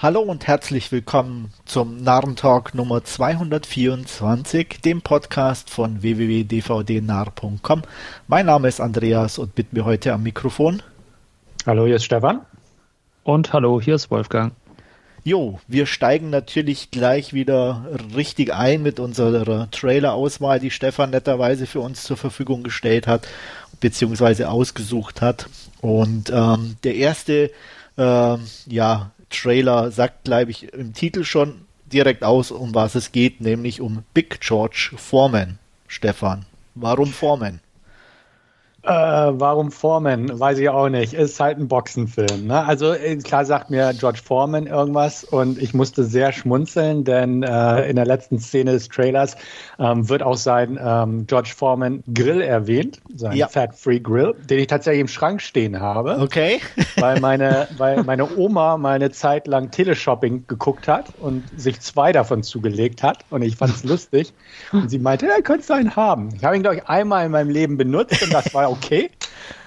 Hallo und herzlich willkommen zum Narrentalk Nummer 224, dem Podcast von www.dvdnarr.com. Mein Name ist Andreas und mit mir heute am Mikrofon. Hallo, hier ist Stefan. Und hallo, hier ist Wolfgang. Jo, wir steigen natürlich gleich wieder richtig ein mit unserer Trailer-Auswahl, die Stefan netterweise für uns zur Verfügung gestellt hat, beziehungsweise ausgesucht hat. Und ähm, der erste, äh, ja, Trailer sagt, glaube ich, im Titel schon direkt aus, um was es geht, nämlich um Big George Foreman. Stefan, warum Foreman? Äh, warum Foreman? Weiß ich auch nicht. Ist halt ein Boxenfilm. Ne? Also äh, klar sagt mir George Foreman irgendwas und ich musste sehr schmunzeln, denn äh, in der letzten Szene des Trailers ähm, wird auch sein ähm, George Foreman Grill erwähnt, sein ja. Fat-Free Grill, den ich tatsächlich im Schrank stehen habe. Okay. weil meine, weil meine Oma mal eine Zeit lang Teleshopping geguckt hat und sich zwei davon zugelegt hat und ich fand es lustig. Und sie meinte, ja, könntest du einen haben. Ich habe ihn, glaube ich, einmal in meinem Leben benutzt und das war okay.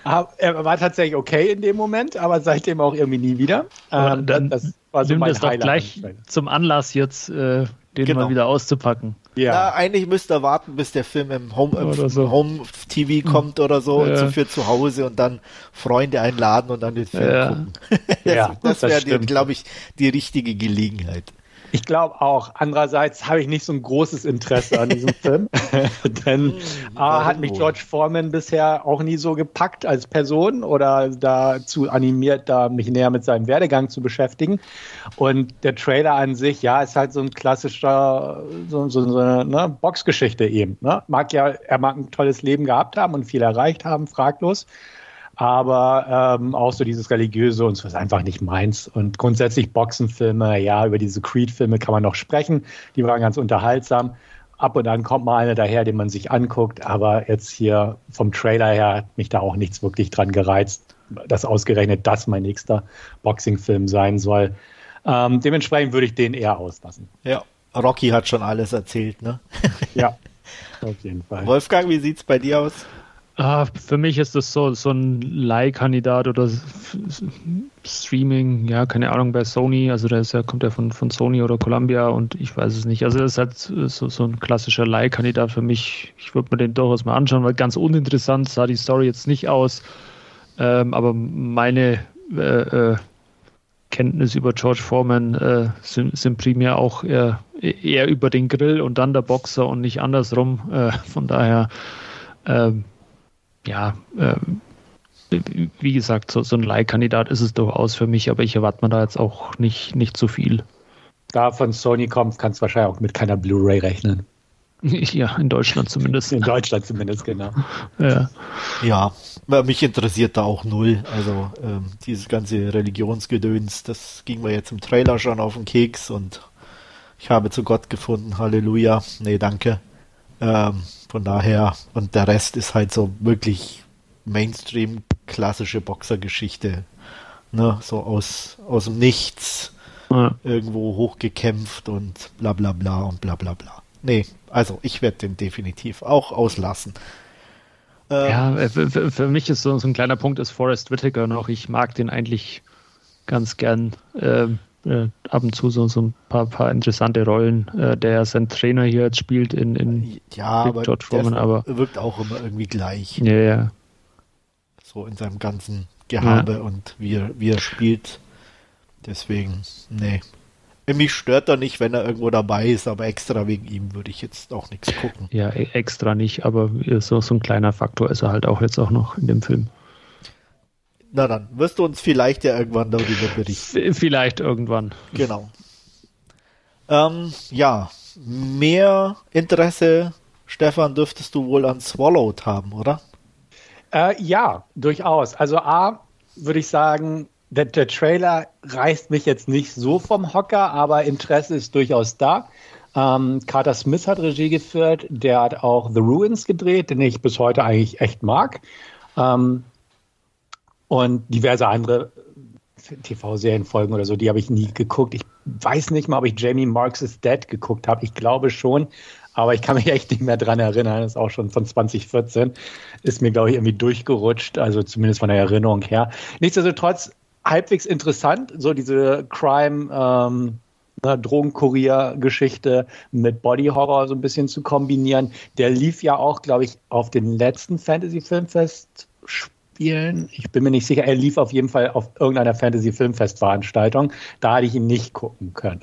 Er war tatsächlich okay in dem Moment, aber seitdem auch irgendwie nie wieder. Ähm, dann das war so nimm das doch gleich zum Anlass jetzt, äh, den genau. mal wieder auszupacken. Ja. Na, eigentlich müsste er warten, bis der Film im Home, im so. Home TV kommt oder so ja. und so für zu Hause und dann Freunde einladen und dann den Film ja. gucken. das, ja, das, das wäre, glaube ich, die richtige Gelegenheit. Ich glaube auch. Andererseits habe ich nicht so ein großes Interesse an diesem Film. Denn A, hat mich George Foreman bisher auch nie so gepackt als Person oder dazu animiert, da mich näher mit seinem Werdegang zu beschäftigen. Und der Trailer an sich, ja, ist halt so ein klassischer, so, so, so eine ne, Boxgeschichte eben. Ne? Mag ja, er mag ein tolles Leben gehabt haben und viel erreicht haben, fraglos aber ähm, auch so dieses religiöse und so ist einfach nicht meins. Und grundsätzlich Boxenfilme, ja, über diese Creed-Filme kann man noch sprechen. Die waren ganz unterhaltsam. Ab und an kommt mal einer daher, den man sich anguckt, aber jetzt hier vom Trailer her hat mich da auch nichts wirklich dran gereizt, dass ausgerechnet das mein nächster Boxing-Film sein soll. Ähm, dementsprechend würde ich den eher auslassen. Ja, Rocky hat schon alles erzählt, ne? ja, auf jeden Fall. Wolfgang, wie sieht's bei dir aus? Ah, für mich ist das so, so ein Leihkandidat oder Streaming, ja, keine Ahnung, bei Sony, also ist ja, kommt ja von, von Sony oder Columbia und ich weiß es nicht. Also das ist halt so, so ein klassischer Leihkandidat für mich. Ich würde mir den durchaus mal anschauen, weil ganz uninteressant sah die Story jetzt nicht aus. Ähm, aber meine äh, äh, Kenntnis über George Foreman äh, sind, sind, primär auch eher, eher, über den Grill und dann der Boxer und nicht andersrum. Äh, von daher ähm, ja, äh, wie gesagt, so, so ein Leihkandidat ist es durchaus für mich, aber ich erwarte mir da jetzt auch nicht, nicht zu viel. Da von Sony kommt, kannst du wahrscheinlich auch mit keiner Blu-ray rechnen. Ja, in Deutschland zumindest. In Deutschland zumindest, genau. Ja, ja mich interessiert da auch null. Also ähm, dieses ganze Religionsgedöns, das ging mir jetzt im Trailer schon auf den Keks und ich habe zu Gott gefunden, Halleluja. Nee, danke. Ähm, von daher, und der Rest ist halt so wirklich Mainstream klassische Boxergeschichte. Ne, so aus, aus dem Nichts ja. irgendwo hochgekämpft und bla bla bla und bla bla bla. Nee, also ich werde den definitiv auch auslassen. Ähm, ja, äh, für, für, mich ist so, so, ein kleiner Punkt ist Forrest Whitaker noch. Ich mag den eigentlich ganz gern. Ähm, äh, ab und zu so, so ein paar, paar interessante Rollen, äh, der sein Trainer hier jetzt spielt in, in ja, aber George Foreman, aber wirkt auch immer irgendwie gleich. Ja, ja. So in seinem ganzen Gehabe ja. und wie er, wie er spielt. Deswegen, nee. Mich stört er nicht, wenn er irgendwo dabei ist, aber extra wegen ihm würde ich jetzt auch nichts gucken. Ja, e-, extra nicht, aber so, so ein kleiner Faktor ist er halt auch jetzt auch noch in dem Film. Na dann, wirst du uns vielleicht ja irgendwann darüber berichten. Vielleicht irgendwann. Genau. Ähm, ja, mehr Interesse, Stefan, dürftest du wohl an Swallowed haben, oder? Äh, ja, durchaus. Also A, würde ich sagen, der, der, Trailer reißt mich jetzt nicht so vom Hocker, aber Interesse ist durchaus da. Ähm, Carter Smith hat Regie geführt, der hat auch The Ruins gedreht, den ich bis heute eigentlich echt mag. Ähm, und diverse andere TV-Serienfolgen oder so, die habe ich nie geguckt. Ich weiß nicht mal, ob ich Jamie Marks is Dead geguckt habe. Ich glaube schon, aber ich kann mich echt nicht mehr dran erinnern. Das ist auch schon von 2014. Ist mir, glaube ich, irgendwie durchgerutscht, also zumindest von der Erinnerung her. Nichtsdestotrotz halbwegs interessant, so diese Crime, ähm, ne, Drogenkurier-Geschichte mit Body Horror so ein bisschen zu kombinieren. Der lief ja auch, glaube ich, auf den letzten Fantasy Filmfest spielen. Ich bin mir nicht sicher. Er lief auf jeden Fall auf irgendeiner Fantasy Filmfest Veranstaltung. Da hatte ich ihn nicht gucken können.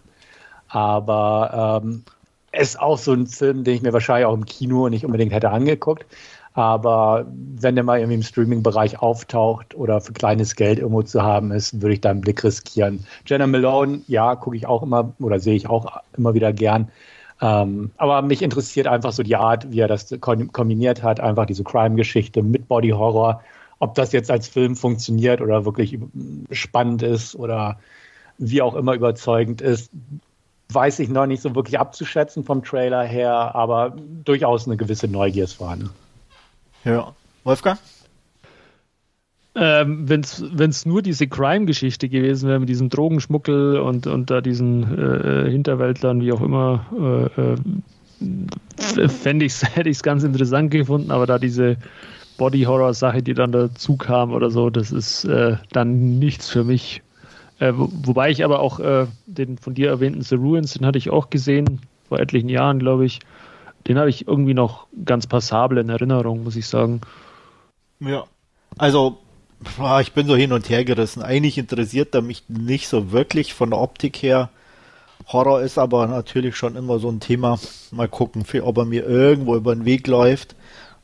Aber ähm, ist auch so ein Film, den ich mir wahrscheinlich auch im Kino nicht unbedingt hätte angeguckt. Aber wenn der mal irgendwie im Streaming-Bereich auftaucht oder für kleines Geld irgendwo zu haben ist, würde ich da einen Blick riskieren. Jenna Malone, ja, gucke ich auch immer oder sehe ich auch immer wieder gern. Ähm, aber mich interessiert einfach so die Art, wie er das kombiniert hat, einfach diese Crime-Geschichte mit Body Horror. Ob das jetzt als Film funktioniert oder wirklich spannend ist oder wie auch immer überzeugend ist, weiß ich noch nicht so wirklich abzuschätzen vom Trailer her, aber durchaus eine gewisse Neugier ist vorhanden. Ja. Wolfgang? Ähm, Wenn es nur diese Crime-Geschichte gewesen wäre mit diesem Drogenschmuggel und, und da diesen äh, äh Hinterwäldlern, wie auch immer, äh, äh, fände ich's, hätte ich es ganz interessant gefunden, aber da diese Body-Horror-Sache, die dann dazu kam oder so, das ist äh, dann nichts für mich. Äh, wo, wobei ich aber auch äh, den von dir erwähnten The Ruins, den hatte ich auch gesehen, vor etlichen Jahren, glaube ich den habe ich irgendwie noch ganz passabel in Erinnerung, muss ich sagen. Ja, also ich bin so hin und her gerissen. Eigentlich interessiert er mich nicht so wirklich von der Optik her. Horror ist aber natürlich schon immer so ein Thema. Mal gucken, ob er mir irgendwo über den Weg läuft.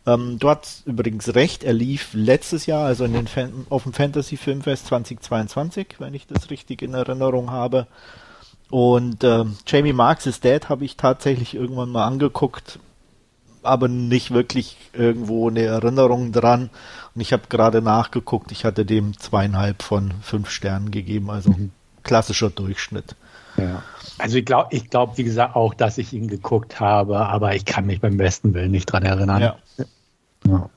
Ähm, du hast übrigens recht, er lief letztes Jahr, also in den Fan auf dem Fantasy Filmfest 2022, wenn ich das richtig in Erinnerung habe. Und äh, Jamie Marks is Dead habe ich tatsächlich irgendwann mal angeguckt, aber nicht wirklich irgendwo eine Erinnerung dran. Und ich habe gerade nachgeguckt, ich hatte dem zweieinhalb von fünf Sternen gegeben, also ein klassischer Durchschnitt. Ja. Also ich glaube, ich glaube, wie gesagt, auch, dass ich ihn geguckt habe, aber ich kann mich beim besten Willen nicht dran erinnern. Ja. ja.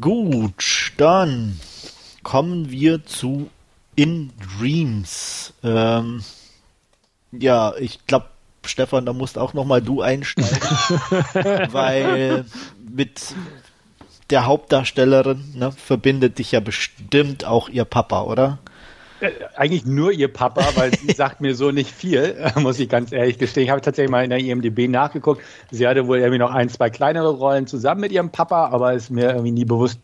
Gut, dann kommen wir zu in Dreams. Ähm, ja, ich glaube, Stefan, da musst auch nochmal du einsteigen, weil mit der Hauptdarstellerin ne, verbindet dich ja bestimmt auch ihr Papa, oder? Äh, eigentlich nur ihr Papa, weil sie sagt mir so nicht viel, muss ich ganz ehrlich gestehen. Ich habe tatsächlich mal in der IMDb nachgeguckt. Sie hatte wohl irgendwie noch ein, zwei kleinere Rollen zusammen mit ihrem Papa, aber ist mir irgendwie nie bewusst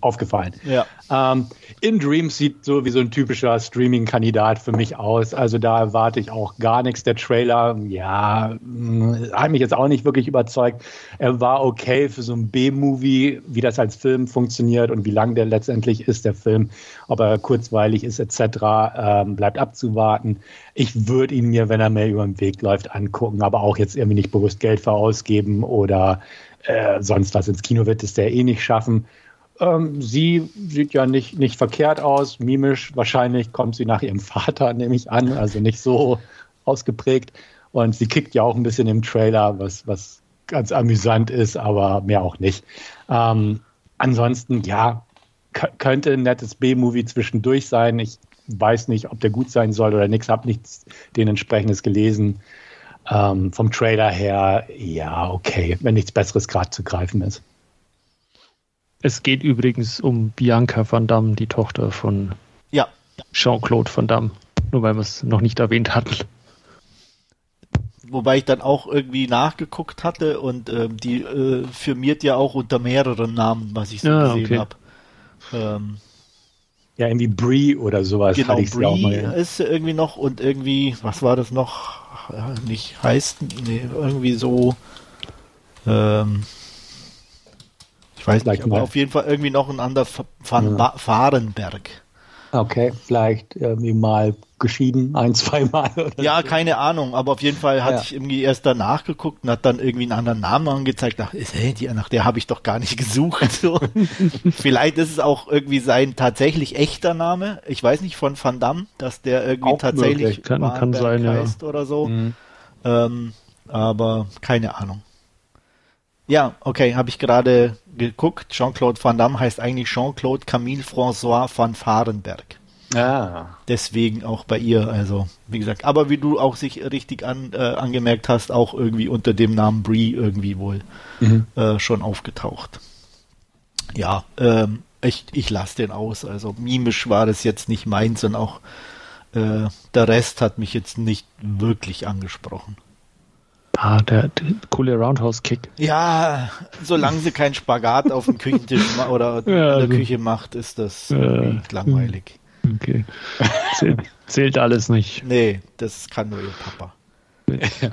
aufgefallen. Ja. Ähm, In Dreams sieht so wie so ein typischer Streaming-Kandidat für mich aus. Also da erwarte ich auch gar nichts. Der Trailer, ja, mm, hat mich jetzt auch nicht wirklich überzeugt. Er war okay für so ein B-Movie, wie das als Film funktioniert und wie lang der letztendlich ist, der Film, ob er kurzweilig ist etc., ähm, bleibt abzuwarten. Ich würde ihn mir, wenn er mir über den Weg läuft, angucken, aber auch jetzt irgendwie nicht bewusst Geld verausgeben oder äh, sonst was ins Kino wird es der eh nicht schaffen. Ähm, sie sieht ja nicht, nicht verkehrt aus, mimisch. Wahrscheinlich kommt sie nach ihrem Vater, nehme ich an, also nicht so ausgeprägt. Und sie kickt ja auch ein bisschen im Trailer, was, was ganz amüsant ist, aber mehr auch nicht. Ähm, ansonsten, ja, könnte ein nettes B-Movie zwischendurch sein. Ich weiß nicht, ob der gut sein soll oder nichts, habe nichts den entsprechendes gelesen. Ähm, vom Trailer her, ja, okay, wenn nichts Besseres gerade zu greifen ist. Es geht übrigens um Bianca van Damme, die Tochter von ja. Jean-Claude van Damme. Nur weil wir es noch nicht erwähnt hatten. Wobei ich dann auch irgendwie nachgeguckt hatte und ähm, die äh, firmiert ja auch unter mehreren Namen, was ich so ja, gesehen okay. habe. Ähm, ja, irgendwie Brie oder sowas. Genau, Brie auch mal, ja. ist irgendwie noch und irgendwie, was war das noch? Ja, nicht heißt, nee, irgendwie so. Ähm, ich weiß nicht, aber auf jeden Fall irgendwie noch ein anderer Van ja. Fahrenberg. Okay, vielleicht irgendwie mal geschieden, ein, zwei Mal. Oder ja, so. keine Ahnung, aber auf jeden Fall hatte ja. ich irgendwie erst danach geguckt und hat dann irgendwie einen anderen Namen angezeigt. Ach, hey, die, nach der habe ich doch gar nicht gesucht. So. Vielleicht ist es auch irgendwie sein tatsächlich echter Name. Ich weiß nicht von Van Damme, dass der irgendwie auch tatsächlich kann, kann sein, heißt ja. oder so. Mhm. Ähm, aber keine Ahnung. Ja, okay, habe ich gerade geguckt. Jean-Claude Van Damme heißt eigentlich Jean-Claude Camille François van Varenberg. Ah. Deswegen auch bei ihr, also wie gesagt, aber wie du auch sich richtig an, äh, angemerkt hast, auch irgendwie unter dem Namen Brie irgendwie wohl mhm. äh, schon aufgetaucht. Ja, ähm, ich, ich lasse den aus. Also mimisch war das jetzt nicht meins und auch äh, der Rest hat mich jetzt nicht wirklich angesprochen. Ah, der, der coole Roundhouse-Kick. Ja, solange sie keinen Spagat auf dem Küchentisch oder ja, in der also, Küche macht, ist das äh, langweilig. Okay. Zählt, zählt, alles nicht. Nee, das kann nur ihr Papa. Ja,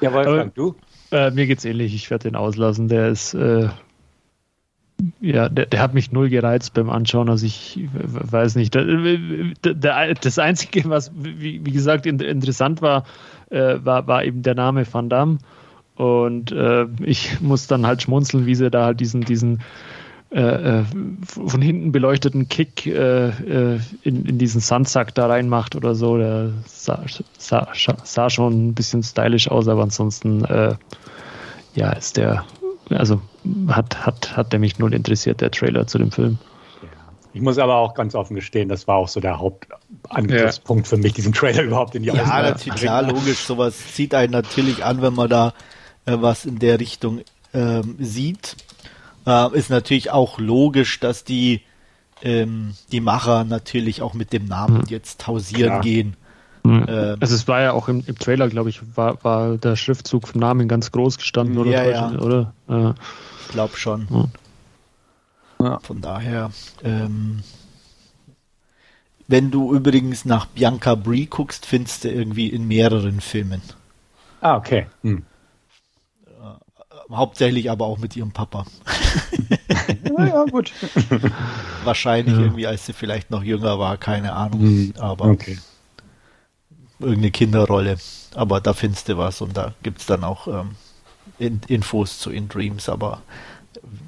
ja Wolfgang, du? Äh, mir geht's ähnlich, ich werde den auslassen. Der ist, äh, ja, der, der, hat mich null gereizt beim Anschauen. Also ich weiß nicht. Der, der, das Einzige, was, wie, wie gesagt, interessant war, äh, war, war eben der Name Van Damme. Und äh, ich muss dann halt schmunzeln, wie sie da halt diesen, diesen äh, äh von hinten beleuchteten Kick äh, äh, in, in diesen Sandsack da reinmacht oder so. Der sah, sah, sah schon ein bisschen stylisch aus, aber ansonsten ja, ist der, also hat, hat, hat der mich null interessiert, der Trailer zu dem Film. Ich muss aber auch ganz offen gestehen, das war auch so der Hauptangriffspunkt ja. für mich, diesen Trailer überhaupt in die Ja, natürlich, klar, logisch, sowas zieht einen natürlich an, wenn man da äh, was in der Richtung ähm, sieht. Äh, ist natürlich auch logisch, dass die ähm, die Macher natürlich auch mit dem Namen hm. jetzt hausieren klar. gehen. Mhm. Ähm, also es war ja auch im, im Trailer, glaube ich, war, war der Schriftzug vom Namen ganz groß gestanden, oder? Ja, ja. oder? Ja. Ich glaube schon. Ja. Von daher, ähm, wenn du übrigens nach Bianca Brie guckst, findest du irgendwie in mehreren Filmen. Ah, okay. Hm. Äh, hauptsächlich aber auch mit ihrem Papa. ja, ja, gut. Wahrscheinlich ja. irgendwie, als sie vielleicht noch jünger war, keine Ahnung. Hm. Aber okay irgendeine Kinderrolle. Aber da findest du was und da gibt es dann auch ähm, in, Infos zu In Dreams, aber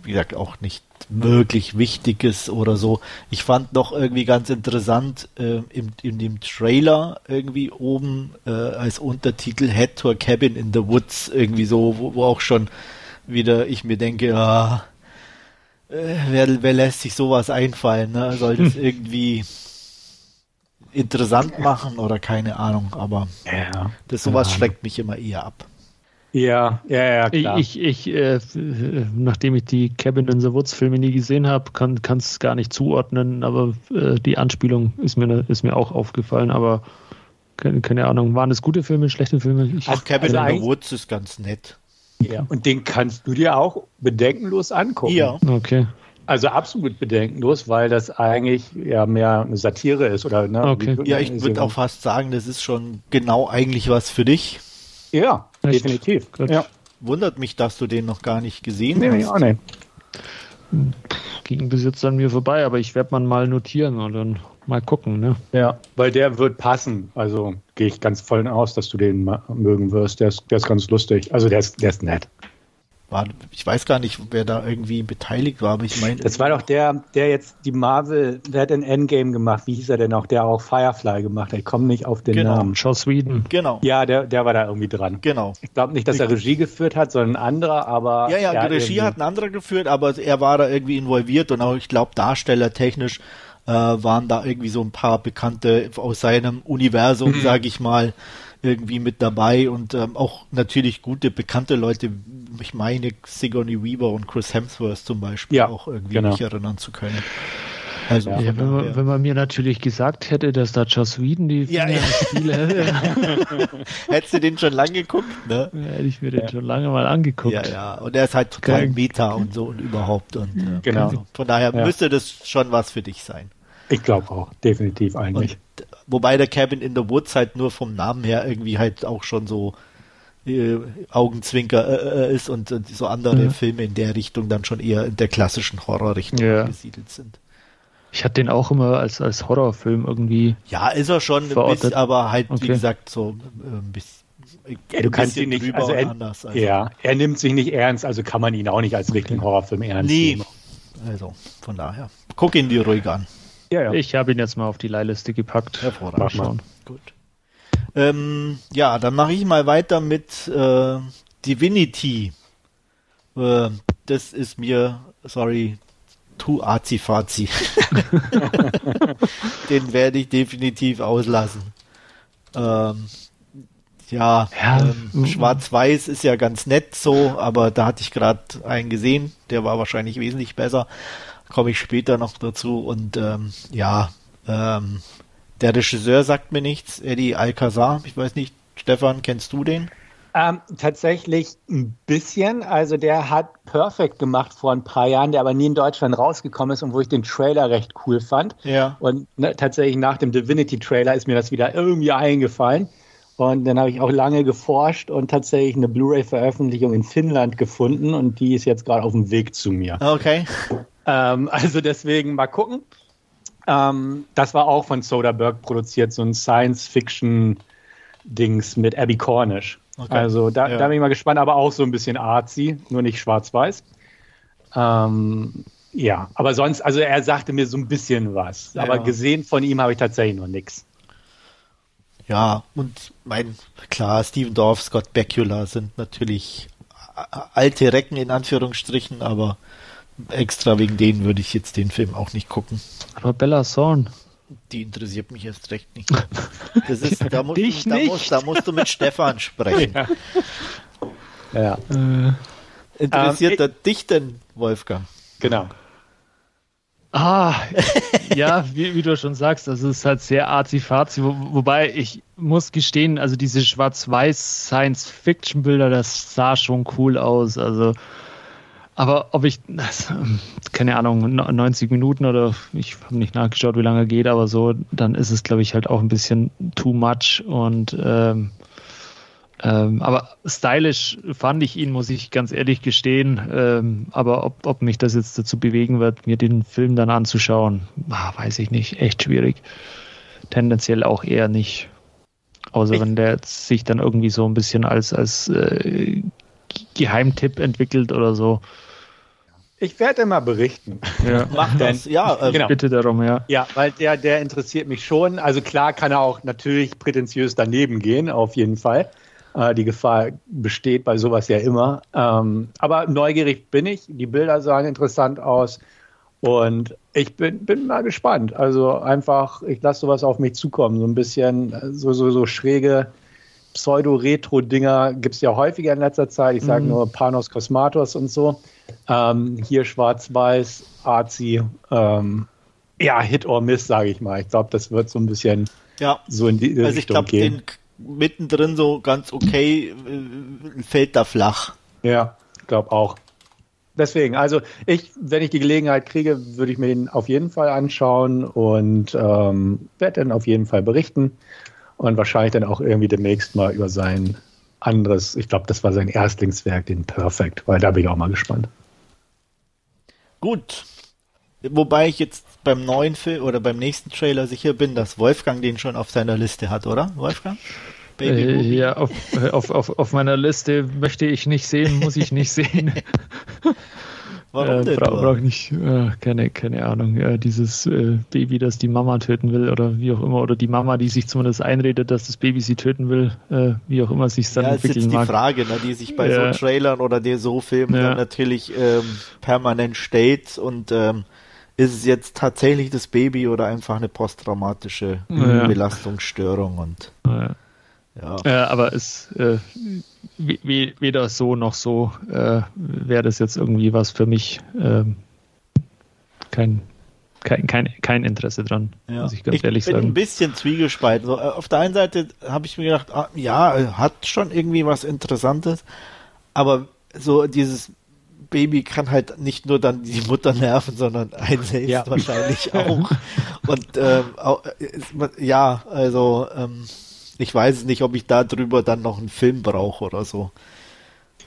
wie gesagt auch nicht wirklich Wichtiges oder so. Ich fand noch irgendwie ganz interessant äh, im, in dem Trailer irgendwie oben äh, als Untertitel Head to a Cabin in the Woods irgendwie so, wo, wo auch schon wieder ich mir denke, ah, äh, wer, wer lässt sich sowas einfallen? Ne? Soll das irgendwie interessant machen oder keine Ahnung, aber ja, das sowas ja. schreckt mich immer eher ab. Ja, ja, ja, klar. Ich, ich äh, nachdem ich die Cabin in the Woods Filme nie gesehen habe, kann es gar nicht zuordnen, aber äh, die Anspielung ist mir, ist mir auch aufgefallen, aber keine, keine Ahnung, waren es gute Filme, schlechte Filme? Ich, Ach, Cabin also in the Woods ist ganz nett. Ja, und den kannst du dir auch bedenkenlos angucken. Ja. Okay. Also absolut bedenkenlos, weil das eigentlich ja mehr eine Satire ist oder ne? Okay. Ja, ich würde auch fast sagen, das ist schon genau eigentlich was für dich. Ja, Echt? definitiv. Ja. Wundert mich, dass du den noch gar nicht gesehen nee, hast. Nee, nee. Ging bis jetzt an mir vorbei, aber ich werde man mal notieren und dann mal gucken, ne? Ja, weil der wird passen. Also gehe ich ganz voll aus, dass du den mögen wirst. Der ist, der ist ganz lustig. Also der ist, der ist nett war, ich weiß gar nicht, wer da irgendwie beteiligt war, aber ich meine. Das war doch der, der jetzt die Marvel, der hat ein Endgame gemacht. Wie hieß er denn auch? Der auch Firefly gemacht hat. Ich komme nicht auf den genau. Namen. Joss Whedon. Genau. Ja, der, der war da irgendwie dran. Genau. Ich glaube nicht, dass er Regie geführt hat, sondern ein anderer, aber. Ja, ja, die Regie hat ein anderer geführt, aber er war da irgendwie involviert und auch, ich glaube, darstellertechnisch äh, waren da irgendwie so ein paar Bekannte aus seinem Universum, mhm. sage ich mal irgendwie mit dabei und ähm, auch natürlich gute bekannte Leute. Ich meine Sigourney Weaver und Chris Hemsworth zum Beispiel ja, auch irgendwie genau. mich erinnern zu können. Also ja, wenn, man, wenn, man, mir natürlich gesagt hätte, dass da Joss Whedon die ja, ja. Spiele Hättest du den schon lange geguckt, ne? Hätte ich mir den schon lange mal angeguckt. Ja, ja. Und er ist halt total Kein... Meta und so und überhaupt. Und, ja, genau. Also von daher müsste das schon was für dich sein. Ich glaube auch, definitiv eigentlich. Und, wobei der Cabin in the Woods halt nur vom Namen her irgendwie halt auch schon so äh, Augenzwinker äh, äh ist und, und, so andere mhm. Filme in der Richtung dann schon eher in der klassischen Horrorrichtung ja. gesiedelt sind. Ich hatte den auch immer als, als Horrorfilm irgendwie. Ja, ist er schon ein bisschen, aber halt, okay. wie gesagt, so äh, ein bisschen. Ja, du kannst ihn nicht, also er, anders, also. ja, er nimmt sich nicht ernst, also kann man ihn auch nicht als richtigen Horrorfilm ernst nee. nehmen. Also, von daher, guck ihn dir ruhig an. Ja, ja. Ich habe ihn jetzt mal auf die Leihliste gepackt. Hervorragend. Schauen. Gut. Ähm, ja, dann mache ich mal weiter mit äh, Divinity. Äh, das ist mir, sorry, tu azi-fazi. Den werde ich definitiv auslassen. Ähm, ja, ja. Ähm, Schwarz-Weiß ist ja ganz nett so, aber da hatte ich gerade einen gesehen, der war wahrscheinlich wesentlich besser. komme ich später noch dazu. Und ähm, ja, ähm, der Regisseur sagt mir nichts, Eddie Alcazar. Ich weiß nicht, Stefan, kennst du den? Ähm, tatsächlich ein bisschen. Also der hat Perfect gemacht vor ein paar Jahren, der aber nie in Deutschland rausgekommen ist und wo ich den Trailer recht cool fand. Ja. Und ne, tatsächlich nach dem Divinity-Trailer ist mir das wieder irgendwie eingefallen. Und dann habe ich auch lange geforscht und tatsächlich eine Blu-ray-Veröffentlichung in Finnland gefunden und die ist jetzt gerade auf dem Weg zu mir. Okay. Ähm, also deswegen mal gucken. Ähm, das war auch von Soderbergh produziert, so ein Science-Fiction-Dings mit Abby Cornish. Okay. Also da, ja. da, bin ich mal gespannt, aber auch so ein bisschen artsy, nur nicht schwarz-weiß. Ähm, ja, aber sonst, also er sagte mir so ein bisschen was, ja. aber gesehen von ihm habe ich tatsächlich noch nichts. Ja, und mein, klar, Steven Dorff, Scott Bakula sind natürlich alte Recken in Anführungsstrichen, aber extra wegen denen würde ich jetzt den Film auch nicht gucken. Aber Bella Thorne. Die interessiert mich erst recht nicht. Das ist, da, musst Dich du, da, nicht. Musst, da musst du mit Stefan sprechen. Ja. ja. Äh, interessiert ähm, dich denn, Wolfgang? Genau. Ah, ja, wie, wie, du schon sagst, das ist halt sehr arzi-fazi, wo, wobei ich muss gestehen, also diese schwarz-weiß Science-Fiction-Bilder, das sah schon cool aus, also aber ob ich, keine Ahnung, 90 Minuten oder ich habe nicht nachgeschaut, wie lange geht, aber so, dann ist es, glaube ich, halt auch ein bisschen too much und ähm, ähm, aber stylisch fand ich ihn, muss ich ganz ehrlich gestehen. Ähm, aber ob, ob mich das jetzt dazu bewegen wird, mir den Film dann anzuschauen, ah, weiß ich nicht. Echt schwierig. Tendenziell auch eher nicht. Außer ich wenn der sich dann irgendwie so ein bisschen als, als äh, Geheimtipp entwickelt oder so. Ich werde mal berichten. Ja. Mach das, ja. Ähm, genau. Bitte darum, ja. Ja, weil der, der interessiert mich schon. Also klar kann er auch natürlich prätentiös daneben gehen, auf jeden Fall. Äh, die Gefahr besteht bei sowas ja immer. Ähm, aber neugierig bin ich. Die Bilder sahen interessant aus. Und ich bin, bin mal gespannt. Also einfach, ich lasse sowas auf mich zukommen. So ein bisschen so, so, so schräge Pseudo-Retro-Dinger gibt es ja häufiger in letzter Zeit. Ich sage mhm. nur Panos Cosmatos und so. Ähm, hier schwarz-weiß, Arzi. Ähm, ja, Hit or Miss, sage ich mal. Ich glaube, das wird so ein bisschen ja. so in die also Richtung ich glaub, gehen. Den mittendrin so ganz okay äh, fällt da flach. Ja, ich glaube auch. Deswegen, also ich, wenn ich die Gelegenheit kriege, würde ich mir den auf jeden Fall anschauen und ähm, werde dann auf jeden Fall berichten und wahrscheinlich dann auch irgendwie demnächst mal über sein anderes, ich glaube, das war sein Erstlingswerk, den Perfect, weil da bin ich auch mal gespannt. Gut. Wobei ich jetzt beim neuen Film oder beim nächsten Trailer sicher bin, dass Wolfgang den schon auf seiner Liste hat, oder? Wolfgang? Äh, ja, auf, auf, auf, auf meiner Liste möchte ich nicht sehen, muss ich nicht sehen. Warum äh, denn? Bra brauche nicht, äh, keine, keine Ahnung, äh, dieses äh, Baby, das die Mama töten will oder wie auch immer, oder die Mama, die sich zumindest einredet, dass das Baby sie töten will, äh, wie auch immer sich dann ja, entwickeln ist jetzt die Frage, ne, die sich bei ja. so Trailern oder der so Filmen ja. dann natürlich ähm, permanent stellt und ähm, ist es jetzt tatsächlich das Baby oder einfach eine posttraumatische ja. Belastungsstörung und ja. Aber es äh, weder so noch so äh, wäre das jetzt irgendwie was für mich. Ähm, kein, kein, kein, kein Interesse dran, ja. muss ich ganz ich ehrlich sagen. Ich bin ein bisschen zwiegespalten. So, äh, auf der einen Seite habe ich mir gedacht, ah, ja, hat schon irgendwie was Interessantes, aber so dieses Baby kann halt nicht nur dann die Mutter nerven, sondern einen selbst ja. wahrscheinlich auch. Und ähm, auch, äh, ja, also ähm, ich weiß nicht, ob ich darüber dann noch einen Film brauche oder so.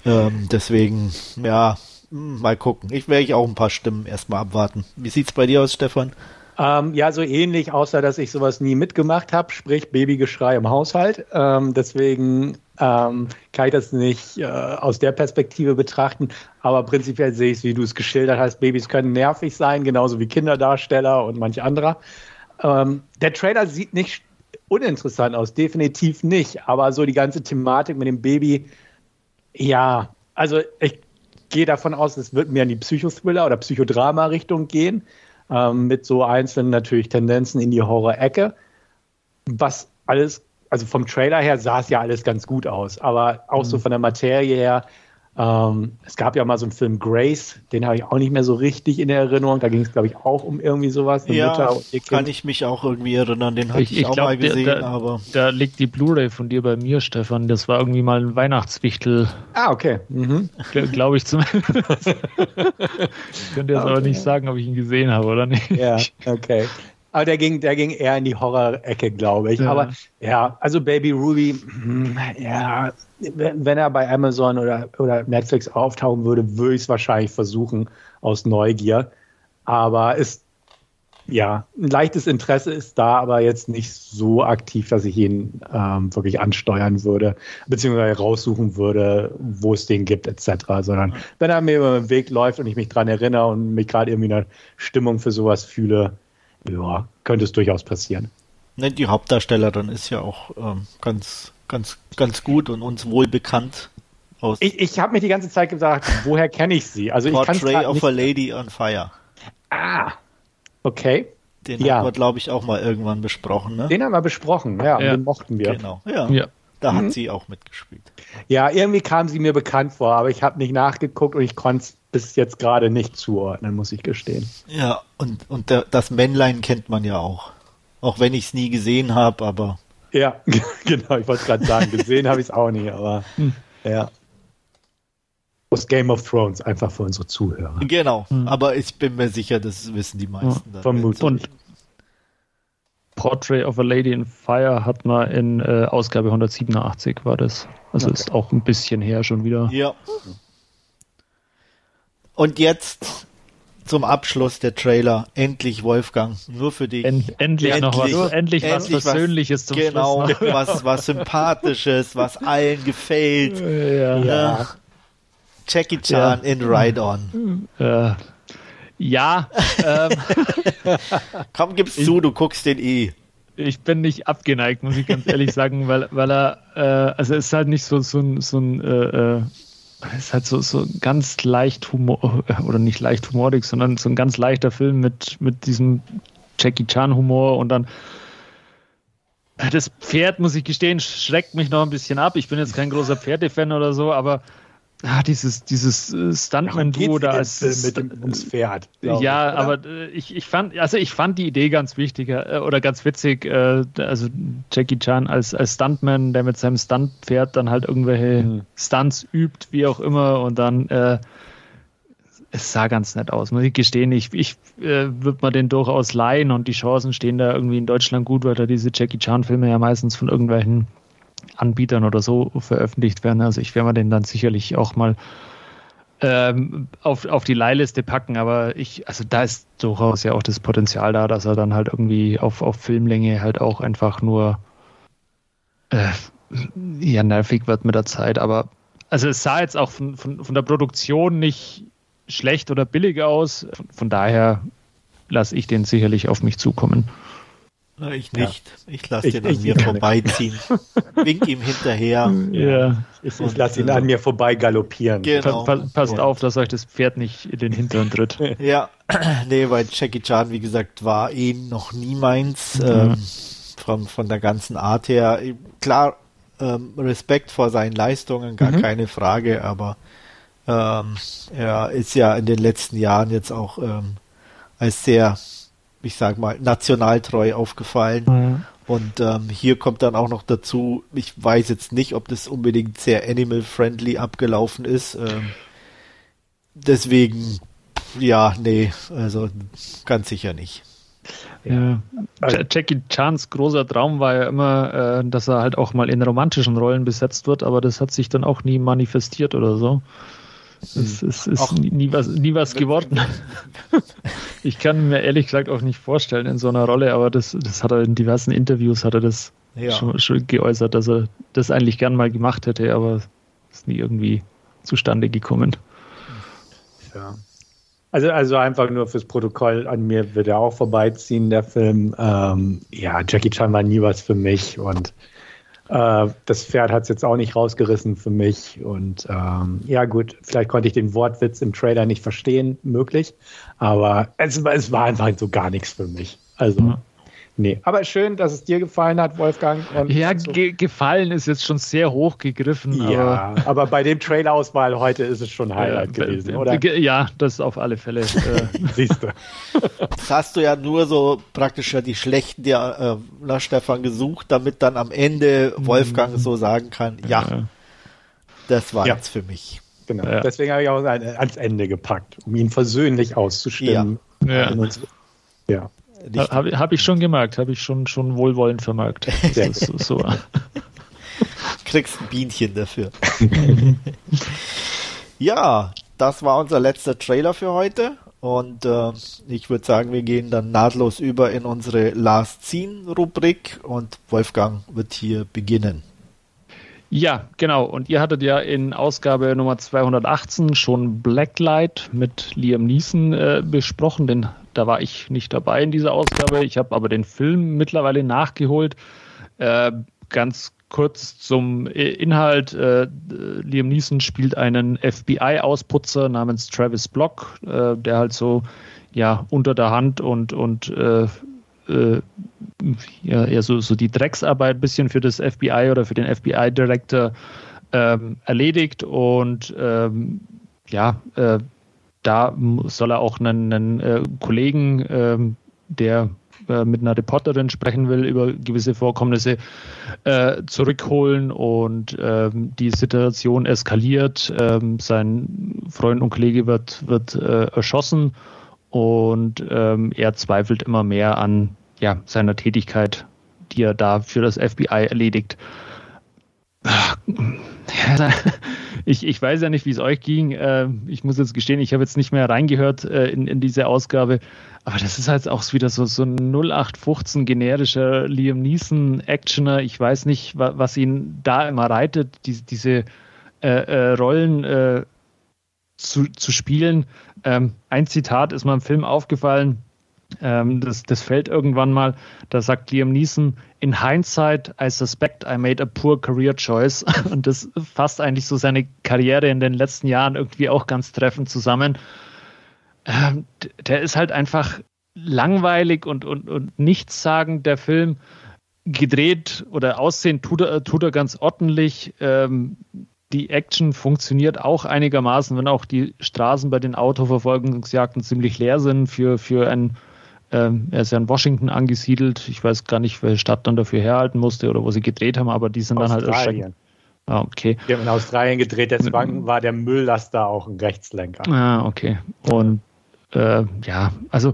Ähm, deswegen, ja, hm, mal gucken. Ich werde auch ein paar Stimmen erstmal abwarten. Wie sieht's bei dir aus, Stefan? Ähm, ja, so ähnlich, außer dass ich sowas nie mitgemacht habe, sprich Babygeschrei im Haushalt. Ähm, deswegen ähm, kann ich das nicht äh, aus der Perspektive betrachten. Aber prinzipiell sehe ich es, wie du es geschildert hast. Babys können nervig sein, genauso wie Kinderdarsteller und manch anderer. Ähm, der Trailer sieht nicht uninteressant aus, definitiv nicht. Aber so die ganze Thematik mit dem Baby, ja, also ich gehe davon aus, es wird mehr in die Psychothriller- oder Psychodrama-Richtung gehen, ähm, mit so einzelnen natürlich Tendenzen in die Horror-Ecke. Was alles, also vom Trailer her sah es ja alles ganz gut aus, aber auch mhm. so von der Materie her Ähm, es gab ja mal so einen Film Grace, den habe ich auch nicht mehr so richtig in Erinnerung. Da ging es, glaube ich, auch um irgendwie sowas. Eine ja, Mutter und ihr kann ich mich auch irgendwie erinnern. Den hatte ich, ich, ich auch glaub, mal gesehen. Der, aber da liegt die Blu-ray von dir bei mir, Stefan. Das war irgendwie mal ein Weihnachtswichtel. Ah, okay. Mhm. Glaube ich zumindest. ich könnte jetzt okay. aber nicht sagen, ob ich ihn gesehen habe oder nicht. Ja, okay. Aber der ging, der ging eher in die Horror-Ecke, glaube ich. Ja. Aber ja, also Baby Ruby, hm, ja, wenn er bei Amazon oder, oder Netflix auftauchen würde, würde ich es wahrscheinlich versuchen aus Neugier. Aber ist, ja, ein leichtes Interesse ist da, aber jetzt nicht so aktiv, dass ich ihn ähm, wirklich ansteuern würde, beziehungsweise raussuchen würde, wo es den gibt, etc. Sondern wenn er mir über den Weg läuft und ich mich daran erinnere und mich gerade irgendwie eine Stimmung für sowas fühle, ja, könnte es durchaus passieren. Ne, die Hauptdarstellerin ist ja auch ähm, ganz, ganz, ganz gut und uns wohl bekannt. Aus ich ich habe mir die ganze Zeit gesagt, woher kenne ich sie? Also Portrait of a Lady on Fire. Ah, okay. Den ja. haben wir, glaube ich, auch mal irgendwann besprochen. Ne? Den haben wir besprochen, ja, ja. den mochten wir. Genau, ja. ja. Da hat mhm. sie auch mitgespielt. Ja, irgendwie kam sie mir bekannt vor, aber ich habe nicht nachgeguckt und ich konnte es bis jetzt gerade nicht zuordnen, muss ich gestehen. Ja, und, und der, das Männlein kennt man ja auch. Auch wenn ich es nie gesehen habe, aber. Ja, genau, ich wollte gerade sagen, gesehen habe ich es auch nicht, aber hm. ja. Aus Game of Thrones, einfach für unsere Zuhörer. Genau, hm. aber ich bin mir sicher, das wissen die meisten. Ja, vermutlich. Und Portrait of a Lady in Fire hat man in äh, Ausgabe 187 war das. Also okay. ist auch ein bisschen her schon wieder. Ja. Und jetzt zum Abschluss der Trailer. Endlich, Wolfgang, nur für dich. End, endlich, endlich, noch was, endlich, endlich was Persönliches zum genau, Schluss. Genau, was, was Sympathisches, was allen gefällt. Ja. ja. Jackie Chan ja. in Ride On. Ja. Ja. Ähm, Komm, gib's ich, zu, du guckst den eh. Ich bin nicht abgeneigt, muss ich ganz ehrlich sagen, weil, weil er, äh, also es ist halt nicht so, so ein, so ein äh, äh es ist halt so, so ganz leicht Humor, oder nicht leicht humorig, sondern so ein ganz leichter Film mit, mit diesem Jackie Chan Humor und dann das Pferd, muss ich gestehen, schreckt mich noch ein bisschen ab. Ich bin jetzt kein großer Pferdefan oder so, aber Ah, dieses, dieses äh, Stuntman-Duo da als mit dem ums Pferd. Ja, ich, aber äh, ich, ich fand, also ich fand die Idee ganz wichtig äh, oder ganz witzig. Äh, also Jackie Chan als, als Stuntman, der mit seinem Stuntpferd dann halt irgendwelche mhm. Stunts übt, wie auch immer, und dann äh, es sah ganz nett aus, muss ich gestehen. Ich, ich äh, würde mir den durchaus leihen und die Chancen stehen da irgendwie in Deutschland gut, weil da diese Jackie Chan-Filme ja meistens von irgendwelchen Anbietern oder so veröffentlicht werden. Also ich werde mir den dann sicherlich auch mal ähm, auf, auf die Leihliste packen, aber ich, also da ist durchaus ja auch das Potenzial da, dass er dann halt irgendwie auf, auf Filmlänge halt auch einfach nur äh, ja nervig wird mit der Zeit. Aber also es sah jetzt auch von, von, von der Produktion nicht schlecht oder billig aus. Von, von daher lasse ich den sicherlich auf mich zukommen. Na, ich nicht. Ja. Ich lasse den an mir vorbeiziehen. Wink ihm hinterher. Ja. Ich, ich lasse ihn an mir vorbei galoppieren. Genau. Pa passt ja. auf, dass euch das Pferd nicht in den Hintern tritt. ja, nee, weil Jackie Chan, wie gesagt, war eh noch nie meins. Mhm. Ähm, von, von der ganzen Art her. Klar, ähm, Respekt vor seinen Leistungen, gar mhm. keine Frage, aber ähm, er ist ja in den letzten Jahren jetzt auch ähm, als sehr ich sag mal, nationaltreu aufgefallen. Mhm. Und ähm, hier kommt dann auch noch dazu, ich weiß jetzt nicht, ob das unbedingt sehr animal-friendly abgelaufen ist. Ähm, deswegen, ja, nee, also ganz sicher nicht. Ja. Jackie Chans großer Traum war ja immer, äh, dass er halt auch mal in romantischen Rollen besetzt wird, aber das hat sich dann auch nie manifestiert oder so. Es, es ist Ach, nie was, nie was geworden. ich kann mir ehrlich gesagt auch nicht vorstellen in so einer Rolle, aber das, das hat er in diversen Interviews hat er das ja. schon, schon, geäußert, dass er das eigentlich gern mal gemacht hätte, aber ist nie irgendwie zustande gekommen. Ja. Also, also einfach nur fürs Protokoll, an mir wird er auch vorbeiziehen, der Film. Ähm, ja, Jackie Chan war nie was für mich und äh, das Pferd hat es jetzt auch nicht rausgerissen für mich. Und ähm, ja, gut, vielleicht konnte ich den Wortwitz im Trailer nicht verstehen, möglich. Aber es, es war einfach so gar nichts für mich. Also, Nee, aber schön, dass es dir gefallen hat, Wolfgang. Und ja, so. ge gefallen ist jetzt schon sehr hoch gegriffen. Ja, aber, aber bei dem Trailerauswahl heute ist es schon Highlight ja, gewesen, oder? Ja, das auf alle Fälle. Äh, Siehst du. Das hast du ja nur so praktisch ja die schlechten der äh, Stefan gesucht, damit dann am Ende Wolfgang mhm. so sagen kann, ja, ja. das war ja. jetzt für mich. Genau. Ja. Deswegen habe ich auch ans Ende gepackt, um ihn versöhnlich auszustimmen. Ja. ja. Habe hab ich schon gemerkt, habe ich schon, schon wohlwollend vermerkt. so, so. Kriegst ein Bienchen dafür. ja, das war unser letzter Trailer für heute. Und äh, ich würde sagen, wir gehen dann nahtlos über in unsere Last Scene Rubrik und Wolfgang wird hier beginnen. Ja, genau. Und ihr hattet ja in Ausgabe Nummer 218 schon Blacklight mit Liam Neeson äh, besprochen. Den, da war ich nicht dabei in dieser Ausgabe. Ich habe aber den Film mittlerweile nachgeholt. Äh, ganz kurz zum Inhalt. Äh, Liam Neeson spielt einen FBI-Ausputzer namens Travis Block, äh, der halt so ja unter der Hand und, und äh, äh, ja, eher so, so die Drecksarbeit ein bisschen für das FBI oder für den FBI-Director ähm, erledigt und ähm, ja, äh, da soll er auch einen, einen äh, Kollegen, ähm, der äh, mit einer Reporterin sprechen will über gewisse Vorkommnisse, äh, zurückholen und ähm, die Situation eskaliert. Ähm, sein Freund und Kollege wird, wird äh, erschossen und ähm, er zweifelt immer mehr an ja, seiner Tätigkeit, die er da für das FBI erledigt. Ich, ich weiß ja nicht, wie es euch ging. Äh, ich muss jetzt gestehen, ich habe jetzt nicht mehr reingehört äh, in, in diese Ausgabe. Aber das ist halt auch wieder so, so ein 0815 generischer Liam Neeson Actioner. Ich weiß nicht, was ihn da immer reitet, die, diese äh, äh, Rollen äh, zu, zu spielen. Ähm, ein Zitat ist mir im Film aufgefallen ähm, das, das fällt irgendwann mal. Da sagt Liam Neeson, in hindsight, I suspect I made a poor career choice. Und das fasst eigentlich so seine Karriere in den letzten Jahren irgendwie auch ganz treffend zusammen. Ähm, der ist halt einfach langweilig und, und, und nichtssagend, der Film. Gedreht oder aussehen tut er, tut er ganz ordentlich. Ähm, die Action funktioniert auch einigermaßen, wenn auch die Straßen bei den Autoverfolgungsjagden ziemlich leer sind für, für ein ähm, er ist ja in Washington angesiedelt. Ich weiß gar nicht, welche Stadt dann dafür herhalten musste oder wo sie gedreht haben, aber die sind Australien. dann halt erschreckend. Ah, okay. Die haben in Australien gedreht, deswegen war der Mülllaster auch ein Rechtslenker. Ah, okay. Und äh, ja, also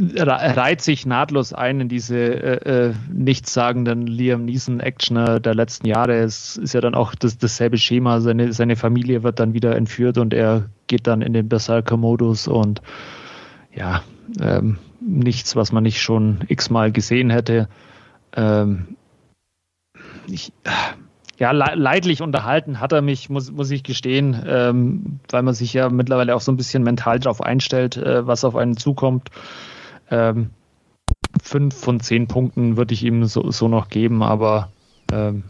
reiht sich nahtlos ein in diese äh, äh, nichtssagenden Liam Neeson-Actioner der letzten Jahre. Es ist ja dann auch das, dasselbe Schema. Seine, seine Familie wird dann wieder entführt und er geht dann in den Berserker-Modus und ja, ähm, nichts, was man nicht schon x-mal gesehen hätte. Ähm, ich, ja, leidlich unterhalten hat er mich, muss, muss ich gestehen, ähm, weil man sich ja mittlerweile auch so ein bisschen mental darauf einstellt, äh, was auf einen zukommt. Ähm, fünf von zehn Punkten würde ich ihm so, so noch geben, aber ähm,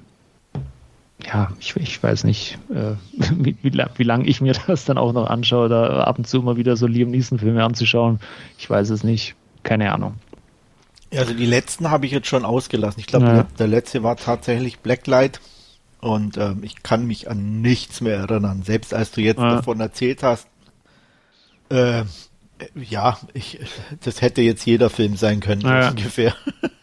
ja, ich, ich weiß nicht, äh, wie, wie, wie lange ich mir das dann auch noch anschaue, da ab und zu immer wieder so Liam Neeson-Filme anzuschauen. Ich weiß es nicht. Keine Ahnung. Also die letzten habe ich jetzt schon ausgelassen. Ich glaube, ja. der letzte war tatsächlich Blacklight und ähm, ich kann mich an nichts mehr erinnern. Selbst als du jetzt ja. davon erzählt hast, äh, ja, ich, das hätte jetzt jeder Film sein können, ja. ungefähr.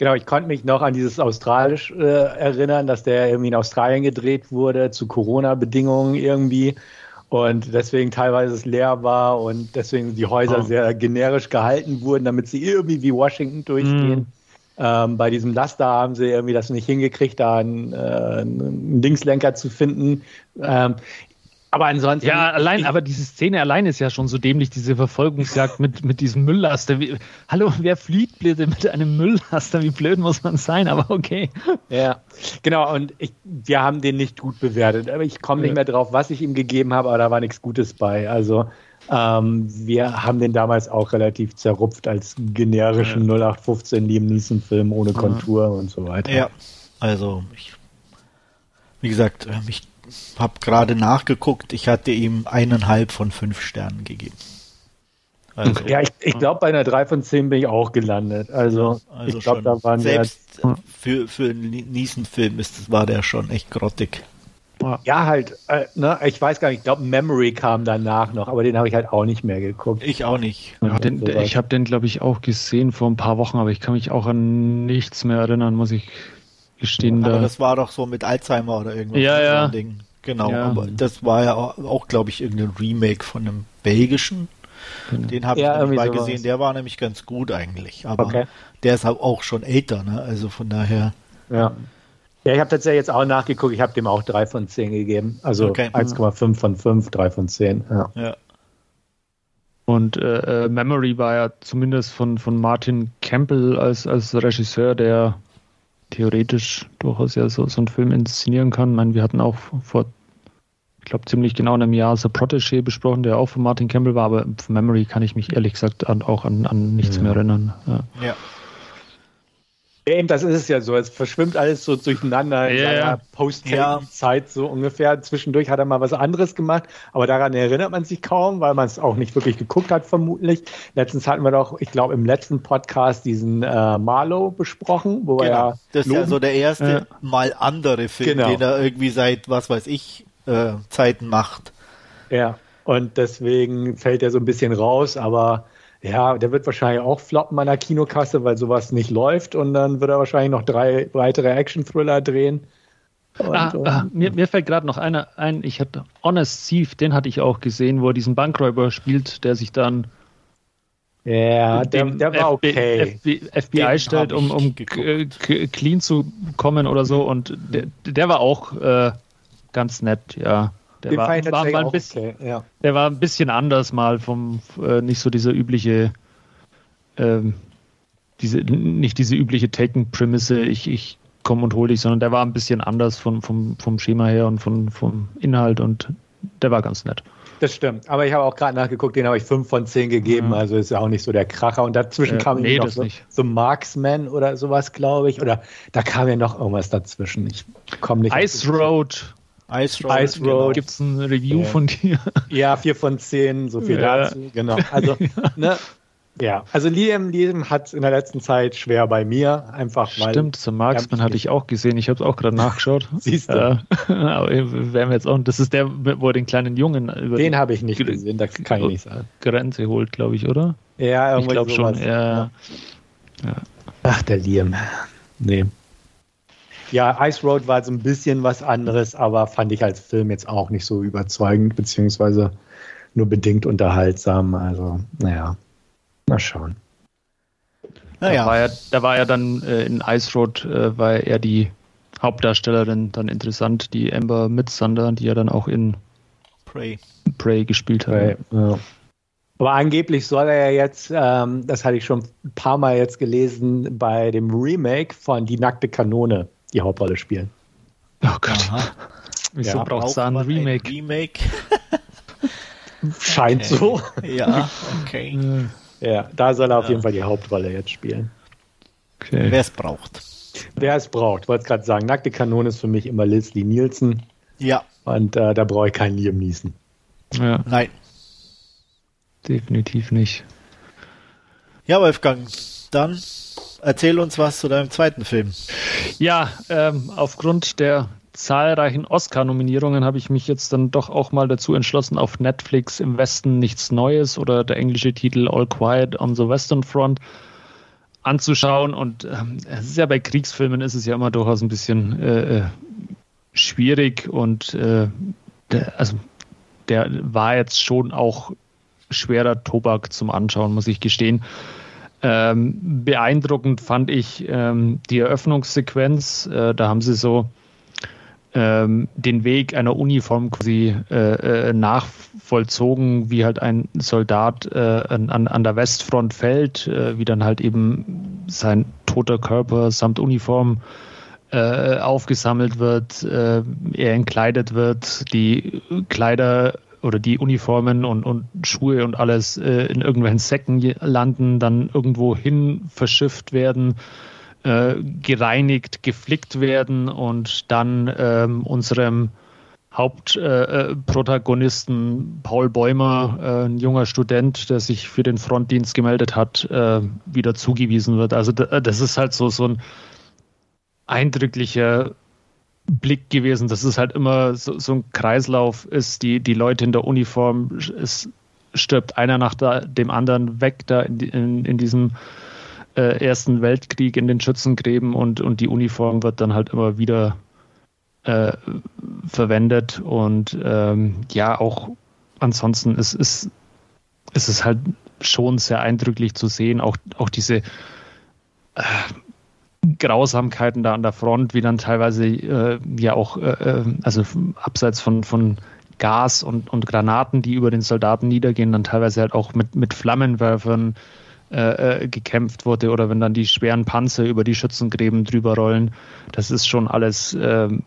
Genau, ich konnte mich noch an dieses Australisch äh, erinnern, dass der irgendwie in Australien gedreht wurde, zu Corona-Bedingungen irgendwie. Und deswegen teilweise es leer war und deswegen die Häuser oh. sehr generisch gehalten wurden, damit sie irgendwie wie Washington durchgehen. Mm. Ähm, bei diesem Laster haben sie irgendwie das nicht hingekriegt, da einen, äh, einen Linkslenker zu finden. Ähm, aber ansonsten. Ja, allein, aber diese Szene allein ist ja schon so dämlich, diese Verfolgungsjagd mit, mit diesem Mülllaster. Wie, hallo, wer fliegt bitte mit einem Mülllaster? Wie blöd muss man sein? Aber okay. Ja, genau. Und ich, wir haben den nicht gut bewertet. Aber ich komme nicht mehr drauf, was ich ihm gegeben habe, aber da war nichts Gutes bei. Also, ähm, wir haben den damals auch relativ zerrupft als generischen ja. 0815 Liam Neeson-Film ohne Kontur ja. und so weiter. Ja, also, ich, wie gesagt, mich habe gerade nachgeguckt, ich hatte ihm eineinhalb von fünf Sternen gegeben. Also, ja, ich, ich glaube, bei einer 3 von 10 bin ich auch gelandet. Also, also ich glaube, da waren selbst ja, für, für einen Niesen-Film ist, war der schon echt grottig. Ja, halt, äh, ne, ich weiß gar nicht, ich glaube, Memory kam danach noch, aber den habe ich halt auch nicht mehr geguckt. Ich auch nicht. Ja, den, ich habe den, glaube ich, auch gesehen vor ein paar Wochen, aber ich kann mich auch an nichts mehr erinnern, muss ich gestehen. Aber da. das war doch so mit Alzheimer oder irgendwas. Ja, ja. So Ding. Genau, ja. aber das war ja auch, auch glaube ich, irgendein Remake von einem belgischen. Genau. Den habe ja, ich mal gesehen, der war nämlich ganz gut eigentlich. Aber okay. der ist auch schon älter, ne? Also von daher. Ja. Ja, ich habe tatsächlich jetzt auch nachgeguckt, ich habe dem auch 3 von 10 gegeben. Also okay. 1,5 von 5, 3 von 10. Ja. ja. Und äh, äh, Memory war ja zumindest von, von Martin Campbell als, als Regisseur, der theoretisch durchaus ja so, so einen Film inszenieren kann. Ich meine, wir hatten auch vor, ich glaube, ziemlich genau einem Jahr The Protégé besprochen, der auch von Martin Campbell war, aber von Memory kann ich mich ehrlich gesagt an, auch an, an nichts ja. mehr erinnern. Ja. ja. Ja, eben, das ist es ja so. Es verschwimmt alles so durcheinander in yeah. seiner Post-Zeit so ungefähr. Zwischendurch hat er mal was anderes gemacht, aber daran erinnert man sich kaum, weil man es auch nicht wirklich geguckt hat, vermutlich. Letztens hatten wir doch, ich glaube, im letzten Podcast diesen äh, Marlow besprochen, wo genau. er. Das ist ja so der erste ja. mal andere Film, genau. den er irgendwie seit, was weiß ich, äh, Zeiten macht. Ja, und deswegen fällt er so ein bisschen raus, aber ja, der wird wahrscheinlich auch floppen an der Kinokasse, weil sowas nicht läuft. Und dann wird er wahrscheinlich noch drei weitere Action-Thriller drehen. Und, ah, ah, mir, mir, fällt gerade noch einer ein, ich hatte Honest Thief, den hatte ich auch gesehen, wo er diesen Bankräuber spielt, der sich dann ja, der, der war okay. FBI, FBI stellt, um, um clean zu kommen oder so. Und der, der war auch äh, ganz nett, ja. Der war, war mal ein bisschen, okay, ja. der war ein bisschen anders mal vom, äh, nicht so dieser übliche, ähm, diese, nicht diese übliche Taken-Prämisse, ich, ich komme und hole dich, sondern der war ein bisschen anders vom, vom, vom Schema her und von, vom Inhalt und der war ganz nett. Das stimmt. Aber ich habe auch gerade nachgeguckt, den habe ich 5 von 10 gegeben. Mhm. Also ist ja auch nicht so der Kracher. Und dazwischen äh, kam nee, noch so, so, Marksman oder sowas, glaube ich. Oder da kam ja noch irgendwas dazwischen. Ich komme nicht. Ice Road Ice Road. Ice Road. Genau. Gibt es ein Review ja. von dir? Ja, 4 von 10, so viel ja. dazu. Genau. Also, ne, ja, also Liam, Liam hat in der letzten Zeit schwer bei mir, einfach weil. Stimmt, zum Marksman hatte ich auch gesehen. Ich habe es auch gerade nachgeschaut. Siehst du. Äh, aber werden wir jetzt auch. Das ist der, wo er den kleinen Jungen über Den habe ich nicht gesehen, da kann ich nicht sagen. Grenze holt, glaube ich, oder? Ja, irgendwie Ich glaube schon. Ja. ja. Ach, der Liam. Nee. Ja, Ice Road war so ein bisschen was anderes, aber fand ich als Film jetzt auch nicht so überzeugend, beziehungsweise nur bedingt unterhaltsam. Also, naja, mal schauen. Naja. Da war ja, da war ja dann äh, in Ice Road, äh, war er die Hauptdarstellerin dann interessant, die Amber Midsunder, die ja dann auch in Prey, Prey gespielt hat. Prey, ja. Aber angeblich soll er ja jetzt, ähm, das hatte ich schon ein paar Mal jetzt gelesen, bei dem Remake von Die nackte Kanone die Hauptrolle spielen. Oh Gott. Aha. Wieso ja, braucht es ein Remake? Ein Remake? Scheint okay. so. Ja, okay. Ja, da soll er ja. auf jeden Fall die Hauptrolle jetzt spielen. Okay. Wer es braucht. Wer es braucht, wollte gerade sagen. Nackte Kanone ist für mich immer Leslie Nielsen. Ja. Und äh, da brauche ich keinen Liam Niesen. Ja. Nein. Definitiv nicht. Ja, Wolfgang, dann erzähl uns was zu deinem zweiten Film. Ja, ähm, aufgrund der zahlreichen Oscar-Nominierungen habe ich mich jetzt dann doch auch mal dazu entschlossen, auf Netflix im Westen nichts Neues oder der englische Titel All Quiet on the Western Front anzuschauen. Und ähm, es ist ja bei Kriegsfilmen ist es ja immer durchaus ein bisschen äh, äh schwierig und äh, der, also der war jetzt schon auch schwerer Tobak zum Anschauen, muss ich gestehen. Ähm, beeindruckend fand ich ähm, die Eröffnungssequenz. Äh, da haben sie so ähm, den Weg einer Uniform quasi äh, äh, nachvollzogen, wie halt ein Soldat äh, an, an der Westfront fällt, äh, wie dann halt eben sein toter Körper samt Uniform äh, aufgesammelt wird, er entkleidet wird, die Kleider oder die Uniformen und, und Schuhe und alles äh, in irgendwelchen Säcken landen, dann irgendwo hin verschifft werden, äh, gereinigt, geflickt werden und dann ähm, unserem Hauptprotagonisten äh, Paul Bäumer, äh, ein junger Student, der sich für den Frontdienst gemeldet hat, äh, wieder zugewiesen wird. Also das ist halt so, so ein eindrücklicher Blick gewesen. Das ist halt immer so, so ein Kreislauf ist, die, die Leute in der Uniform, es stirbt einer nach der, dem anderen weg da in, in, in diesem äh, Ersten Weltkrieg in den Schützengräben und, und die Uniform wird dann halt immer wieder äh, verwendet und ähm, ja, auch ansonsten ist, ist, ist es halt schon sehr eindrücklich zu sehen, auch, auch diese äh, Grausamkeiten da an der Front, wie dann teilweise äh, ja auch, äh, äh also abseits von, von Gas und, und Granaten, die über den Soldaten niedergehen, dann teilweise halt auch mit, mit Flammenwerfern äh, äh, gekämpft wurde oder wenn dann die schweren Panzer über die Schützengräben drüber rollen. Das ist schon alles ähm,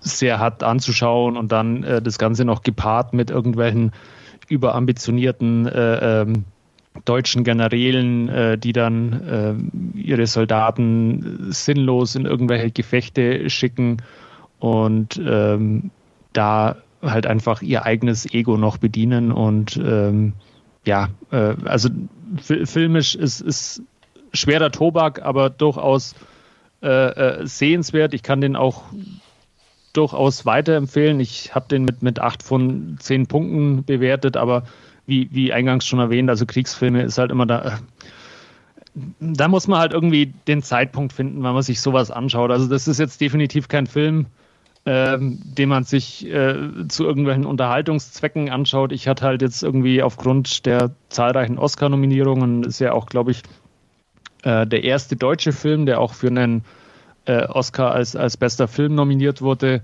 sehr hart anzuschauen und dann äh, das Ganze noch gepaart mit irgendwelchen überambitionierten äh, ähm, deutschen Generälen, äh, die dann äh, ihre Soldaten sinnlos in irgendwelche Gefechte schicken und ähm, da halt einfach ihr eigenes Ego noch bedienen und ähm, ja, äh, also filmisch ist, ist schwerer Tobak, aber durchaus äh, äh, sehenswert. Ich kann den auch durchaus weiterempfehlen. Ich habe den mit, mit acht von zehn Punkten bewertet, aber wie, wie eingangs schon erwähnt, also Kriegsfilme ist halt immer da. Äh, da muss man halt irgendwie den Zeitpunkt finden, wenn man sich sowas anschaut. Also das ist jetzt definitiv kein Film, ähm, den man sich äh, zu irgendwelchen Unterhaltungszwecken anschaut. Ich hatte halt jetzt irgendwie aufgrund der zahlreichen Oscar-Nominierungen, ist ja auch, glaube ich, äh, der erste deutsche Film, der auch für einen äh, Oscar als, als bester Film nominiert wurde.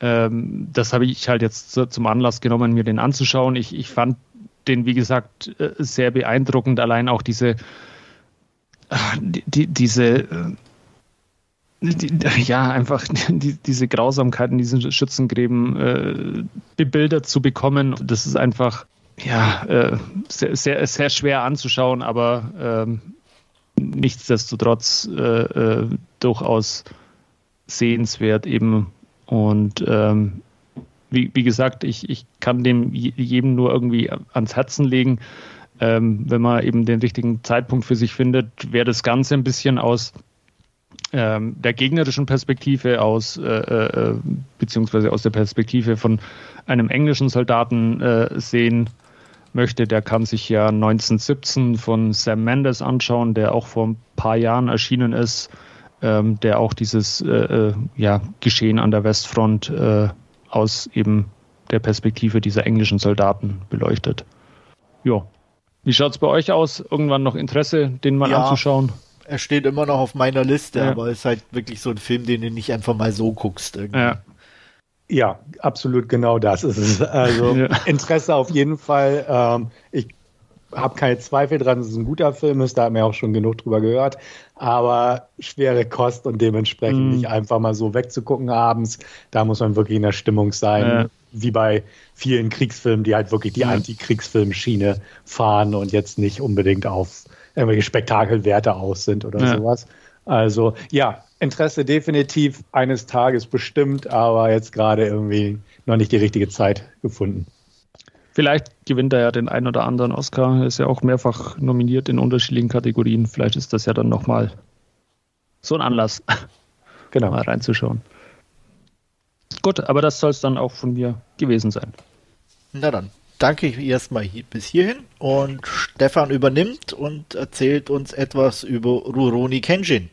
Ähm, das habe ich halt jetzt so, zum Anlass genommen, mir den anzuschauen. Ich, ich fand den, wie gesagt, äh, sehr beeindruckend. Allein auch diese, äh, die, die, diese, äh, die, ja, einfach die, diese Grausamkeiten, diese Schützengräben äh, bebildert zu bekommen. Das ist einfach, ja, äh, sehr, sehr, sehr schwer anzuschauen, aber ähm, nichtsdestotrotz äh, äh, durchaus sehenswert eben. Und ähm, wie, wie, gesagt, ich, ich kann dem jedem nur irgendwie ans Herzen legen. Ähm, wenn man eben den richtigen Zeitpunkt für sich findet, wäre das Ganze ein bisschen aus ähm, der gegnerischen Perspektive, aus äh, äh, beziehungsweise aus der Perspektive von einem englischen Soldaten äh, sehen möchte, der kann sich ja 1917 von Sam Mendes anschauen, der auch vor ein paar Jahren erschienen ist, ähm, der auch dieses äh, äh, ja, Geschehen an der Westfront äh, aus eben der Perspektive dieser englischen Soldaten beleuchtet. Ja. Wie schaut es bei euch aus? Irgendwann noch Interesse, den mal ja, anzuschauen? Er steht immer noch auf meiner Liste, ja. aber es ist halt wirklich so ein Film, den du nicht einfach mal so guckst. Irgendwie. Ja. Ja, absolut genau das ist es. Also ja. Interesse auf jeden Fall. Ähm, ich habe keine Zweifel dran, dass es ein guter Film ist, da haben wir auch schon genug drüber gehört. Aber schwere Kost und dementsprechend mm. nicht einfach mal so wegzugucken abends. Da muss man wirklich in der Stimmung sein, ja. wie bei vielen Kriegsfilmen, die halt wirklich die ja. Anti-Kriegsfilm-Schiene fahren und jetzt nicht unbedingt auf irgendwelche Spektakelwerte aus sind oder ja. sowas. Also ja, Interesse definitiv eines Tages bestimmt, aber jetzt gerade irgendwie noch nicht die richtige Zeit gefunden. Vielleicht gewinnt er ja den einen oder anderen Oscar. Er ist ja auch mehrfach nominiert in unterschiedlichen Kategorien. Vielleicht ist das ja dann nochmal so ein Anlass, genau. mal reinzuschauen. Gut, aber das soll es dann auch von mir gewesen sein. Na dann, danke ich erstmal hier, bis hierhin und Stefan übernimmt und erzählt uns etwas über Rurouni Kenshin.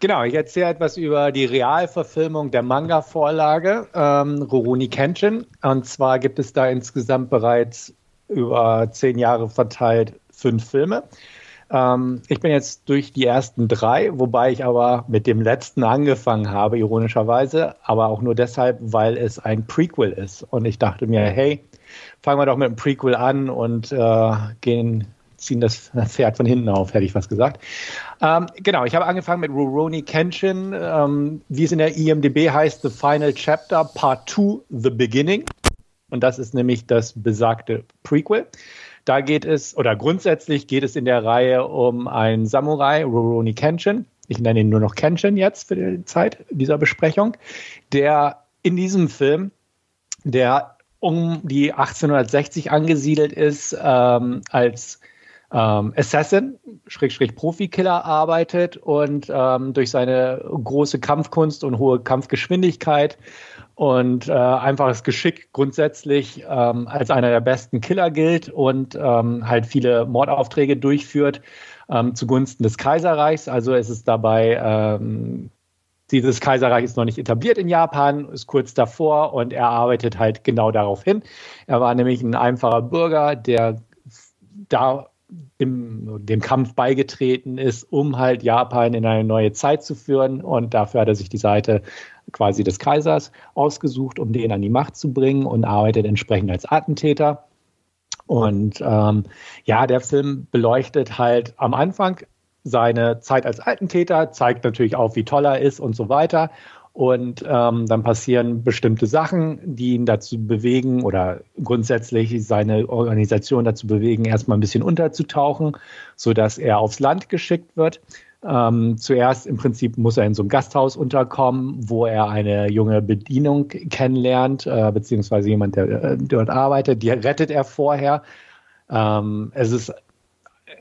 Genau, ich erzähle etwas über die Realverfilmung der Manga-Vorlage ähm, Rurouni Kenshin. Und zwar gibt es da insgesamt bereits über zehn Jahre verteilt fünf Filme. Ähm, ich bin jetzt durch die ersten drei, wobei ich aber mit dem letzten angefangen habe, ironischerweise, aber auch nur deshalb, weil es ein Prequel ist. Und ich dachte mir, hey, fangen wir doch mit einem Prequel an und äh, gehen ziehen das Pferd von hinten auf, hätte ich was gesagt. Ähm, genau, ich habe angefangen mit Rurouni Kenshin, ähm, wie es in der IMDB heißt, The Final Chapter, Part 2, The Beginning. Und das ist nämlich das besagte Prequel. Da geht es, oder grundsätzlich geht es in der Reihe um einen Samurai, Rurouni Kenshin. Ich nenne ihn nur noch Kenshin jetzt für die Zeit dieser Besprechung, der in diesem Film der um die 1860 angesiedelt ist, ähm, als ähm, Assassin, Schrägstrich Profikiller arbeitet und ähm, durch seine große Kampfkunst und hohe Kampfgeschwindigkeit und äh, einfaches Geschick grundsätzlich ähm, als einer der besten Killer gilt und ähm, halt viele Mordaufträge durchführt ähm, zugunsten des Kaiserreichs. Also es ist dabei ähm, dieses Kaiserreich ist noch nicht etabliert in Japan, ist kurz davor und er arbeitet halt genau darauf hin. Er war nämlich ein einfacher Bürger, der da im, dem Kampf beigetreten ist, um halt Japan in eine neue Zeit zu führen. Und dafür hat er sich die Seite quasi des Kaisers ausgesucht, um den an die Macht zu bringen und arbeitet entsprechend als Attentäter. Und ähm, ja, der Film beleuchtet halt am Anfang seine Zeit als Attentäter, zeigt natürlich auch, wie toll er ist und so weiter. Und ähm, dann passieren bestimmte Sachen, die ihn dazu bewegen oder grundsätzlich seine Organisation dazu bewegen, erstmal ein bisschen unterzutauchen, sodass er aufs Land geschickt wird. Ähm, zuerst im Prinzip muss er in so einem Gasthaus unterkommen, wo er eine junge Bedienung kennenlernt, äh, beziehungsweise jemand, der äh, dort arbeitet. Die rettet er vorher. Ähm, es ist,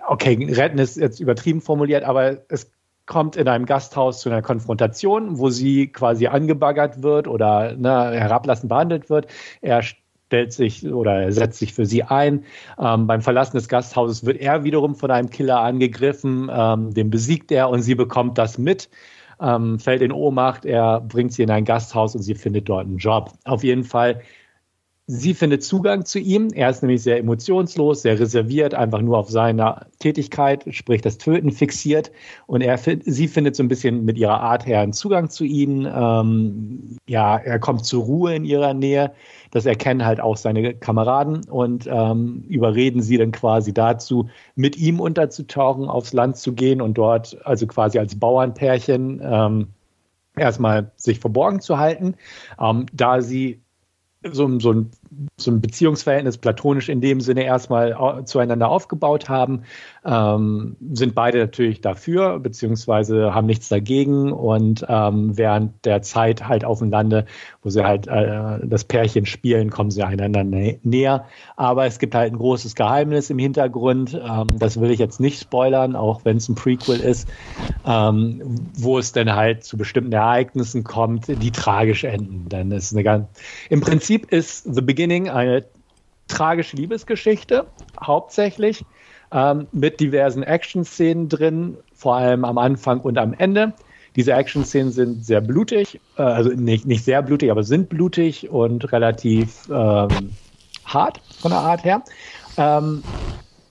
okay, retten ist jetzt übertrieben formuliert, aber es kommt in einem Gasthaus zu einer Konfrontation, wo sie quasi angebaggert wird oder ne, herablassend behandelt wird. Er stellt sich oder setzt sich für sie ein. Ähm, beim Verlassen des Gasthauses wird er wiederum von einem Killer angegriffen, ähm, den besiegt er und sie bekommt das mit. Ähm, fällt in Ohnmacht, er bringt sie in ein Gasthaus und sie findet dort einen Job. Auf jeden Fall Sie findet Zugang zu ihm. Er ist nämlich sehr emotionslos, sehr reserviert, einfach nur auf seine Tätigkeit, sprich das Töten fixiert. Und er, sie findet so ein bisschen mit ihrer Art her einen Zugang zu ihm. Ähm, ja, er kommt zur Ruhe in ihrer Nähe. Das erkennen halt auch seine Kameraden und ähm, überreden sie dann quasi dazu, mit ihm unterzutauchen, aufs Land zu gehen und dort, also quasi als Bauernpärchen, ähm, erstmal sich verborgen zu halten. Ähm, da sie so, so, ein, so ein Beziehungsverhältnis platonisch in dem Sinne erstmal zueinander aufgebaut haben, ähm, sind beide natürlich dafür, beziehungsweise haben nichts dagegen und ähm, während der Zeit halt auf dem Lande, wo sie halt äh, das Pärchen spielen, kommen sie einander nä näher. Aber es gibt halt ein großes Geheimnis im Hintergrund, ähm, das will ich jetzt nicht spoilern, auch wenn es ein Prequel ist, ähm, wo es dann halt zu bestimmten Ereignissen kommt, die tragisch enden. Denn es ist eine ganz, im Prinzip ist The Beginning eine tragische Liebesgeschichte, hauptsächlich ähm, mit diversen Action-Szenen drin, vor allem am Anfang und am Ende. Diese Action-Szenen sind sehr blutig, äh, also nicht, nicht sehr blutig, aber sind blutig und relativ ähm, hart von der Art her. Ähm,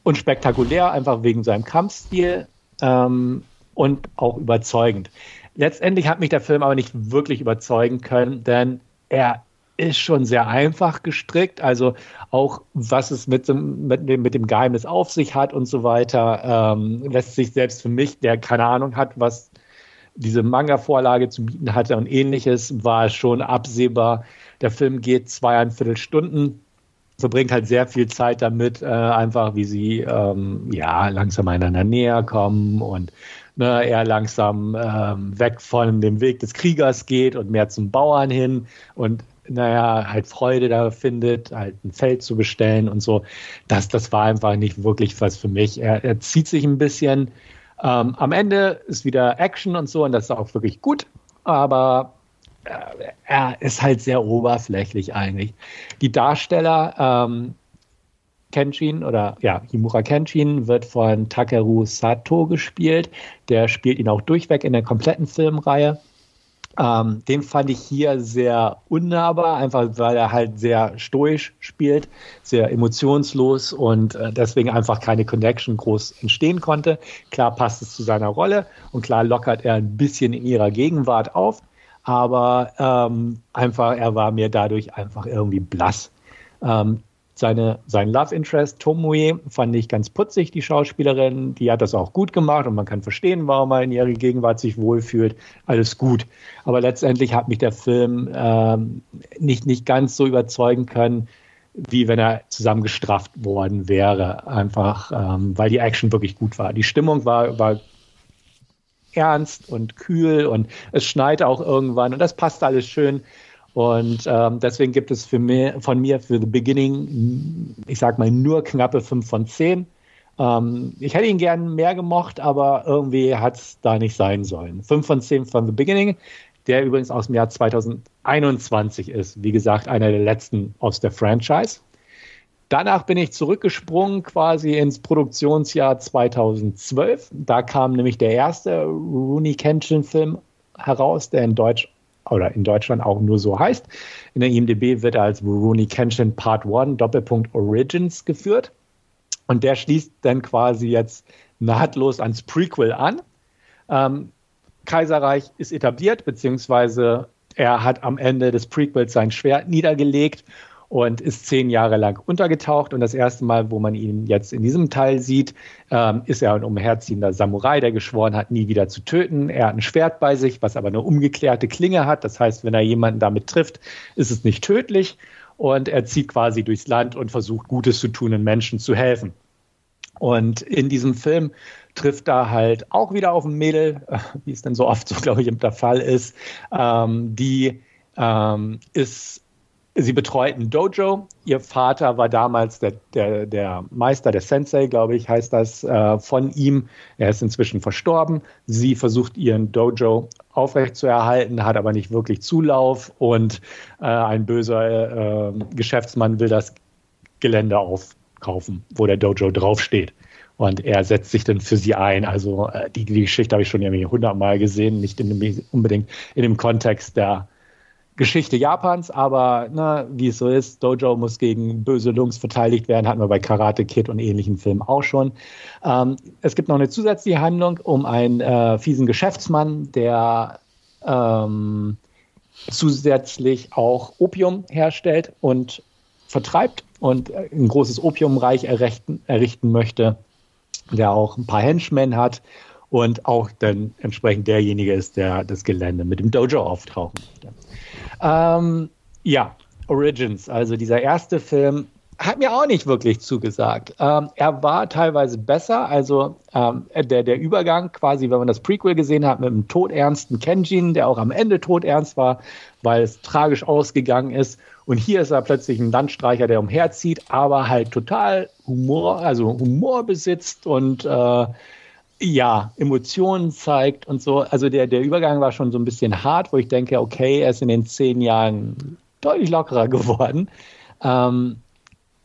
und spektakulär, einfach wegen seinem Kampfstil ähm, und auch überzeugend. Letztendlich hat mich der Film aber nicht wirklich überzeugen können, denn er ist schon sehr einfach gestrickt. Also auch was es mit dem, mit dem, mit dem Geheimnis auf sich hat und so weiter, ähm, lässt sich selbst für mich, der keine Ahnung hat, was diese Manga-Vorlage zu bieten hatte und ähnliches, war schon absehbar. Der Film geht zweieinviertel Stunden, verbringt halt sehr viel Zeit damit, äh, einfach wie sie ähm, ja langsam einander näher kommen und ne, er langsam ähm, weg von dem Weg des Kriegers geht und mehr zum Bauern hin und naja, halt Freude da findet, halt ein Feld zu bestellen und so. Das, das war einfach nicht wirklich was für mich. Er, er zieht sich ein bisschen. Ähm, am Ende ist wieder Action und so und das ist auch wirklich gut, aber äh, er ist halt sehr oberflächlich eigentlich. Die Darsteller, ähm, Kenshin oder ja, Himura Kenshin wird von Takeru Sato gespielt. Der spielt ihn auch durchweg in der kompletten Filmreihe. Ähm, den fand ich hier sehr unnahbar, einfach weil er halt sehr stoisch spielt, sehr emotionslos und äh, deswegen einfach keine Connection groß entstehen konnte. Klar passt es zu seiner Rolle und klar lockert er ein bisschen in ihrer Gegenwart auf, aber ähm, einfach, er war mir dadurch einfach irgendwie blass. Ähm, seine, sein Love Interest, Tomoe, fand ich ganz putzig, die Schauspielerin. Die hat das auch gut gemacht und man kann verstehen, warum er in ihrer Gegenwart sich wohlfühlt. Alles gut. Aber letztendlich hat mich der Film ähm, nicht, nicht ganz so überzeugen können, wie wenn er zusammengestrafft worden wäre. Einfach, ähm, weil die Action wirklich gut war. Die Stimmung war, war ernst und kühl und es schneit auch irgendwann und das passt alles schön. Und ähm, deswegen gibt es für mir, von mir für The Beginning, ich sag mal, nur knappe 5 von 10. Ähm, ich hätte ihn gern mehr gemocht, aber irgendwie hat es da nicht sein sollen. 5 von 10 von The Beginning, der übrigens aus dem Jahr 2021 ist. Wie gesagt, einer der letzten aus der Franchise. Danach bin ich zurückgesprungen quasi ins Produktionsjahr 2012. Da kam nämlich der erste Rooney Kenshin-Film heraus, der in Deutsch oder in Deutschland auch nur so heißt. In der IMDb wird er als Rooney Kenshin Part 1 Doppelpunkt Origins geführt. Und der schließt dann quasi jetzt nahtlos ans Prequel an. Ähm, Kaiserreich ist etabliert, beziehungsweise er hat am Ende des Prequels sein Schwert niedergelegt und ist zehn Jahre lang untergetaucht. Und das erste Mal, wo man ihn jetzt in diesem Teil sieht, ähm, ist er ein umherziehender Samurai, der geschworen hat, nie wieder zu töten. Er hat ein Schwert bei sich, was aber eine umgeklärte Klinge hat. Das heißt, wenn er jemanden damit trifft, ist es nicht tödlich. Und er zieht quasi durchs Land und versucht, Gutes zu tun und Menschen zu helfen. Und in diesem Film trifft er halt auch wieder auf ein Mädel, wie es dann so oft so, glaube ich, der Fall ist. Ähm, die ähm, ist Sie betreut ein Dojo. Ihr Vater war damals der, der, der Meister, der Sensei, glaube ich, heißt das, äh, von ihm. Er ist inzwischen verstorben. Sie versucht ihren Dojo aufrechtzuerhalten, hat aber nicht wirklich Zulauf und äh, ein böser äh, Geschäftsmann will das Gelände aufkaufen, wo der Dojo draufsteht. Und er setzt sich dann für sie ein. Also äh, die, die Geschichte habe ich schon irgendwie hundertmal gesehen, nicht in dem, unbedingt in dem Kontext der Geschichte Japans, aber na, wie es so ist, Dojo muss gegen böse Lungs verteidigt werden, hatten wir bei Karate Kid und ähnlichen Filmen auch schon. Ähm, es gibt noch eine zusätzliche Handlung um einen äh, fiesen Geschäftsmann, der ähm, zusätzlich auch Opium herstellt und vertreibt und ein großes Opiumreich errichten, errichten möchte, der auch ein paar Henchmen hat und auch dann entsprechend derjenige ist, der das Gelände mit dem Dojo auftauchen möchte. Ähm, ja, Origins, also dieser erste Film, hat mir auch nicht wirklich zugesagt. Ähm, er war teilweise besser, also ähm, der, der Übergang quasi, wenn man das Prequel gesehen hat, mit einem todernsten Kenjin, der auch am Ende todernst war, weil es tragisch ausgegangen ist. Und hier ist er plötzlich ein Landstreicher, der umherzieht, aber halt total Humor, also Humor besitzt und äh, ja, Emotionen zeigt und so. Also der, der Übergang war schon so ein bisschen hart, wo ich denke, okay, er ist in den zehn Jahren deutlich lockerer geworden. Ähm,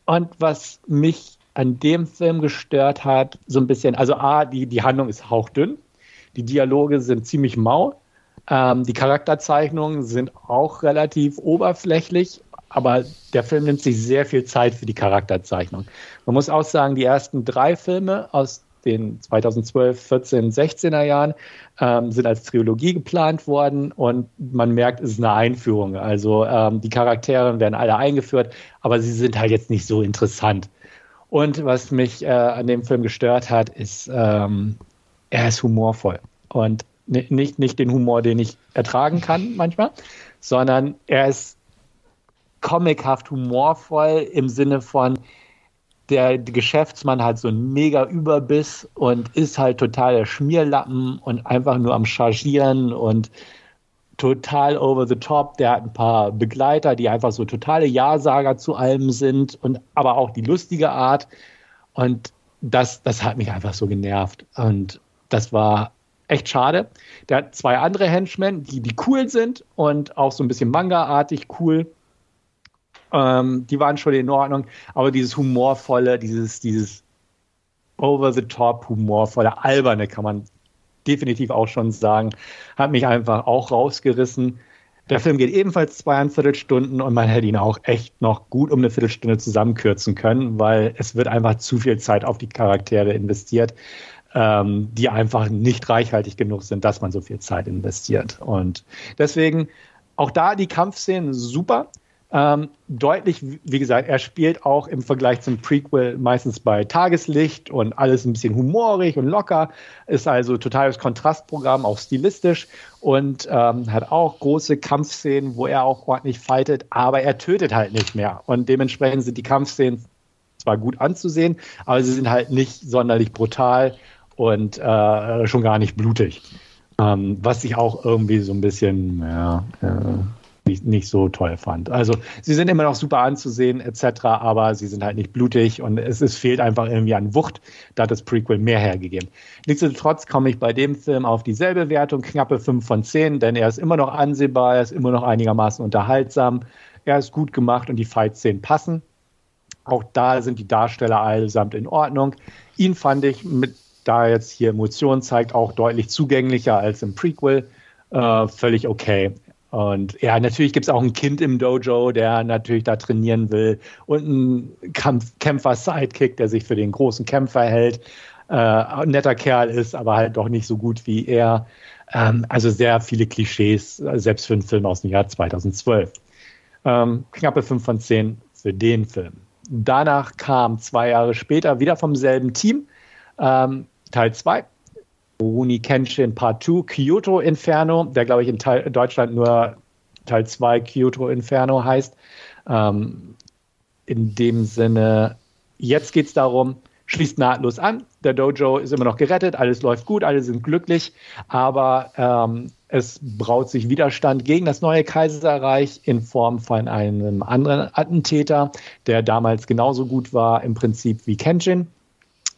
und was mich an dem Film gestört hat, so ein bisschen, also A, die, die Handlung ist hauchdünn, die Dialoge sind ziemlich mau, ähm, die Charakterzeichnungen sind auch relativ oberflächlich, aber der Film nimmt sich sehr viel Zeit für die Charakterzeichnung. Man muss auch sagen, die ersten drei Filme aus den 2012, 14, 16er Jahren, ähm, sind als Trilogie geplant worden und man merkt, es ist eine Einführung. Also ähm, die Charaktere werden alle eingeführt, aber sie sind halt jetzt nicht so interessant. Und was mich äh, an dem Film gestört hat, ist, ähm, er ist humorvoll. Und nicht, nicht den Humor, den ich ertragen kann manchmal, sondern er ist comichaft humorvoll im Sinne von, der Geschäftsmann hat so einen mega Überbiss und ist halt total der Schmierlappen und einfach nur am Chargieren und total over the top. Der hat ein paar Begleiter, die einfach so totale Ja-Sager zu allem sind und aber auch die lustige Art. Und das, das hat mich einfach so genervt. Und das war echt schade. Der hat zwei andere Henchmen, die, die cool sind und auch so ein bisschen Manga-artig cool. Ähm, die waren schon in Ordnung, aber dieses humorvolle, dieses, dieses over-the-top humorvolle, alberne kann man definitiv auch schon sagen, hat mich einfach auch rausgerissen. Der Film geht ebenfalls zweieinviertel Stunden und man hätte ihn auch echt noch gut um eine Viertelstunde zusammenkürzen können, weil es wird einfach zu viel Zeit auf die Charaktere investiert, ähm, die einfach nicht reichhaltig genug sind, dass man so viel Zeit investiert. Und deswegen auch da die Kampfszenen super. Ähm, deutlich, wie gesagt, er spielt auch im Vergleich zum Prequel meistens bei Tageslicht und alles ein bisschen humorig und locker, ist also totales Kontrastprogramm, auch stilistisch und ähm, hat auch große Kampfszenen, wo er auch ordentlich fightet, aber er tötet halt nicht mehr. Und dementsprechend sind die Kampfszenen zwar gut anzusehen, aber sie sind halt nicht sonderlich brutal und äh, schon gar nicht blutig. Ähm, was sich auch irgendwie so ein bisschen, ja, äh, nicht, nicht so toll fand. Also sie sind immer noch super anzusehen etc., aber sie sind halt nicht blutig und es, es fehlt einfach irgendwie an Wucht. Da hat das Prequel mehr hergegeben. Nichtsdestotrotz komme ich bei dem Film auf dieselbe Wertung, knappe 5 von 10, denn er ist immer noch ansehbar, er ist immer noch einigermaßen unterhaltsam, er ist gut gemacht und die Fight-Szenen passen. Auch da sind die Darsteller allesamt in Ordnung. Ihn fand ich, mit, da jetzt hier Emotionen zeigt, auch deutlich zugänglicher als im Prequel. Äh, völlig okay. Und ja, natürlich gibt es auch ein Kind im Dojo, der natürlich da trainieren will und ein Kämpfer-Sidekick, der sich für den großen Kämpfer hält. Äh, ein netter Kerl ist, aber halt doch nicht so gut wie er. Ähm, also sehr viele Klischees, selbst für einen Film aus dem Jahr 2012. Ähm, knappe 5 von 10 für den Film. Danach kam zwei Jahre später wieder vom selben Team ähm, Teil 2 Runi Kenshin Part 2, Kyoto Inferno, der glaube ich in, Teil, Deutschland nur Teil 2 Kyoto Inferno heißt. Ähm, in dem Sinne, jetzt geht es darum, schließt nahtlos an. Der Dojo ist immer noch gerettet, alles läuft gut, alle sind glücklich, aber ähm, es braut sich Widerstand gegen das neue Kaiserreich in Form von einem anderen Attentäter, der damals genauso gut war im Prinzip wie Kenshin.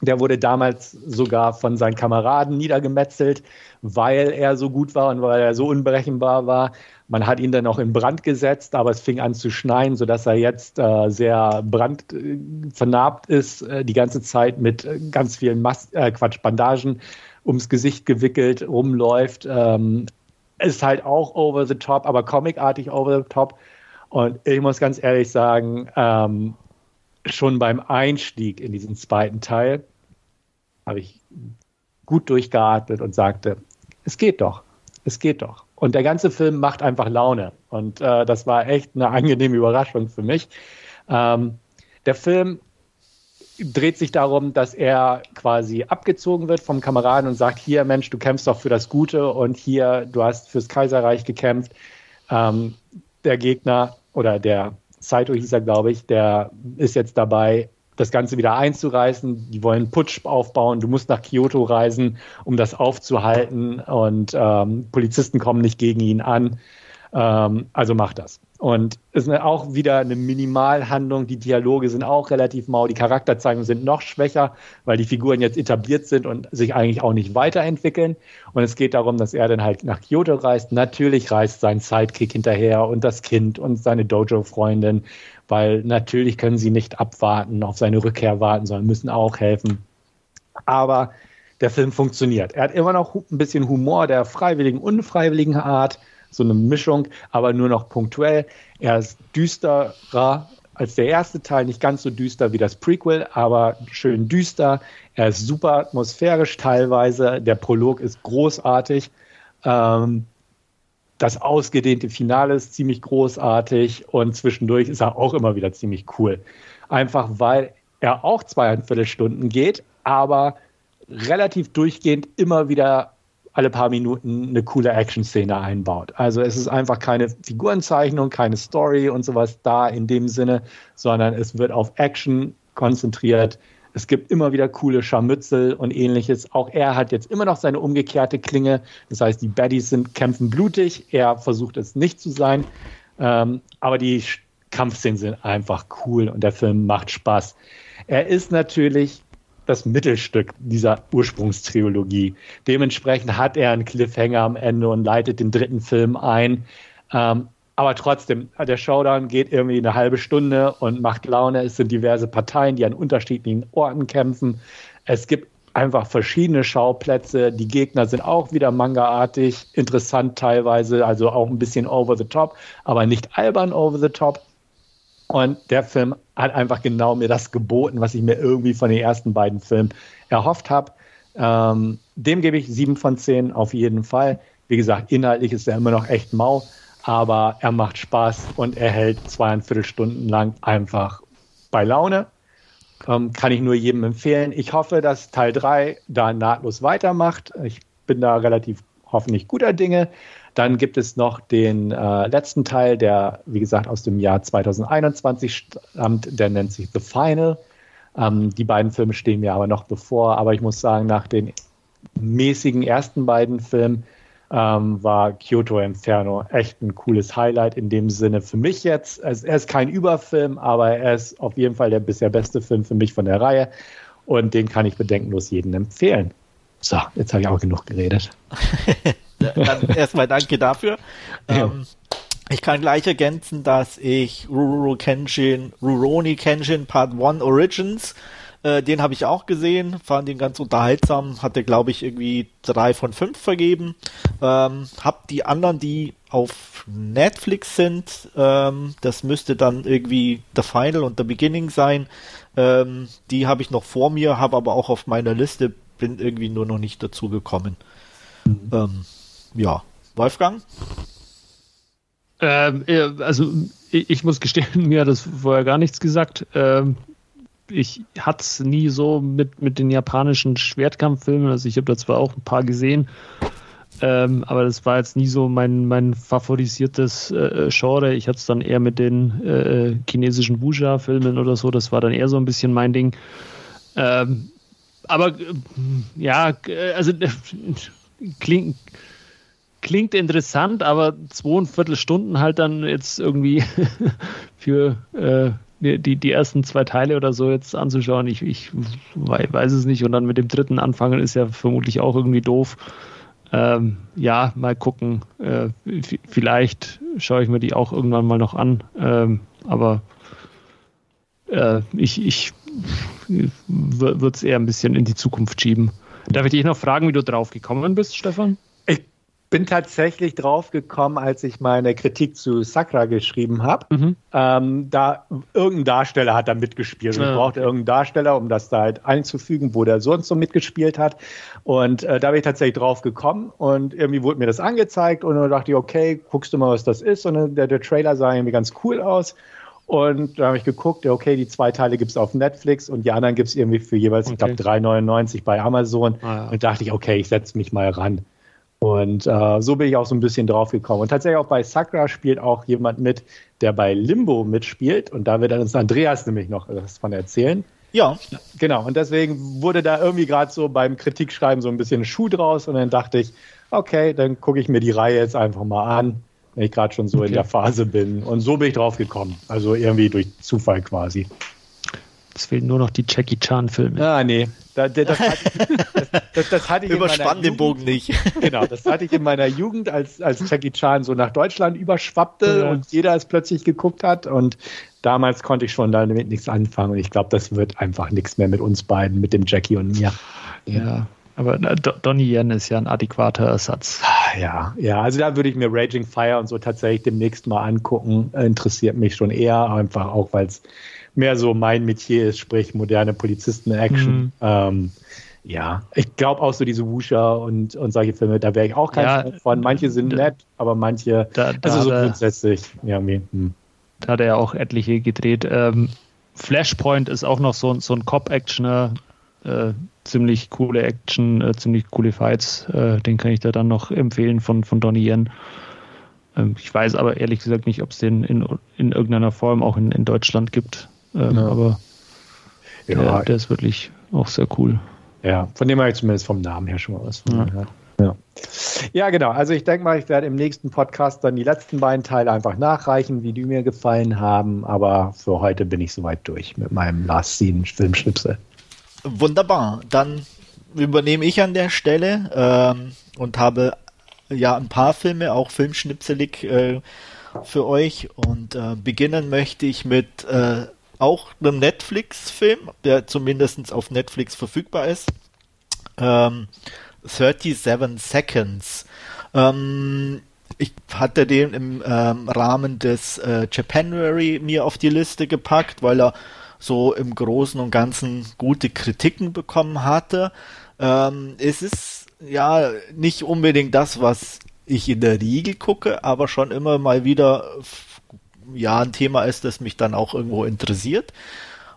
Der wurde damals sogar von seinen Kameraden niedergemetzelt, weil er so gut war und weil er so unberechenbar war. Man hat ihn dann auch in Brand gesetzt, aber es fing an zu schneien, sodass er jetzt äh, sehr brandvernarbt ist, äh, die ganze Zeit mit äh, ganz vielen Mas äh, Quatsch, Bandagen ums Gesicht gewickelt rumläuft. Ähm, ist halt auch over the top, aber comicartig over the top. Und ich muss ganz ehrlich sagen, ähm, schon beim Einstieg in diesen zweiten Teil habe ich gut durchgeatmet und sagte, es geht doch, es geht doch. Und der ganze Film macht einfach Laune. Und äh, das war echt eine angenehme Überraschung für mich. Ähm, der Film dreht sich darum, dass er quasi abgezogen wird vom Kameraden und sagt, hier Mensch, du kämpfst doch für das Gute und hier, du hast fürs Kaiserreich gekämpft. Ähm, der Gegner oder der Saito hieß er, glaube ich, der ist jetzt dabei, das Ganze wieder einzureißen. Die wollen Putsch aufbauen. Du musst nach Kyoto reisen, um das aufzuhalten. Und ähm, Polizisten kommen nicht gegen ihn an. Ähm, also mach das. Und es ist auch wieder eine Minimalhandlung. Die Dialoge sind auch relativ mau. Die Charakterzeichnungen sind noch schwächer, weil die Figuren jetzt etabliert sind und sich eigentlich auch nicht weiterentwickeln. Und es geht darum, dass er dann halt nach Kyoto reist. Natürlich reist sein Sidekick hinterher und das Kind und seine Dojo-Freundin, weil natürlich können sie nicht abwarten, auf seine Rückkehr warten, sondern müssen auch helfen. Aber der Film funktioniert. Er hat immer noch ein bisschen Humor der freiwilligen, unfreiwilligen Art so eine Mischung, aber nur noch punktuell. Er ist düsterer als der erste Teil, nicht ganz so düster wie das Prequel, aber schön düster. Er ist super atmosphärisch teilweise. Der Prolog ist großartig. Ähm, das ausgedehnte Finale ist ziemlich großartig und zwischendurch ist er auch immer wieder ziemlich cool. Einfach weil er auch zweieinviertel Stunden geht, aber relativ durchgehend immer wieder alle paar Minuten eine coole Action-Szene einbaut. Also es ist einfach keine Figurenzeichnung, keine Story und sowas da in dem Sinne, sondern es wird auf Action konzentriert. Es gibt immer wieder coole Scharmützel und ähnliches. Auch er hat jetzt immer noch seine umgekehrte Klinge. Das heißt, die Baddies sind, kämpfen blutig. Er versucht es nicht zu sein. Ähm, aber die Kampfszenen sind einfach cool und der Film macht Spaß. Er ist natürlich das Mittelstück dieser Ursprungstrilogie. Dementsprechend hat er einen Cliffhanger am Ende und leitet den dritten Film ein. Ähm, aber trotzdem, der Showdown geht irgendwie eine halbe Stunde und macht Laune. Es sind diverse Parteien, die an unterschiedlichen Orten kämpfen. Es gibt einfach verschiedene Schauplätze. Die Gegner sind auch wieder mangaartig, interessant teilweise, also auch ein bisschen over the top, aber nicht albern over the top. Und der Film hat einfach genau mir das geboten, was ich mir irgendwie von den ersten beiden Filmen erhofft habe. Ähm, dem gebe ich sieben von zehn auf jeden Fall. Wie gesagt, inhaltlich ist er immer noch echt mau, aber er macht Spaß und er hält zweieinviertel Stunden lang einfach bei Laune. Ähm, kann ich nur jedem empfehlen. Ich hoffe, dass Teil 3 da nahtlos weitermacht. Ich bin da relativ hoffentlich guter Dinge. Dann gibt es noch den äh, letzten Teil, der, wie gesagt, aus dem Jahr 2021 stammt. Der nennt sich The Final. Ähm, die beiden Filme stehen mir aber noch bevor. Aber ich muss sagen, nach den mäßigen ersten beiden Filmen ähm, war Kyoto Inferno echt ein cooles Highlight in dem Sinne für mich jetzt. Also er ist kein Überfilm, aber er ist auf jeden Fall der bisher beste Film für mich von der Reihe und den kann ich bedenkenlos jedem empfehlen. So, jetzt habe ich auch genug geredet. Dann erstmal danke dafür. Ja. Ähm, ich kann gleich ergänzen, dass ich Ruroni Kenshin, Ruroni Kenshin Part 1 Origins äh, den habe ich auch gesehen, fand ihn ganz unterhaltsam, hatte glaube ich irgendwie drei von fünf vergeben. Ähm, hab die anderen, die auf Netflix sind, ähm, das müsste dann irgendwie The Final und The Beginning sein. Ähm, die habe ich noch vor mir, habe aber auch auf meiner Liste, bin irgendwie nur noch nicht dazu gekommen. Mhm. Ähm, ja, Wolfgang? Ähm, also ich, muss gestehen, mir hat das vorher gar nichts gesagt. Ähm, ich hatte es nie so mit, mit den japanischen Schwertkampffilmen. Also ich habe da zwar auch ein paar gesehen, ähm, aber das war jetzt nie so mein, mein favorisiertes äh, Genre. Ich hatte es dann eher mit den äh, chinesischen Wuxia-Filmen oder so. Das war dann eher so ein bisschen mein Ding. Ähm, aber äh, ja, also äh, klingt, klingt interessant, aber zweieinviertel Stunden halt dann jetzt irgendwie für äh, die, die ersten zwei Teile oder so jetzt anzuschauen. Ich, ich weiß es nicht. Und dann mit dem dritten anfangen ist ja vermutlich auch irgendwie doof. Ähm, ja, mal gucken. Äh, vielleicht schaue ich mir die auch irgendwann mal noch an. Ähm, aber äh, ich, ich würde es eher ein bisschen in die Zukunft schieben. Darf ich dich noch fragen, wie du drauf gekommen bist, Stefan? Bin tatsächlich drauf gekommen, als ich meine Kritik zu Sakra geschrieben habe. Mhm. Ähm, da irgendein Darsteller hat da mitgespielt. Ja. Ich brauchte irgendeinen Darsteller, um das da halt einzufügen, wo der sonst so mitgespielt hat. Und äh, da bin ich tatsächlich drauf gekommen und irgendwie wurde mir das angezeigt und dann dachte ich, okay, guckst du mal, was das ist. Und der, der Trailer sah irgendwie ganz cool aus. Und da habe ich geguckt, okay, die zwei Teile gibt es auf Netflix und die anderen gibt es irgendwie für jeweils, okay. ich glaube, 3,99 bei Amazon. Ah, ja. Und dachte ich, okay, ich setze mich mal ran. Und äh, so bin ich auch so ein bisschen drauf gekommen. Und tatsächlich auch bei Sakra spielt auch jemand mit, der bei Limbo mitspielt. Und da wird dann uns Andreas nämlich noch was von erzählen. Ja. Genau. Und deswegen wurde da irgendwie gerade so beim Kritikschreiben so ein bisschen Schuh draus. Und dann dachte ich, okay, dann gucke ich mir die Reihe jetzt einfach mal an, wenn ich gerade schon so okay. in der Phase bin. Und so bin ich drauf gekommen. Also irgendwie durch Zufall quasi. Es fehlen nur noch die Jackie Chan-Filme. Ah, nee. Da, das, das, das, das, hatte ich Überspann den Bogen nicht. Genau, das hatte ich in meiner Jugend, als, als Jackie Chan so nach Deutschland überschwappte ja. und jeder es plötzlich geguckt hat. Und damals konnte ich schon damit nichts anfangen. Und ich glaube, das wird einfach nichts mehr mit uns beiden, mit dem Jackie und mir. Ja. Aber Donnie Yen ist ja ein adäquater Ersatz. Ja, ja, also da würde ich mir Raging Fire und so tatsächlich demnächst mal angucken. Interessiert mich schon eher, einfach auch, weil es mehr so mein Metier ist, sprich moderne Polizisten-Action. Mhm. Ähm, ja, ich glaube auch so diese Wusha und, und solche Filme, da wäre ich auch kein ja, Fan von. Manche sind da, nett, aber manche, da, da also so grundsätzlich, ja, hm. Da hat er ja auch etliche gedreht. Ähm, Flashpoint ist auch noch so, so ein Cop-Actioner, äh, ziemlich coole Action, äh, ziemlich coole Fights. Äh, den kann ich da dann noch empfehlen von, von Donnie Yen. Ähm, ich weiß aber ehrlich gesagt nicht, ob es den in, in irgendeiner Form auch in, in Deutschland gibt. Ähm, ja. Aber ja. Der, der, ist wirklich auch sehr cool. Ja, von dem habe ich zumindest vom Namen her schon mal was von ja. Ja. ja, genau. Also ich denke mal, ich werde im nächsten Podcast dann die letzten beiden Teile einfach nachreichen, wie die mir gefallen haben. Aber für heute bin ich soweit durch mit meinem Last Scene Filmschnipsel. Wunderbar. Dann übernehme ich an der Stelle ähm, und habe ja ein paar Filme, auch filmschnipselig äh, für euch. Und äh, beginnen möchte ich mit äh, auch einem Netflix-Film, der zumindest auf Netflix verfügbar ist. Ähm, 37 Seconds. Ähm, ich hatte den im ähm, Rahmen des äh, Japanuary mir auf die Liste gepackt, weil er so im Großen und Ganzen gute Kritiken bekommen hatte. Ähm, es ist ja nicht unbedingt das, was ich in der Regel gucke, aber schon immer mal wieder ja ein Thema ist, das mich dann auch irgendwo interessiert.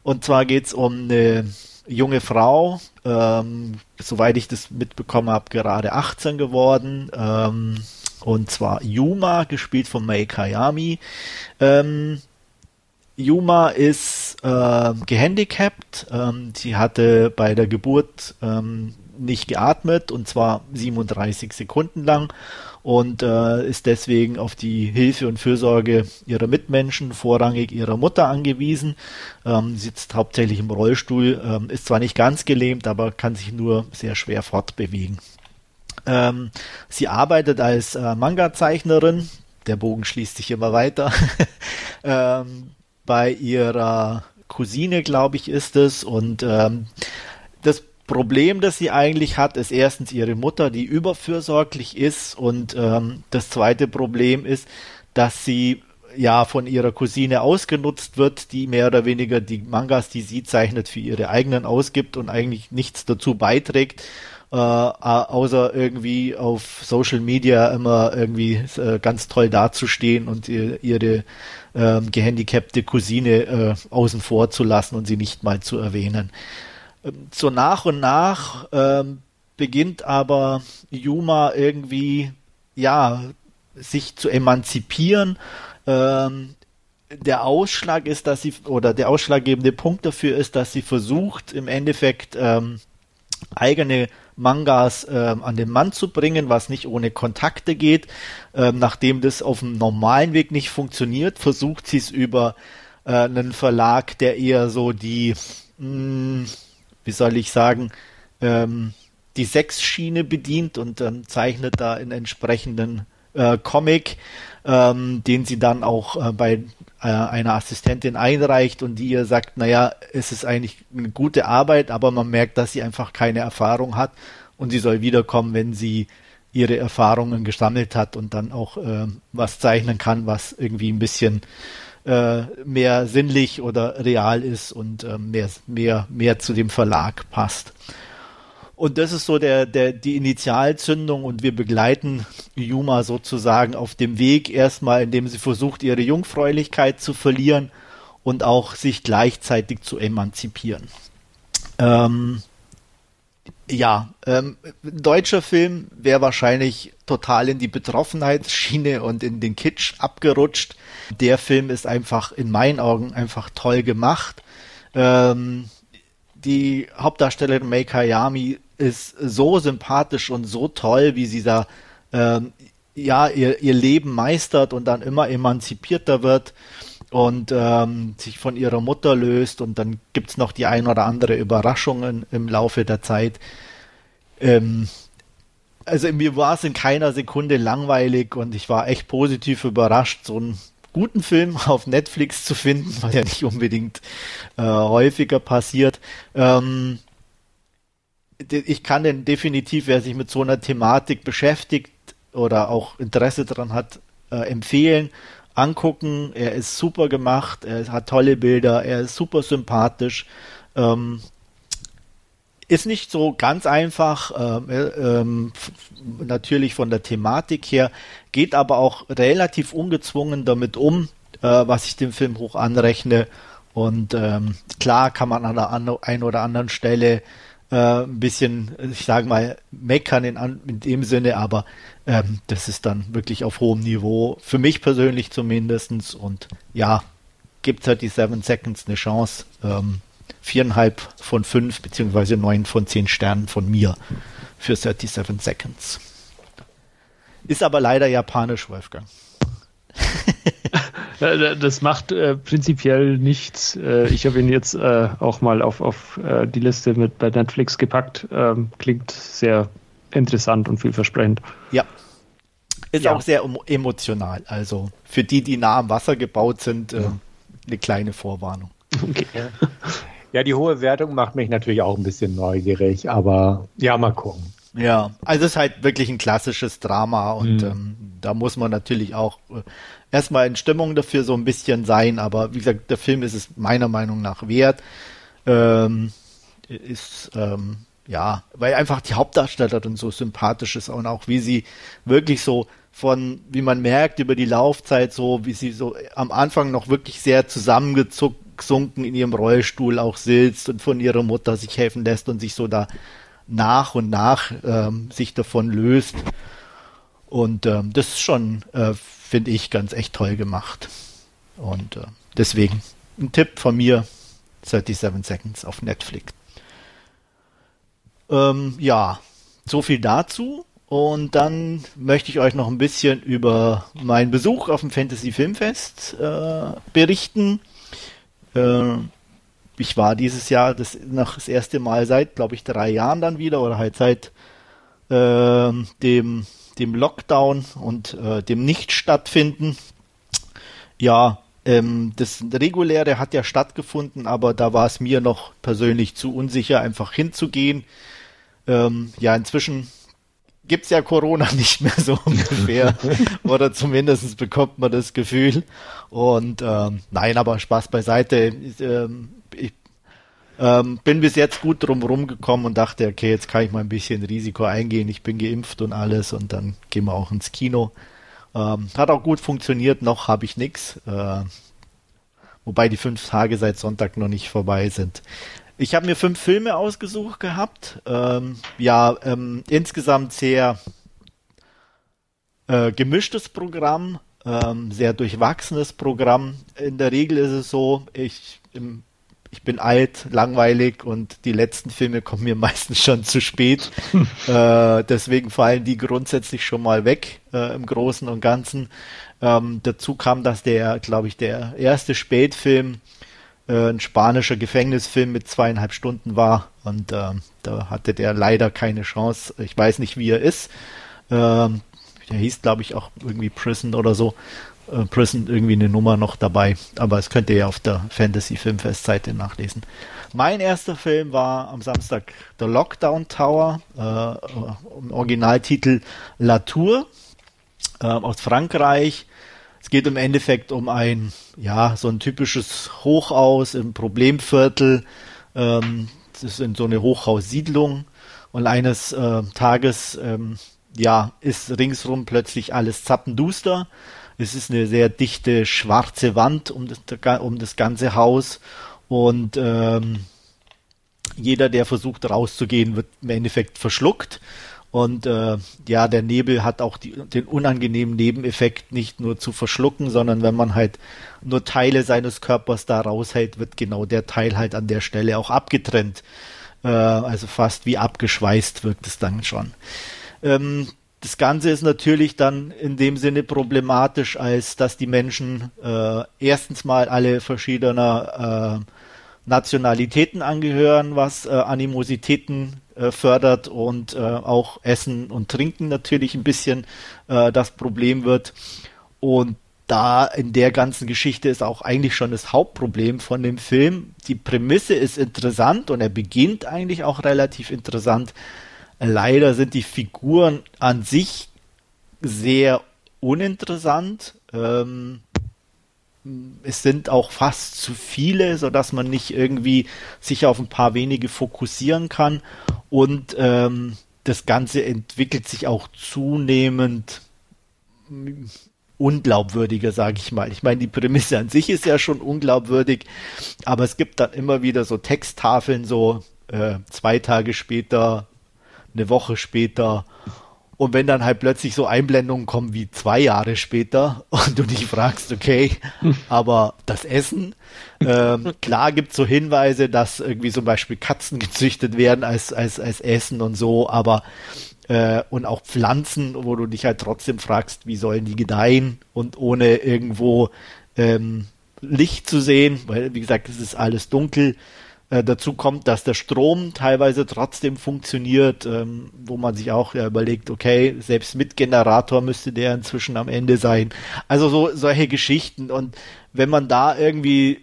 Und zwar geht es um eine junge Frau, ähm, soweit ich das mitbekommen habe, gerade 18 geworden. Ähm, und zwar Yuma, gespielt von Mei Kayami. Ähm, Yuma ist äh, gehandicapt. Ähm, sie hatte bei der Geburt ähm, nicht geatmet und zwar 37 Sekunden lang und äh, ist deswegen auf die Hilfe und Fürsorge ihrer Mitmenschen, vorrangig ihrer Mutter angewiesen. Ähm, sitzt hauptsächlich im Rollstuhl, ähm, ist zwar nicht ganz gelähmt, aber kann sich nur sehr schwer fortbewegen. Ähm, sie arbeitet als äh, Manga-Zeichnerin. Der Bogen schließt sich immer weiter. ähm, bei ihrer Cousine, glaube ich, ist es. Und ähm, das Problem, das sie eigentlich hat, ist erstens ihre Mutter, die überfürsorglich ist. Und ähm, das zweite Problem ist, dass sie ja von ihrer Cousine ausgenutzt wird, die mehr oder weniger die Mangas, die sie zeichnet, für ihre eigenen ausgibt und eigentlich nichts dazu beiträgt. Äh, außer irgendwie auf Social Media immer irgendwie äh, ganz toll dazustehen und ihr, ihre äh, gehandicapte Cousine äh, außen vor zu lassen und sie nicht mal zu erwähnen. So nach und nach ähm, beginnt aber Yuma irgendwie, ja, sich zu emanzipieren. Ähm, der Ausschlag ist, dass sie, oder der ausschlaggebende Punkt dafür ist, dass sie versucht, im Endeffekt ähm, eigene Mangas ähm, an den Mann zu bringen, was nicht ohne Kontakte geht. Ähm, nachdem das auf dem normalen Weg nicht funktioniert, versucht sie es über äh, einen Verlag, der eher so die mh, hm, wie soll ich sagen, ähm, die Sechs-Schiene bedient und dann zeichnet da einen entsprechenden äh, Comic, ähm, den sie dann auch äh, bei äh, einer Assistentin einreicht und die ihr sagt, naja, es ist eigentlich eine gute Arbeit, aber man merkt, dass sie einfach keine Erfahrung hat und sie soll wiederkommen, wenn sie ihre Erfahrungen gesammelt hat und dann auch äh, was zeichnen kann, was irgendwie ein bisschen äh, mehr sinnlich oder real ist und äh, mehr, mehr, mehr zu dem Verlag passt. Und das ist so der, der, die Initialzündung und wir begleiten Yuma sozusagen auf dem Weg erstmal, indem sie versucht, ihre Jungfräulichkeit zu verlieren und auch sich gleichzeitig zu emanzipieren. Ähm, ja, ähm, deutscher Film wäre wahrscheinlich total in die Betroffenheitsschiene und in den Kitsch abgerutscht. Der Film ist einfach in meinen Augen einfach toll gemacht. Ähm, die Hauptdarstellerin Mei Kayami ist so sympathisch und so toll, wie sie da ähm, ja ihr, ihr Leben meistert und dann immer emanzipierter wird und ähm, sich von ihrer Mutter löst und dann gibt es noch die ein oder andere Überraschung im Laufe der Zeit. Ähm, also mir war es in keiner Sekunde langweilig und ich war echt positiv überrascht, so einen guten Film auf Netflix zu finden, was ja nicht unbedingt äh, häufiger passiert. Ähm, ich kann den definitiv, wer sich mit so einer Thematik beschäftigt oder auch Interesse daran hat, äh, empfehlen angucken. Er ist super gemacht, er hat tolle Bilder, er ist super sympathisch. Ähm, ist nicht so ganz einfach, ähm, äh, ähm, natürlich von der Thematik her, geht aber auch relativ ungezwungen damit um, äh, was ich dem Film hoch anrechne. Und ähm, klar kann man an der einen oder anderen Stelle äh, ein bisschen, ich sage mal, meckern in, in dem Sinne, aber ähm, das ist dann wirklich auf hohem Niveau, für mich persönlich zumindestens Und ja, gibt halt die Seven Seconds eine Chance. Ähm, viereinhalb von fünf beziehungsweise neun von zehn Sternen von mir für 37 Seconds. Ist aber leider japanisch, Wolfgang. das macht äh, prinzipiell nichts. Äh, ich habe ihn jetzt äh, auch mal auf, auf äh, die Liste mit bei Netflix gepackt. Ähm, klingt sehr interessant und vielversprechend. Ja. Ist ja. auch sehr emotional. Also für die, die nah am Wasser gebaut sind, äh, ja. eine kleine Vorwarnung. Okay. Ja, die hohe Wertung macht mich natürlich auch ein bisschen neugierig, aber ja, mal gucken. Ja, also es ist halt wirklich ein klassisches Drama und mhm. ähm, da muss man natürlich auch äh, erstmal in Stimmung dafür so ein bisschen sein, aber wie gesagt, der Film ist es meiner Meinung nach wert. Ähm, ist ähm, ja, weil einfach die Hauptdarstellerin so sympathisch ist und auch wie sie wirklich so von, wie man merkt über die Laufzeit so, wie sie so am Anfang noch wirklich sehr zusammengesunken in ihrem Rollstuhl auch sitzt und von ihrer Mutter sich helfen lässt und sich so da nach und nach ähm, sich davon löst. Und ähm, das ist schon, äh, finde ich, ganz echt toll gemacht. Und äh, deswegen ein Tipp von mir, 37 Seconds auf Netflix. Ähm, ja, so viel dazu. Und dann möchte ich euch noch ein bisschen über meinen Besuch auf dem Fantasy Filmfest äh, berichten. Äh, ich war dieses Jahr das noch das erste Mal seit, glaube ich, drei Jahren dann wieder oder halt seit äh, dem, dem Lockdown und äh, dem Nicht-Stattfinden. Ja, ähm, das reguläre hat ja stattgefunden, aber da war es mir noch persönlich zu unsicher, einfach hinzugehen. Ähm, ja, inzwischen gibt's ja Corona nicht mehr so ungefähr. Oder zumindest bekommt man das Gefühl. Und ähm, nein, aber Spaß beiseite. Ähm, ich ähm, bin bis jetzt gut drum gekommen und dachte, okay, jetzt kann ich mal ein bisschen Risiko eingehen. Ich bin geimpft und alles und dann gehen wir auch ins Kino. Ähm, hat auch gut funktioniert, noch habe ich nichts. Äh, wobei die fünf Tage seit Sonntag noch nicht vorbei sind. Ich habe mir fünf Filme ausgesucht gehabt. Ähm, ja, ähm, insgesamt sehr äh, gemischtes Programm, ähm, sehr durchwachsenes Programm. In der Regel ist es so, ich, im, ich bin alt, langweilig und die letzten Filme kommen mir meistens schon zu spät. äh, deswegen fallen die grundsätzlich schon mal weg äh, im Großen und Ganzen. Ähm, dazu kam, dass der, glaube ich, der erste Spätfilm äh, ein spanischer Gefängnisfilm mit zweieinhalb Stunden war und äh, da hatte der leider keine Chance. Ich weiß nicht, wie er ist. Ähm, der hieß, glaube ich, auch irgendwie Prison oder so. Äh, Prison irgendwie eine Nummer noch dabei, aber es könnt ihr ja auf der Fantasy Filmfest-Seite nachlesen. Mein erster Film war am Samstag The Lockdown Tower, äh, im Originaltitel La Tour äh, aus Frankreich. Es geht im Endeffekt um ein, ja, so ein typisches Hochhaus im Problemviertel. Ähm, ist in so eine Hochhaussiedlung. Und eines äh, Tages, ähm, ja, ist ringsrum plötzlich alles zappenduster. Es ist eine sehr dichte schwarze Wand um das, um das ganze Haus. Und ähm, jeder, der versucht rauszugehen, wird im Endeffekt verschluckt. Und äh, ja, der Nebel hat auch die, den unangenehmen Nebeneffekt, nicht nur zu verschlucken, sondern wenn man halt nur Teile seines Körpers da raushält, wird genau der Teil halt an der Stelle auch abgetrennt. Äh, also fast wie abgeschweißt wirkt es dann schon. Ähm, das Ganze ist natürlich dann in dem Sinne problematisch, als dass die Menschen äh, erstens mal alle verschiedener äh, Nationalitäten angehören, was äh, Animositäten äh, fördert und äh, auch Essen und Trinken natürlich ein bisschen äh, das Problem wird. Und da in der ganzen Geschichte ist auch eigentlich schon das Hauptproblem von dem Film. Die Prämisse ist interessant und er beginnt eigentlich auch relativ interessant. Leider sind die Figuren an sich sehr uninteressant. Ähm, es sind auch fast zu viele, so dass man nicht irgendwie sich auf ein paar wenige fokussieren kann. Und ähm, das Ganze entwickelt sich auch zunehmend unglaubwürdiger, sage ich mal. Ich meine, die Prämisse an sich ist ja schon unglaubwürdig, aber es gibt dann immer wieder so Texttafeln, so äh, zwei Tage später, eine Woche später und wenn dann halt plötzlich so Einblendungen kommen wie zwei Jahre später und du dich fragst, okay, aber das Essen, ähm, klar gibt es so Hinweise, dass irgendwie zum Beispiel Katzen gezüchtet werden als, als, als Essen und so, aber äh, und auch Pflanzen, wo du dich halt trotzdem fragst, wie sollen die gedeihen und ohne irgendwo ähm, Licht zu sehen, weil wie gesagt, es ist alles dunkel. Äh, dazu kommt, dass der Strom teilweise trotzdem funktioniert, ähm, wo man sich auch ja, überlegt, okay, selbst mit Generator müsste der inzwischen am Ende sein. Also so solche Geschichten. Und wenn man da irgendwie,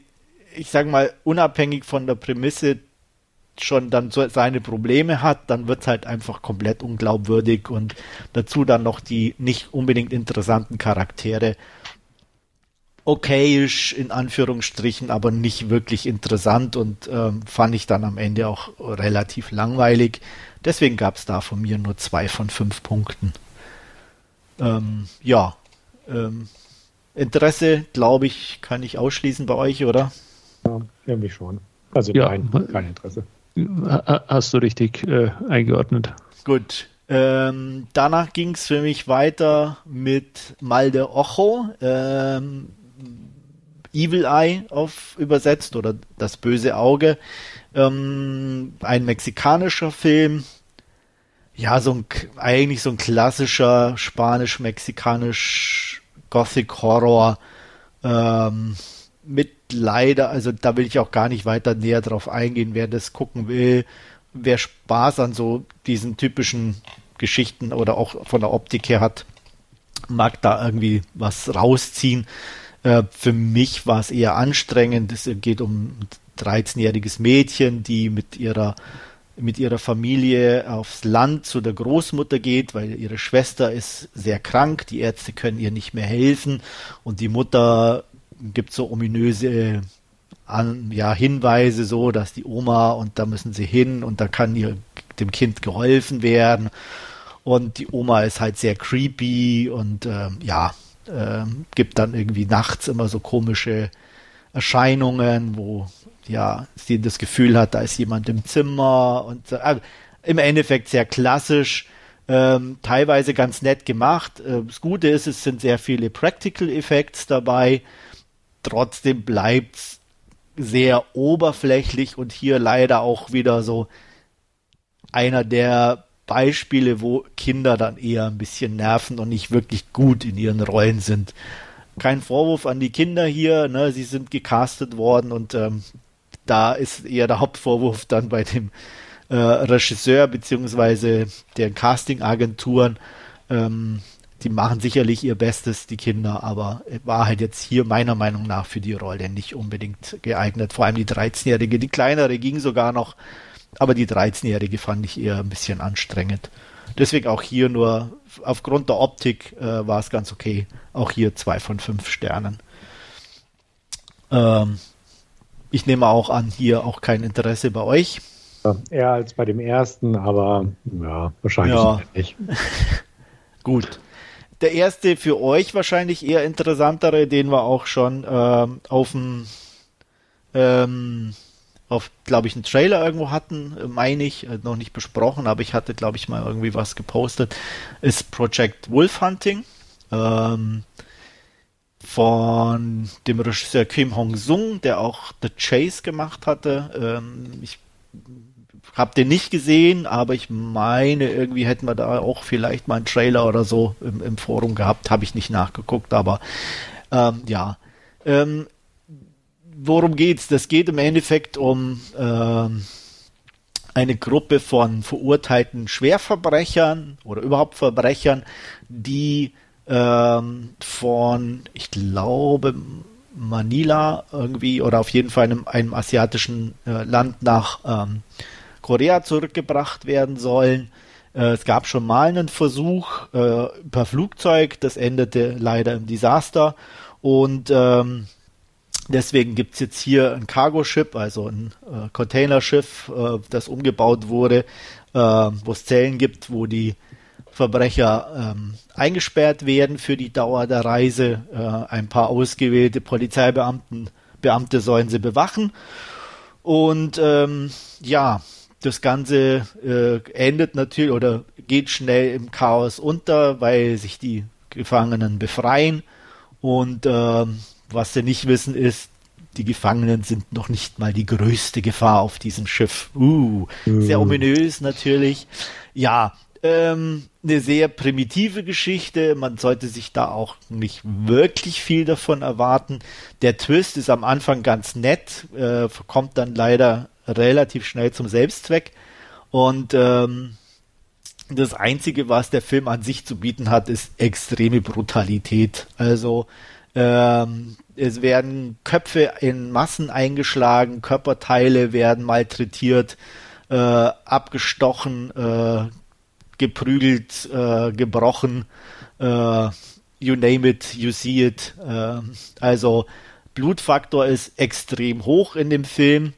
ich sage mal, unabhängig von der Prämisse schon dann so seine Probleme hat, dann wird es halt einfach komplett unglaubwürdig und dazu dann noch die nicht unbedingt interessanten Charaktere okayisch in Anführungsstrichen, aber nicht wirklich interessant und ähm, fand ich dann am Ende auch relativ langweilig. Deswegen gab es da von mir nur zwei von fünf Punkten. Ähm, ja, ähm, Interesse, glaube ich, kann ich ausschließen bei euch, oder? Ja, irgendwie schon. Also ja, nein, kein Interesse. Hast du richtig äh, eingeordnet. Gut. Ähm, danach ging es für mich weiter mit Malde Ocho. Ähm, Evil Eye auf übersetzt oder das böse Auge. Ähm, ein mexikanischer Film, ja, so ein, eigentlich so ein klassischer spanisch-mexikanisch Gothic Horror, ähm, mit leider, also da will ich auch gar nicht weiter näher drauf eingehen, wer das gucken will, wer Spaß an so diesen typischen Geschichten oder auch von der Optik her hat, mag da irgendwie was rausziehen. Äh, für mich war es eher anstrengend. Es geht um ein 13-jähriges Mädchen, die mit ihrer mit ihrer Familie aufs Land zu der Großmutter geht, weil ihre Schwester ist sehr krank, die Ärzte können ihr nicht mehr helfen. Und die Mutter gibt so ominöse an, ja, Hinweise so, dass die Oma und da müssen sie hin und da kann ihr dem Kind geholfen werden. Und die Oma ist halt sehr creepy und ähm, ja, ähm, gibt dann irgendwie nachts immer so komische Erscheinungen, wo ja sie das Gefühl hat, da ist jemand im Zimmer und äh, im Endeffekt sehr klassisch, ähm, teilweise ganz nett gemacht. Äh, das Gute ist, es sind sehr viele Practical Effects dabei. Trotzdem bleibt es sehr oberflächlich und hier leider auch wieder so einer der Beispiele, wo Kinder dann eher ein bisschen nerven und nicht wirklich gut in ihren Rollen sind. Kein Vorwurf an die Kinder hier, ne? sie sind gecastet worden und ähm, da ist eher der Hauptvorwurf dann bei dem äh, Regisseur beziehungsweise der Castingagenturen. Ähm, die machen sicherlich ihr Bestes, die Kinder, aber war halt jetzt hier meiner Meinung nach für die Rolle nicht unbedingt geeignet. Vor allem die 13-Jährige, die kleinere ging sogar noch, aber die 13-Jährige fand ich eher ein bisschen anstrengend. Deswegen auch hier nur aufgrund der Optik äh, war es ganz okay. Auch hier zwei von fünf Sternen. Ähm, ich nehme auch an, hier auch kein Interesse bei euch. Ja, eher als bei dem ersten, aber ja, wahrscheinlich ja. nicht. Gut. Der erste für euch wahrscheinlich eher interessantere, den wir auch schon ähm, auf dem ähm, auf, glaube ich, einen Trailer irgendwo hatten, meine ich, äh, noch nicht besprochen, aber ich hatte, glaube ich, mal irgendwie was gepostet, ist Project Wolf Hunting ähm, von dem Regisseur Kim Hong-sung, der auch The Chase gemacht hatte. Ähm, ich habe den nicht gesehen, aber ich meine, irgendwie hätten wir da auch vielleicht mal einen Trailer oder so im, im Forum gehabt, habe ich nicht nachgeguckt, aber ähm, ja. Ähm, worum geht's? Das geht im Endeffekt um äh, eine Gruppe von verurteilten Schwerverbrechern oder überhaupt Verbrechern, die ähm, von, ich glaube, Manila irgendwie oder auf jeden Fall einem, einem asiatischen äh, Land nach ähm, Korea zurückgebracht werden sollen. Äh, es gab schon mal einen Versuch äh, per Flugzeug, das endete leider im Desaster und ähm, Deswegen gibt's jetzt hier ein Cargo-Ship, also ein äh, Containerschiff, äh, das umgebaut wurde, äh, wo es Zellen gibt, wo die Verbrecher ähm, eingesperrt werden für die Dauer der Reise. Äh, ein paar ausgewählte Polizeibeamten Beamte sollen sie bewachen. Und ähm, ja, das Ganze äh, endet natürlich oder geht schnell im Chaos unter, weil sich die Gefangenen befreien und ähm, was sie nicht wissen ist, die Gefangenen sind noch nicht mal die größte Gefahr auf diesem Schiff. Uh, sehr uh. ominös natürlich. Ja, ähm, eine sehr primitive Geschichte. Man sollte sich da auch nicht wirklich viel davon erwarten. Der Twist ist am Anfang ganz nett, äh, kommt dann leider relativ schnell zum Selbstzweck. Und ähm, das Einzige, was der Film an sich zu bieten hat, ist extreme Brutalität. Also ähm, es werden Köpfe in Massen eingeschlagen, Körperteile werden malträtiert, äh, abgestochen, äh, geprügelt, äh, gebrochen, äh, you name it, you see it. Äh, also Blutfaktor ist extrem hoch in dem Film,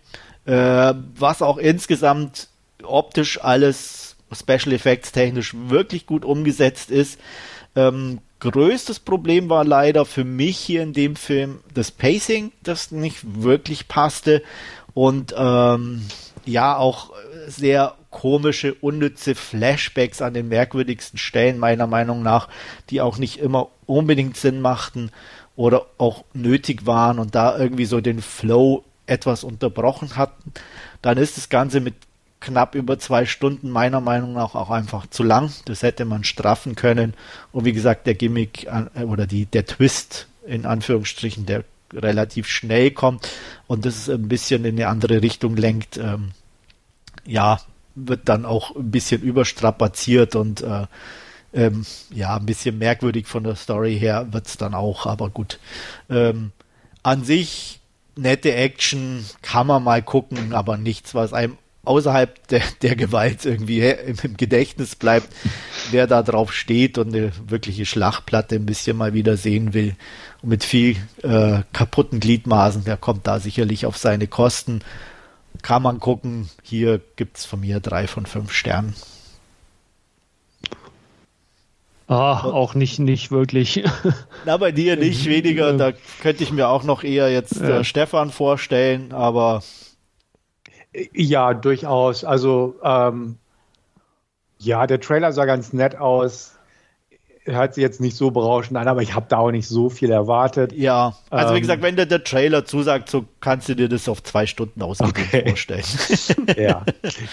äh, was auch insgesamt optisch alles Special Effects technisch wirklich gut umgesetzt ist. Ähm, größtes Problem war leider für mich hier in dem Film das Pacing, das nicht wirklich passte und ähm, ja auch sehr komische, unnütze Flashbacks an den merkwürdigsten Stellen meiner Meinung nach, die auch nicht immer unbedingt Sinn machten oder auch nötig waren und da irgendwie so den Flow etwas unterbrochen hatten. Dann ist das Ganze mit knapp über zwei Stunden meiner Meinung nach auch einfach zu lang. Das hätte man straffen können. Und wie gesagt, der Gimmick äh, oder die, der Twist in Anführungsstrichen, der relativ schnell kommt und das ein bisschen in eine andere Richtung lenkt, ähm, ja, wird dann auch ein bisschen überstrapaziert und äh, ähm, ja, ein bisschen merkwürdig von der Story her wird es dann auch, aber gut. Ähm, an sich nette Action, kann man mal gucken, aber nichts, was einem außerhalb der, der Gewalt irgendwie im, im, Gedächtnis bleibt, wer da drauf steht und eine wirkliche Schlachtplatte ein bisschen mal wieder sehen will. Und mit viel äh, kaputten Gliedmaßen, der kommt da sicherlich auf seine Kosten. Kann man gucken. Hier gibt es von mir drei von fünf Sternen. Ah, auch nicht, nicht wirklich. Na, bei dir nicht weniger. Da könnte ich mir auch noch eher jetzt ja. äh, Stefan vorstellen, aber. Ja, durchaus. Also, ähm, ja, der Trailer sah ganz nett aus hört sich jetzt nicht so berauschend an, aber ich habe da auch nicht so viel erwartet. Ja, also wie ähm, gesagt, wenn dir der Trailer zusagt, so kannst du dir das auf zwei Stunden ausgegeben okay. vorstellen. ja,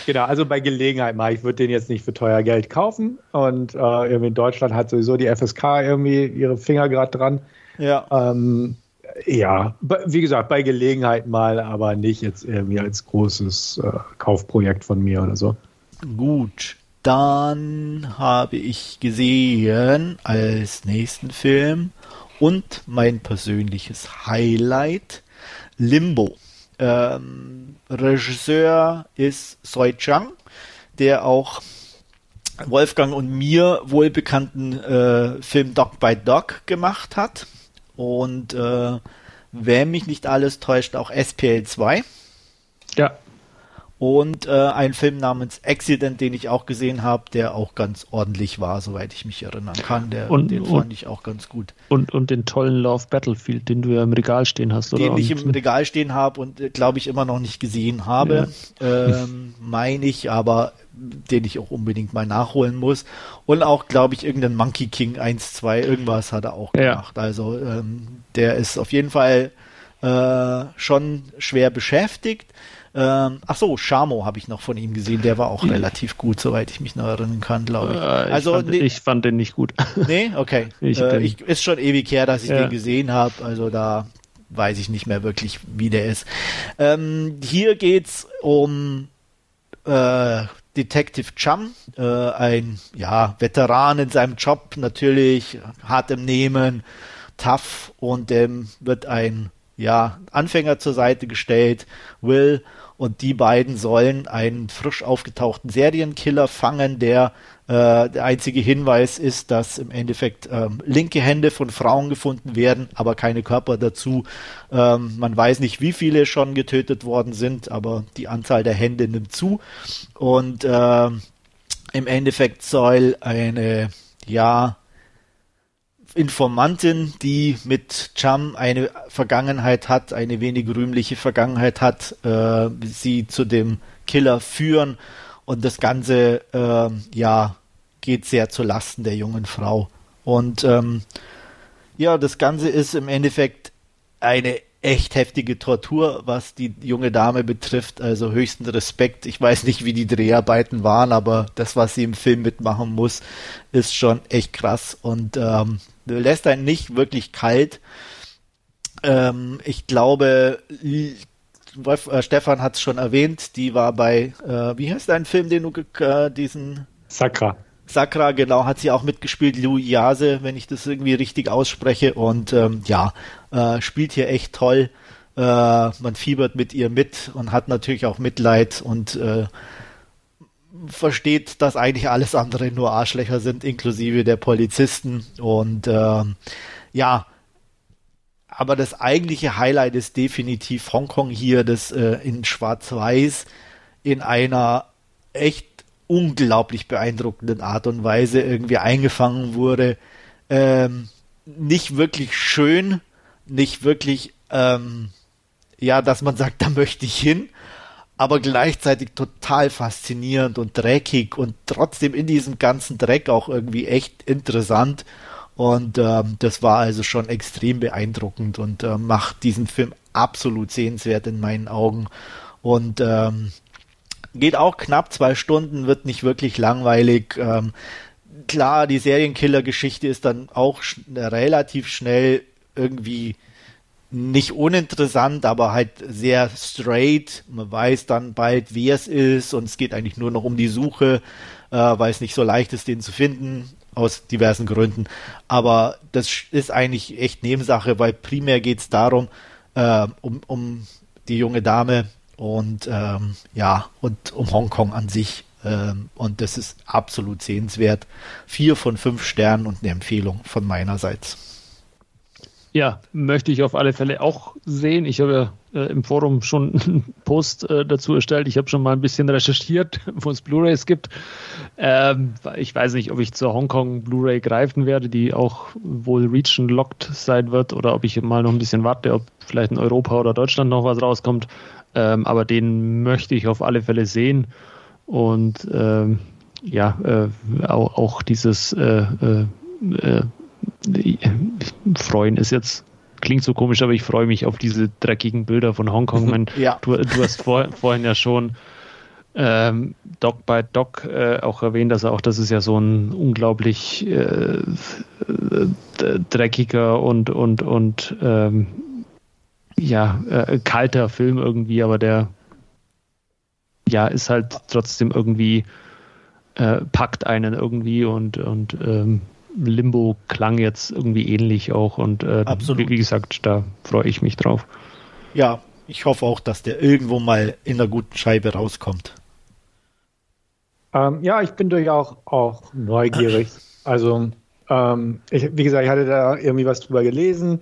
genau. Also bei Gelegenheit mal. Ich würde den jetzt nicht für teuer Geld kaufen und äh, irgendwie in Deutschland hat sowieso die FSK irgendwie ihre Finger gerade dran. Ja. Ähm, ja, wie gesagt, bei Gelegenheit mal, aber nicht jetzt irgendwie als großes äh, Kaufprojekt von mir oder so. Gut. Dann habe ich gesehen als nächsten Film und mein persönliches Highlight Limbo. Ähm, Regisseur ist Soi Chang, der auch Wolfgang und mir wohlbekannten äh, Film Dog by Dog gemacht hat. Und äh, wenn mich nicht alles täuscht, auch SPL 2. Ja und äh, ein Film namens Accident, den ich auch gesehen habe, der auch ganz ordentlich war, soweit ich mich erinnern kann. Der, und, den fand und, ich auch ganz gut. Und, und den tollen Love Battlefield, den du ja im Regal stehen hast, oder? Den ich im Regal stehen habe und äh, glaube ich immer noch nicht gesehen habe, ja. ähm, meine ich, aber den ich auch unbedingt mal nachholen muss. Und auch, glaube ich, irgendein Monkey King 1, 2, irgendwas hat er auch gemacht. Ja. Also ähm, der ist auf jeden Fall äh, schon schwer beschäftigt. Ähm, ach so, Shamo habe ich noch von ihm gesehen. Der war auch relativ gut, soweit ich mich noch erinnern kann, glaube ich. Äh, ich also fand, nee, ich fand den nicht gut. Nee, okay. Ich, äh, ich, ist schon ewig her, dass ich ja. den gesehen habe. Also da weiß ich nicht mehr wirklich, wie der ist. Ähm, hier geht's um äh, Detective Chum, äh, ein ja, Veteran in seinem Job, natürlich hart im Nehmen, tough und dem wird ein ja, Anfänger zur Seite gestellt, Will, und die beiden sollen einen frisch aufgetauchten Serienkiller fangen, der äh, der einzige Hinweis ist, dass im Endeffekt ähm, linke Hände von Frauen gefunden werden, aber keine Körper dazu. Ähm, man weiß nicht, wie viele schon getötet worden sind, aber die Anzahl der Hände nimmt zu. Und äh, im Endeffekt soll eine, ja, Informantin, die mit Cham eine Vergangenheit hat, eine wenig rühmliche Vergangenheit hat, äh, sie zu dem Killer führen und das Ganze äh, ja geht sehr zu Lasten der jungen Frau. Und ähm, ja, das Ganze ist im Endeffekt eine echt heftige Tortur, was die junge Dame betrifft. Also höchsten Respekt. Ich weiß nicht, wie die Dreharbeiten waren, aber das, was sie im Film mitmachen muss, ist schon echt krass und ähm, lässt einen nicht wirklich kalt. Ähm, ich glaube, Wolf, äh, Stefan hat es schon erwähnt, die war bei, äh, wie heißt dein Film, den du äh, diesen Sakra. Sakra, genau, hat sie auch mitgespielt, Lou Yase, wenn ich das irgendwie richtig ausspreche. Und ähm, ja, äh, spielt hier echt toll. Äh, man fiebert mit ihr mit und hat natürlich auch Mitleid und äh, versteht, dass eigentlich alles andere nur Arschlöcher sind, inklusive der Polizisten. Und äh, ja, aber das eigentliche Highlight ist definitiv Hongkong hier, das äh, in Schwarz-Weiß in einer echt unglaublich beeindruckenden Art und Weise irgendwie eingefangen wurde. Ähm, nicht wirklich schön, nicht wirklich, ähm, ja, dass man sagt, da möchte ich hin, aber gleichzeitig total faszinierend und dreckig und trotzdem in diesem ganzen Dreck auch irgendwie echt interessant. Und ähm, das war also schon extrem beeindruckend und äh, macht diesen Film absolut sehenswert in meinen Augen. Und ähm, geht auch knapp zwei Stunden, wird nicht wirklich langweilig. Ähm, klar, die Serienkiller-Geschichte ist dann auch sch relativ schnell irgendwie nicht uninteressant, aber halt sehr straight. Man weiß dann bald, wer es ist und es geht eigentlich nur noch um die Suche, äh, weil es nicht so leicht ist, den zu finden, aus diversen Gründen. Aber das ist eigentlich echt Nebensache, weil primär geht es darum, äh, um, um die junge Dame und ähm, ja, und um Hongkong an sich. Ähm, und das ist absolut sehenswert. Vier von fünf Sternen und eine Empfehlung von meinerseits. Ja, möchte ich auf alle Fälle auch sehen. Ich habe ja äh, im Forum schon einen Post äh, dazu erstellt. Ich habe schon mal ein bisschen recherchiert, wo es Blu-rays gibt. Ähm, ich weiß nicht, ob ich zur Hongkong Blu-ray greifen werde, die auch wohl region-locked sein wird, oder ob ich mal noch ein bisschen warte, ob vielleicht in Europa oder Deutschland noch was rauskommt. Ähm, aber den möchte ich auf alle Fälle sehen. Und ähm, ja, äh, auch, auch, dieses äh, äh, äh freuen ist jetzt klingt so komisch, aber ich freue mich auf diese dreckigen Bilder von Hongkong. Man, ja. du, du, hast vor, vorhin ja schon ähm, Doc by Doc äh, auch erwähnt, dass auch das ist ja so ein unglaublich äh, dreckiger und und und ähm, ja äh, kalter Film irgendwie, aber der ja ist halt trotzdem irgendwie äh, packt einen irgendwie und und ähm, Limbo klang jetzt irgendwie ähnlich auch und äh, wie, wie, gesagt, da freue ich mich drauf. Ja, ich hoffe auch, dass der irgendwo mal in der guten Scheibe rauskommt. Ähm, ja, ich bin durchaus auch neugierig. Also, ähm, ich, wie gesagt, ich hatte da irgendwie was drüber gelesen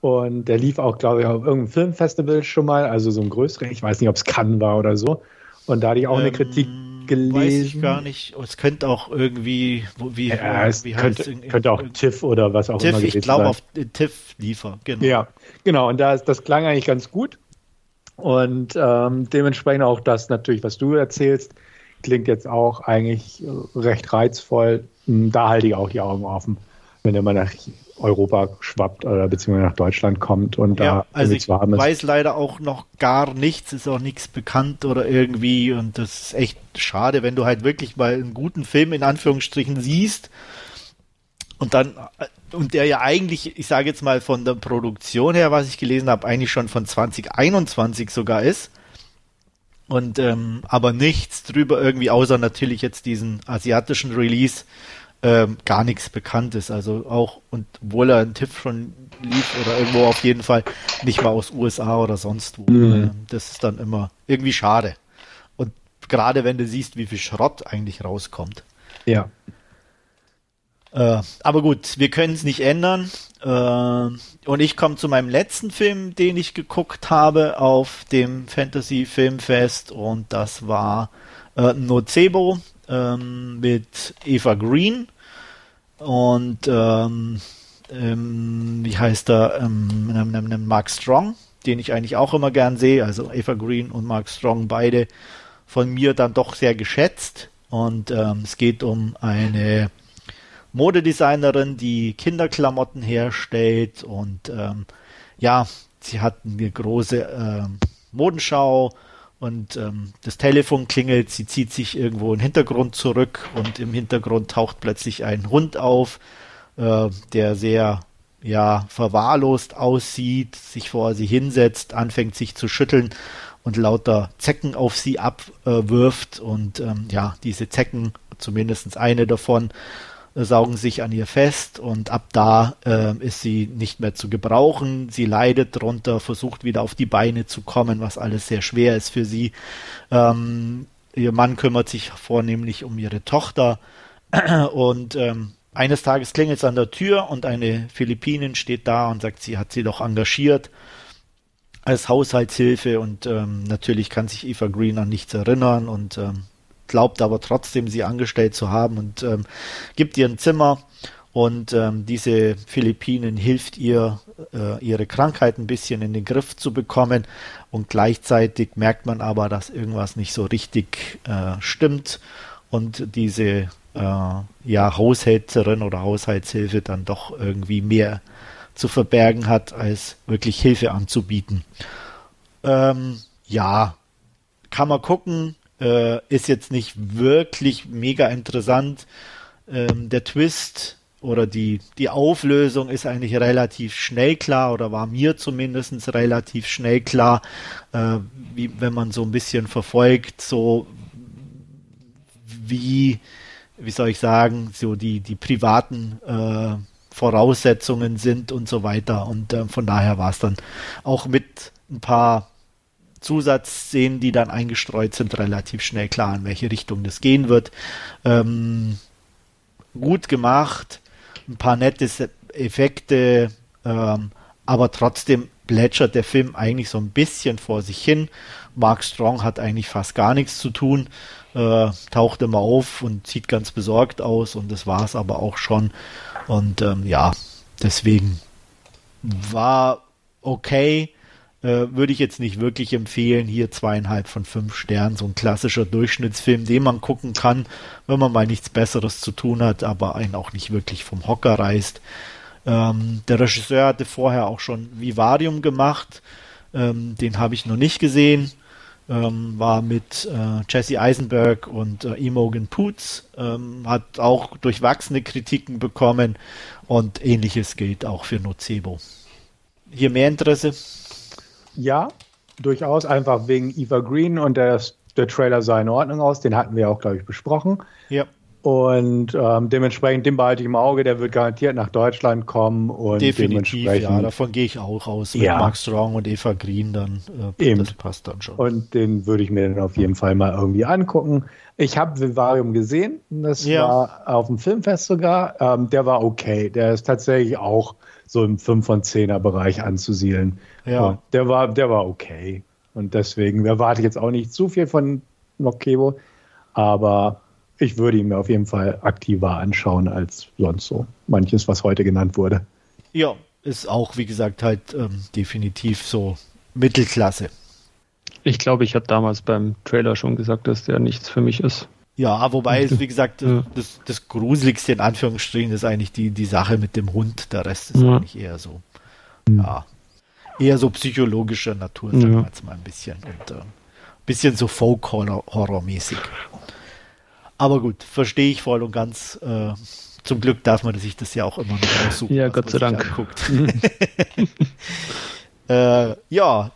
und der lief auch, glaube ich, auf irgendeinem Filmfestival schon mal, also so ein größeres, ich weiß nicht, ob es Cannes war oder so. Und da hatte ich auch ähm, eine Kritik gelesen. Weiß ich gar nicht. Es könnte auch irgendwie, wie, ja, es wie könnte, heißt könnte auch TIFF oder was auch TIFF, immer gewesen Ich glaube auf TIFF liefer, genau. Ja, genau. Und das, das klang eigentlich ganz gut. Und ähm, dementsprechend auch das natürlich, was du erzählst, klingt jetzt auch eigentlich recht reizvoll. Hm, da halte ich auch die Augen offen, wenn er mal nach Europa schwappt oder beziehungsweise nach Deutschland kommt und ja, da also ich weiß leider auch noch gar nichts, ist auch nichts bekannt oder irgendwie und das ist echt schade, wenn du halt wirklich mal einen guten Film in Anführungsstrichen siehst und dann und der ja eigentlich, ich sage jetzt mal von der Produktion her, was ich gelesen habe, eigentlich schon von 2021 sogar ist und ähm, aber nichts drüber irgendwie außer natürlich jetzt diesen asiatischen Release ähm, gar nichts bekannt ist. Also auch, und obwohl er ein Tipp schon lief oder irgendwo auf jeden Fall nicht mal aus USA oder sonst wo. Mhm. Ähm, das ist dann immer irgendwie schade. Und gerade wenn du siehst, wie viel Schrott eigentlich rauskommt. Ja. Äh, aber gut, wir können es nicht ändern. Äh, und ich komme zu meinem letzten Film, den ich geguckt habe auf dem Fantasy Filmfest und das war äh, Nocebo ähm, mit Eva Green und ähm, ähm, wie heißt er, ähm, Mark Strong, den ich eigentlich auch immer gern sehe, also Eva Green und Mark Strong, beide von mir dann doch sehr geschätzt. Und ähm, es geht um eine Modedesignerin, die Kinderklamotten herstellt. Und ähm, ja, sie hat eine große ähm, Modenschau und ähm, das Telefon klingelt, sie zieht sich irgendwo im Hintergrund zurück und im Hintergrund taucht plötzlich ein Hund auf, äh, der sehr ja verwahrlost aussieht, sich vor sie hinsetzt, anfängt sich zu schütteln und lauter Zecken auf sie abwirft. Äh, und ähm, ja diese Zecken, zumindest eine davon, saugen sich an ihr fest und ab da äh, ist sie nicht mehr zu gebrauchen. Sie leidet drunter, versucht wieder auf die Beine zu kommen, was alles sehr schwer ist für sie. Ähm, ihr Mann kümmert sich vornehmlich um ihre Tochter und ähm, eines Tages klingelt es an der Tür und eine Philippinin steht da und sagt, sie hat sie doch engagiert als Haushaltshilfe und ähm, natürlich kann sich Eva Green an nichts erinnern und ähm, glaubt aber trotzdem, sie angestellt zu haben und ähm, gibt ihr ein Zimmer. Und ähm, diese Philippinen hilft ihr, äh, ihre Krankheit ein bisschen in den Griff zu bekommen. Und gleichzeitig merkt man aber, dass irgendwas nicht so richtig äh, stimmt. Und diese äh, ja, Haushälterin oder Haushaltshilfe dann doch irgendwie mehr zu verbergen hat, als wirklich Hilfe anzubieten. Ähm, ja, kann man gucken äh, ist jetzt nicht wirklich mega interessant. Ähm, der Twist oder die, die Auflösung ist eigentlich relativ schnell klar oder war mir zumindest relativ schnell klar, äh, wie wenn man so ein bisschen verfolgt, so wie, wie soll ich sagen, so die, die privaten äh, Voraussetzungen sind und so weiter. Und äh, von daher war es dann auch mit ein paar Zusatzszenen, die dann eingestreut sind, relativ schnell klar, in welche Richtung das gehen wird. Ähm, gut gemacht, ein paar nette Effekte, ähm, aber trotzdem plätschert der Film eigentlich so ein bisschen vor sich hin. Mark Strong hat eigentlich fast gar nichts zu tun, äh, taucht immer auf und sieht ganz besorgt aus und das war es aber auch schon. Und ähm, ja, deswegen war okay, äh, würde ich jetzt nicht wirklich empfehlen. Hier zweieinhalb von fünf Sternen, so ein klassischer Durchschnittsfilm, den man gucken kann, wenn man mal nichts Besseres zu tun hat, aber einen auch nicht wirklich vom Hocker reißt. Ähm, der Regisseur hatte vorher auch schon Vivarium gemacht. Ähm, den habe ich noch nicht gesehen. Ähm, war mit äh, Jesse Eisenberg und äh, Imogen Poots, ähm, hat auch durchwachsene Kritiken bekommen und ähnliches gilt auch für Nocebo. Hier mehr Interesse? Ja, durchaus einfach wegen Eva Green und der, der Trailer sah in Ordnung aus. Den hatten wir auch, glaube ich, besprochen. Ja. Und ähm, dementsprechend, den behalte ich im Auge, der wird garantiert nach Deutschland kommen. Und Definitiv, ja, davon gehe ich auch aus. Mit ja. Mark Strong und Eva Green, dann äh, Eben. das passt dann schon. Und den würde ich mir dann auf jeden Fall mal irgendwie angucken. Ich habe Vivarium gesehen, das ja. war auf dem Filmfest sogar. Ähm, der war okay. Der ist tatsächlich auch so im 5 von 10er Bereich anzusiedeln. Ja. Und der war, der war okay. Und deswegen erwarte ich jetzt auch nicht zu viel von Nokebo, aber ich würde ihn mir auf jeden Fall aktiver anschauen als sonst so. Manches, was heute genannt wurde. Ja, ist auch, wie gesagt, halt ähm, definitiv so Mittelklasse. Ich glaube, ich hatte damals beim Trailer schon gesagt, dass der nichts für mich ist. Ja, wobei es, wie gesagt, ja. das, das Gruseligste in Anführungsstrichen ist eigentlich die, die Sache mit dem Hund. Der Rest ist ja. eigentlich eher so, ja, eher so psychologischer Natur, sagen wir jetzt mal ein bisschen. Und äh, ein bisschen so Folk-Horror-mäßig. Aber gut, verstehe ich voll und ganz. Äh, zum Glück darf man sich das ja auch immer noch aussuchen. Ja, Gott sei Dank. äh, ja,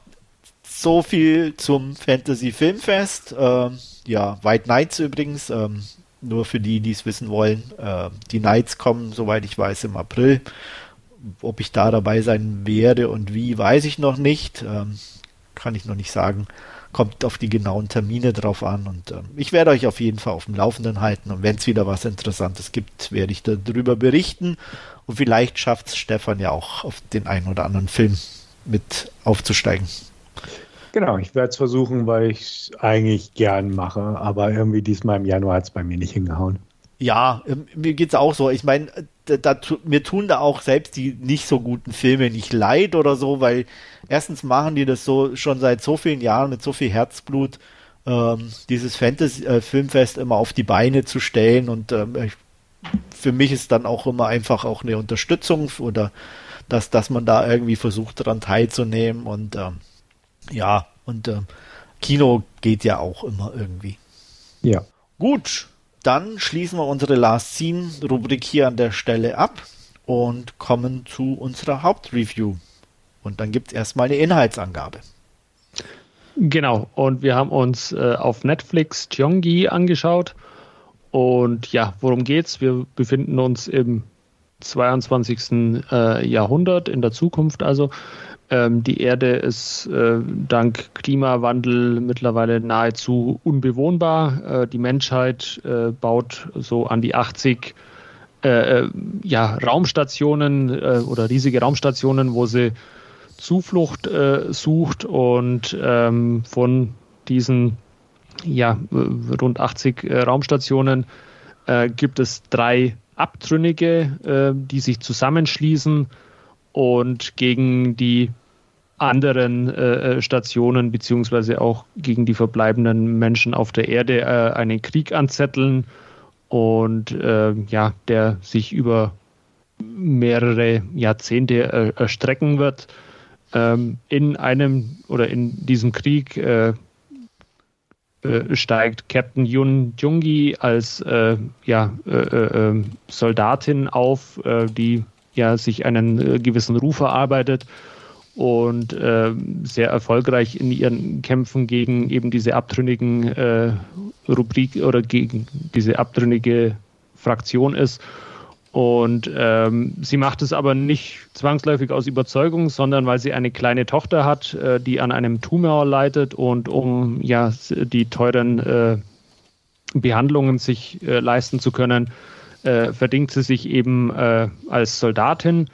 so viel zum Fantasy Filmfest. Ähm, ja, White Knights übrigens, ähm, nur für die, die es wissen wollen. Äh, die Knights kommen, soweit ich weiß, im April. Ob ich da dabei sein werde und wie, weiß ich noch nicht. Ähm, kann ich noch nicht sagen. Kommt auf die genauen Termine drauf an und äh, ich werde euch auf jeden Fall auf dem Laufenden halten und wenn es wieder was Interessantes gibt, werde ich darüber berichten und vielleicht schafft es Stefan ja auch auf den einen oder anderen Film mit aufzusteigen. Genau, ich werde es versuchen, weil ich es eigentlich gern mache, aber irgendwie diesmal im Januar hat es bei mir nicht hingehauen. Ja, ähm, mir geht es auch so. Ich meine, da, da, mir tun da auch selbst die nicht so guten Filme nicht leid oder so, weil erstens machen die das so schon seit so vielen Jahren mit so viel Herzblut, ähm, dieses Fantasy-Filmfest äh, immer auf die Beine zu stellen und ähm, ich, für mich ist dann auch immer einfach auch eine Unterstützung oder dass, dass man da irgendwie versucht daran teilzunehmen und ähm, ja, und äh, Kino geht ja auch immer irgendwie. Ja. Gut, dann schließen wir unsere Last Scene Rubrik hier an der Stelle ab und kommen zu unserer Hauptreview. Und dann gibt es erstmal eine Inhaltsangabe. Genau, und wir haben uns äh, auf Netflix Cheongi angeschaut. Und ja, worum geht's? Wir befinden uns im 22. Äh, Jahrhundert, in der Zukunft also. Ähm, die Erde ist äh, dank Klimawandel mittlerweile nahezu unbewohnbar. Äh, die Menschheit äh, baut so an die 80 äh, äh, ja, Raumstationen äh, oder riesige Raumstationen, wo sie Zuflucht sucht und ähm, von diesen ja, rund 80 Raumstationen gibt es drei Abtrünnige, die sich zusammenschließen und gegen die anderen äh, äh, Stationen beziehungsweise auch gegen die verbleibenden Menschen auf der Erde äh, einen Krieg anzetteln und äh, ja, der sich über mehrere Jahrzehnte äh, erstrecken wird. Ähm, in einem oder in diesem Krieg äh, steigt Captain Yun Jungi als ja, äh, äh, Soldatin auf, die ja sich einen gewissen Ruf erarbeitet und sehr erfolgreich in ihren Kämpfen gegen eben diese abtrünnigen Rubrik oder gegen diese abtrünnige Fraktion ist und ähm, sie macht es aber nicht zwangsläufig aus Überzeugung, sondern weil sie eine kleine Tochter hat, äh, die an einem Tumor leidet und um ja die teuren äh, Behandlungen sich äh, leisten zu können, äh, verdingt sie sich eben äh, als Soldatin.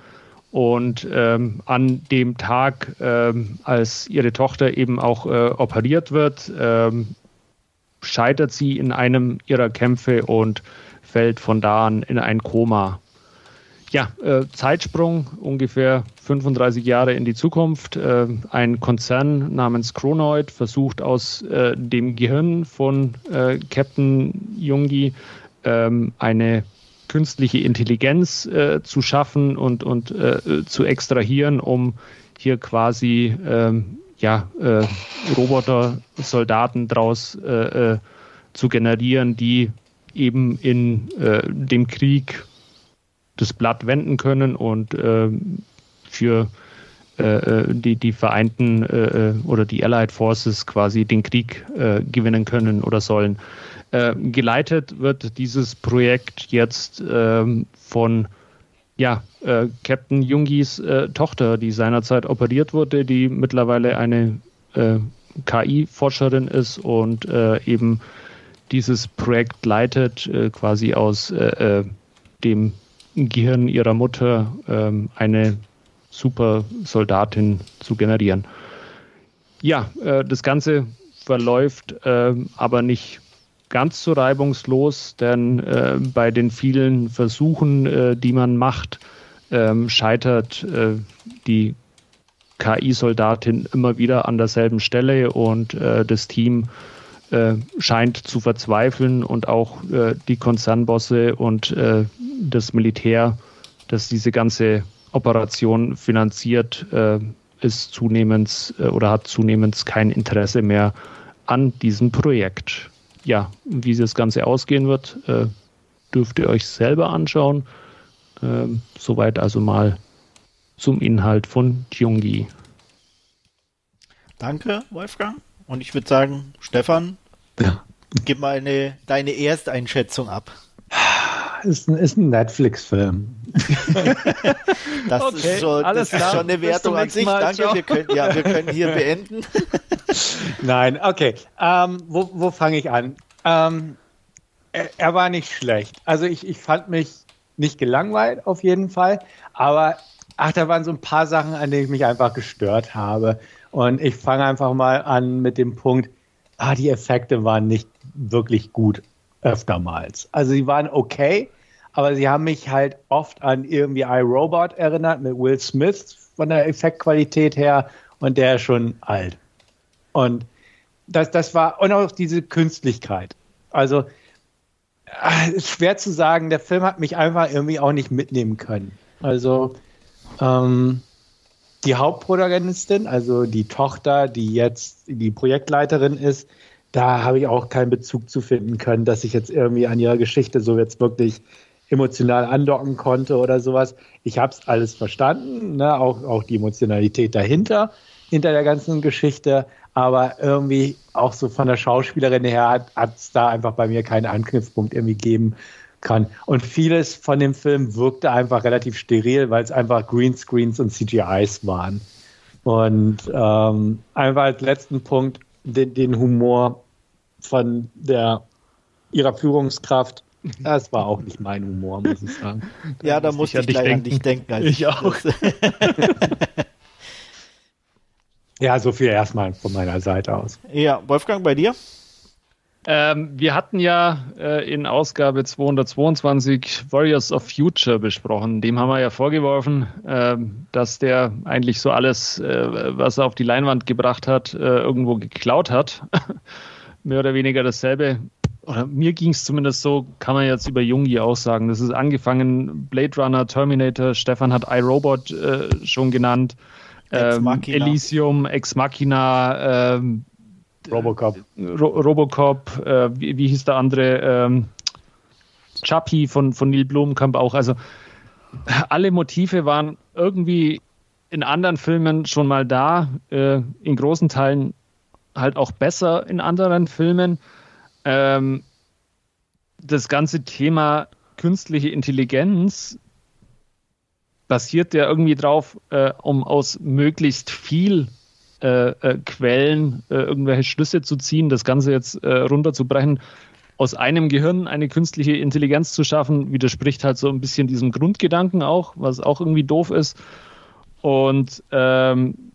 Und ähm, an dem Tag, ähm, als ihre Tochter eben auch äh, operiert wird, ähm, scheitert sie in einem ihrer Kämpfe und fällt von da an in ein Koma. Ja, äh, Zeitsprung ungefähr 35 Jahre in die Zukunft. Äh, ein Konzern namens Chronoid versucht aus äh, dem Gehirn von äh, Captain Jungi ähm, eine künstliche Intelligenz äh, zu schaffen und, und äh, zu extrahieren, um hier quasi ähm, ja, Roboter-Soldaten draus zu generieren, die eben in äh, dem Krieg das Blatt wenden können und äh, für äh, äh die, die Vereinten äh, äh, oder die Allied Forces quasi den Krieg gewinnen können oder sollen. Geleitet wird dieses Projekt jetzt ähm, von ja, Captain Jungis Tochter, die seinerzeit operiert wurde, die mittlerweile eine KI-Forscherin ist und eben dieses Projekt leitet, äh, quasi aus äh, äh, dem Gehirn ihrer Mutter ähm, eine super Soldatin zu generieren. Ja, äh, das Ganze verläuft äh, aber nicht ganz so reibungslos, denn äh, bei den vielen Versuchen, die man macht, ähm, scheitert die KI-Soldatin immer wieder an derselben Stelle und das Team äh, scheint zu verzweifeln und auch äh, die Konzernbosse und äh, das Militär, das diese ganze Operation finanziert, äh, ist zunehmend äh, oder hat zunehmend kein Interesse mehr an diesem Projekt. Ja, wie das Ganze ausgehen wird, dürft ihr euch selber anschauen. Ähm, soweit also mal zum Inhalt von Jungi. Danke, Wolfgang. Und ich würde sagen, Stefan, ja. gib mal eine, deine Ersteinschätzung ab. Ist ein, ist ein Netflix-Film. das, okay, ist, schon, das ist schon eine Wertung an sich. Mal, Danke, wir können, ja, wir können hier beenden. Nein, okay. Ähm, wo wo fange ich an? Ähm, er, er, war nicht schlecht. Also ich, ich fand mich nicht gelangweilt auf jeden Fall, aber ach, da waren so ein paar Sachen, an denen ich mich einfach gestört habe. Und ich fange einfach mal an mit dem Punkt, ah, die Effekte waren nicht wirklich gut öftermals. Also sie waren okay, aber sie haben mich halt oft an irgendwie iRobot erinnert mit Will Smith von der Effektqualität her und der ist schon alt. Und das, das war, und auch diese Künstlichkeit. Also, ah, ist schwer zu sagen, der Film hat mich einfach irgendwie auch nicht mitnehmen können. Also, ähm, die Hauptprotagonistin, also die Tochter, die jetzt die Projektleiterin ist, da habe ich auch keinen Bezug zu finden können, dass ich jetzt irgendwie an ihrer Geschichte so jetzt wirklich emotional andocken konnte oder sowas. Ich habe es alles verstanden, ne? auch, auch die Emotionalität dahinter, hinter der ganzen Geschichte, aber irgendwie auch so von der Schauspielerin her hat es da einfach bei mir keinen Anknüpfpunkt irgendwie gegeben, kann. Und vieles von dem Film wirkte einfach relativ steril, weil es einfach Greenscreens und CGIs waren. Und ähm, einfach als letzten Punkt den, den Humor von der ihrer Führungskraft. Das war auch nicht mein Humor, muss ich sagen. Da ja, da musste ich, ich gleich an dich denken. Als ich auch. ja, so viel erstmal von meiner Seite aus. Ja, Wolfgang, bei dir? Ähm, wir hatten ja äh, in Ausgabe 222 Warriors of Future besprochen. Dem haben wir ja vorgeworfen, äh, dass der eigentlich so alles, äh, was er auf die Leinwand gebracht hat, äh, irgendwo geklaut hat. Mehr oder weniger dasselbe. Oder mir ging es zumindest so, kann man jetzt über Jungi auch sagen. Das ist angefangen Blade Runner, Terminator, Stefan hat iRobot äh, schon genannt, ähm, Elysium, Ex Machina, ähm, Robocop. Ro Robocop, äh, wie, wie, hieß der andere? Ähm, Chappie von, von Neil Blomkamp auch. Also alle Motive waren irgendwie in anderen Filmen schon mal da, äh, in großen Teilen halt auch besser in anderen Filmen. Ähm, das ganze Thema künstliche Intelligenz basiert ja irgendwie drauf, äh, um aus möglichst viel äh, äh, Quellen äh, irgendwelche Schlüsse zu ziehen, das Ganze jetzt äh, runterzubrechen. Aus einem Gehirn eine künstliche Intelligenz zu schaffen, widerspricht halt so ein bisschen diesem Grundgedanken auch, was auch irgendwie doof ist. Und ähm,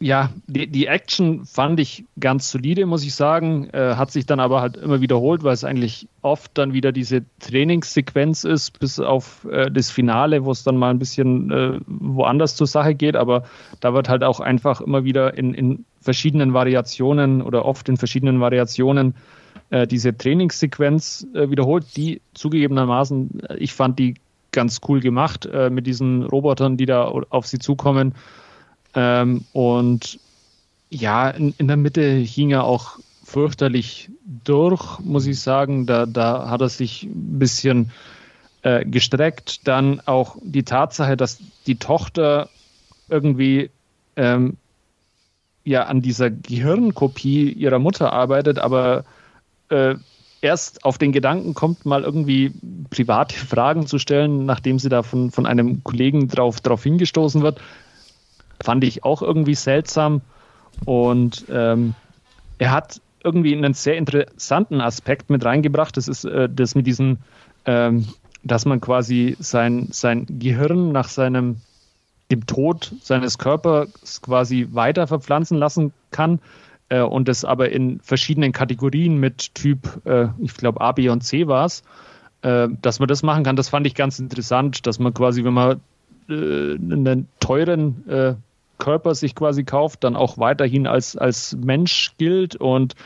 ja, die, die, Action fand ich ganz solide, muss ich sagen. Äh, hat sich dann aber halt immer wiederholt, weil es eigentlich oft dann wieder diese Trainingssequenz ist, bis auf äh, das Finale, wo es dann mal ein bisschen äh, woanders zur Sache geht. Aber da wird halt auch einfach immer wieder in, in verschiedenen Variationen oder oft in verschiedenen Variationen äh, diese Trainingssequenz äh, wiederholt, die zugegebenermaßen, äh, ich fand die ganz cool gemacht mit diesen Robotern, die da auf sie zukommen ähm, und ja, in, in, der Mitte hing er auch fürchterlich durch, muss ich sagen. Da, da hat er sich ein bisschen äh, gestreckt. Dann auch die Tatsache, dass die Tochter irgendwie ähm, ja an dieser Gehirnkopie ihrer Mutter arbeitet, aber äh, erst auf den Gedanken kommt, mal irgendwie private Fragen zu stellen, nachdem sie da von, von einem Kollegen drauf, drauf hingestoßen wird. Fand ich auch irgendwie seltsam. Und ähm, er hat irgendwie einen sehr interessanten Aspekt mit reingebracht. Das ist äh, das mit diesen, ähm, dass man quasi sein, sein Gehirn nach seinem dem Tod seines Körpers quasi weiter verpflanzen lassen kann äh, und das aber in verschiedenen Kategorien mit Typ, äh, ich glaube A, B und C war es, äh, dass man das machen kann. Das fand ich ganz interessant, dass man quasi, wenn man äh, einen teuren äh, Körper sich quasi kauft, dann auch weiterhin als, als Mensch gilt und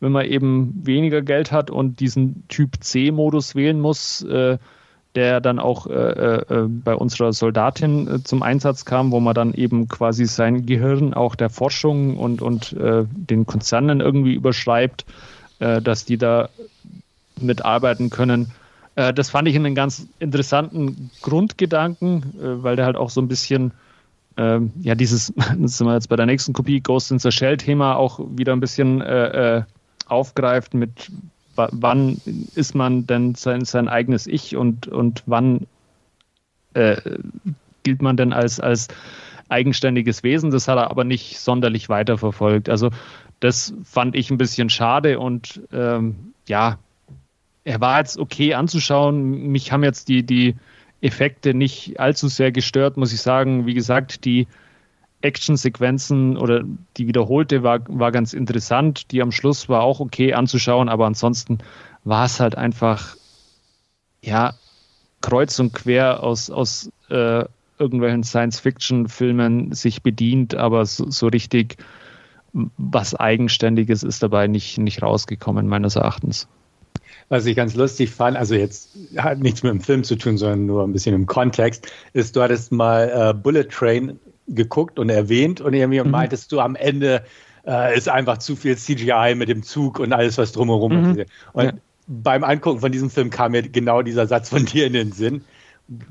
wenn man eben weniger Geld hat und diesen Typ C-Modus wählen muss, äh, der dann auch äh, äh, bei unserer Soldatin äh, zum Einsatz kam, wo man dann eben quasi sein Gehirn auch der Forschung und, und äh, den Konzernen irgendwie überschreibt, äh, dass die da mitarbeiten können. das fand ich einen ganz interessanten Grundgedanken, weil der halt auch so ein bisschen ähm, ja, dieses, sind wir jetzt bei der nächsten Kopie, Ghost in the Shell-Thema auch wieder ein bisschen äh, äh, aufgreift mit wann ist man denn sein, sein eigenes Ich und, und wann äh, gilt man denn als, als eigenständiges Wesen. Das hat er aber nicht sonderlich weiterverfolgt. Also das fand ich ein bisschen schade und ähm, ja, er war jetzt okay anzuschauen. Mich haben jetzt die, die Effekte nicht allzu sehr gestört, muss ich sagen. Wie gesagt, die Actionsequenzen oder die wiederholte war, war ganz interessant. Die am Schluss war auch okay anzuschauen, aber ansonsten war es halt einfach, ja, kreuz und quer aus, aus äh, irgendwelchen Science-Fiction-Filmen sich bedient, aber so, so, richtig was Eigenständiges ist dabei nicht, nicht rausgekommen, meines Erachtens. Was ich ganz lustig fand, also jetzt hat nichts mit dem Film zu tun, sondern nur ein bisschen im Kontext, ist, du hattest mal äh, Bullet Train geguckt und erwähnt und irgendwie mhm. meintest du am Ende äh, ist einfach zu viel CGI mit dem Zug und alles, was drumherum mhm. ist. Und ja. beim Angucken von diesem Film kam mir genau dieser Satz von dir in den Sinn,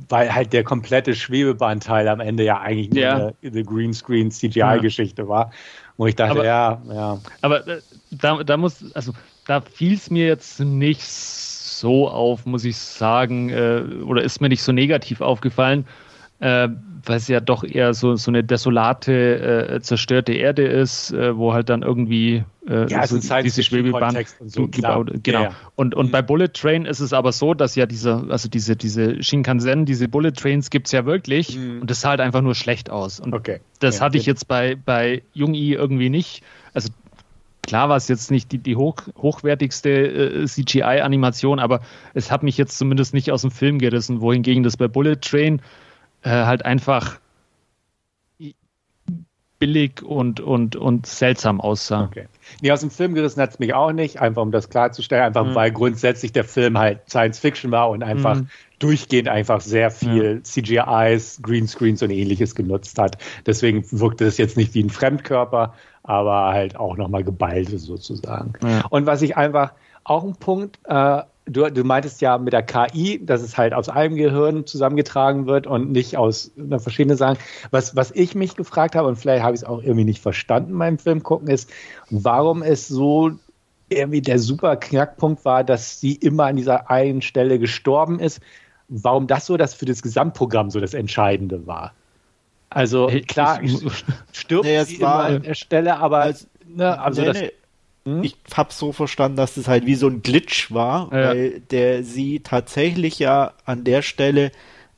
weil halt der komplette Schwebebahnteil am Ende ja eigentlich ja. eine, eine Greenscreen CGI-Geschichte ja. war. Wo ich dachte, aber, ja, ja. Aber äh, da, da muss, also da fiel es mir jetzt nicht so auf, muss ich sagen, äh, oder ist mir nicht so negativ aufgefallen, äh, weil es ja doch eher so, so eine desolate, äh, zerstörte Erde ist, äh, wo halt dann irgendwie äh, ja, so diese Schwebebahn so, gebaut Genau. Ja, ja. Und, und mhm. bei Bullet Train ist es aber so, dass ja diese, also diese, diese Shinkansen, diese Bullet Trains gibt es ja wirklich mhm. und das sah halt einfach nur schlecht aus. Und okay. das hatte ich jetzt bei, bei Jungi irgendwie nicht. Also Klar war es jetzt nicht die, die hoch, hochwertigste äh, CGI-Animation, aber es hat mich jetzt zumindest nicht aus dem Film gerissen, wohingegen das bei Bullet Train äh, halt einfach billig und, und, und seltsam aussah. Okay. Nee, aus dem Film gerissen hat es mich auch nicht, einfach um das klarzustellen, einfach mhm. weil grundsätzlich der Film halt Science Fiction war und einfach mhm. durchgehend einfach sehr viel ja. CGIs, Greenscreens und ähnliches genutzt hat. Deswegen wirkte es jetzt nicht wie ein Fremdkörper, aber halt auch nochmal geballt sozusagen. Ja. Und was ich einfach, auch ein Punkt, äh, du, du meintest ja mit der KI, dass es halt aus einem Gehirn zusammengetragen wird und nicht aus verschiedenen Sachen. Was, was ich mich gefragt habe, und vielleicht habe ich es auch irgendwie nicht verstanden beim Film gucken, ist, warum es so irgendwie der super Knackpunkt war, dass sie immer an dieser einen Stelle gestorben ist. Warum das so das für das Gesamtprogramm so das Entscheidende war. Also klar, stirbt nee, sie immer an der Stelle, aber als, ne, also nee, das, nee hm? Ich habe so verstanden, dass das halt wie so ein Glitch war, ja. weil der sie tatsächlich ja an der Stelle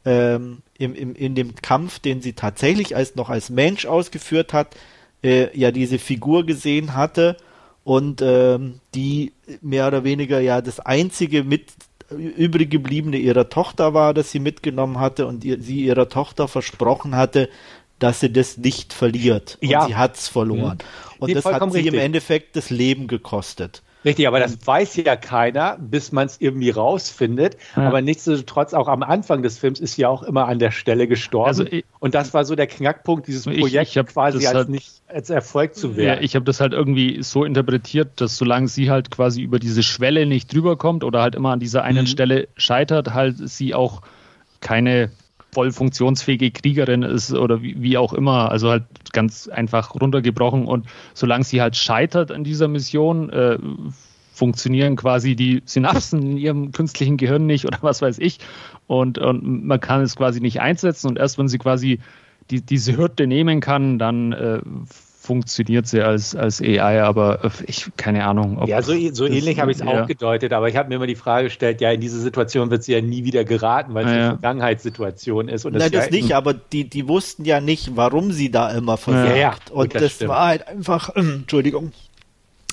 ähm, im, im, in dem Kampf, den sie tatsächlich als noch als Mensch ausgeführt hat, äh, ja diese Figur gesehen hatte und ähm, die mehr oder weniger ja das einzige mit übrig gebliebene ihrer Tochter war, das sie mitgenommen hatte und ihr, sie ihrer Tochter versprochen hatte, dass sie das nicht verliert. Und ja. sie hat's verloren. Mhm. Und nee, das hat sie richtig. im Endeffekt das Leben gekostet. Richtig, aber das weiß ja keiner, bis man es irgendwie rausfindet. Ja. Aber nichtsdestotrotz, auch am Anfang des Films ist ja auch immer an der Stelle gestorben. Also ich, und das war so der Knackpunkt, dieses Projekt ich, quasi als halt, nicht als Erfolg zu werden. Ja, ich habe das halt irgendwie so interpretiert, dass solange sie halt quasi über diese Schwelle nicht drüber kommt oder halt immer an dieser einen mhm. Stelle scheitert, halt sie auch keine voll funktionsfähige Kriegerin ist oder wie, wie, auch immer. Also halt ganz einfach runtergebrochen. Und solange sie halt scheitert an dieser Mission, äh, funktionieren quasi die Synapsen in ihrem künstlichen Gehirn nicht oder was weiß ich. Und, und man kann es quasi nicht einsetzen. Und erst wenn sie quasi die, diese Hürde nehmen kann, dann äh, funktioniert sie als, als AI, aber äh, ich keine Ahnung. ja, so, so ähnlich habe ich es auch gedeutet, aber ich habe mir immer die Frage gestellt, ja, in diese Situation wird sie ja nie wieder geraten, weil es ja, eine Vergangenheitssituation ist. Und Nein, das, ja nicht, aber die, die wussten ja nicht, warum sie da immer versagt. Ja, ja. Und Gut, das, das war halt einfach, äh, Entschuldigung,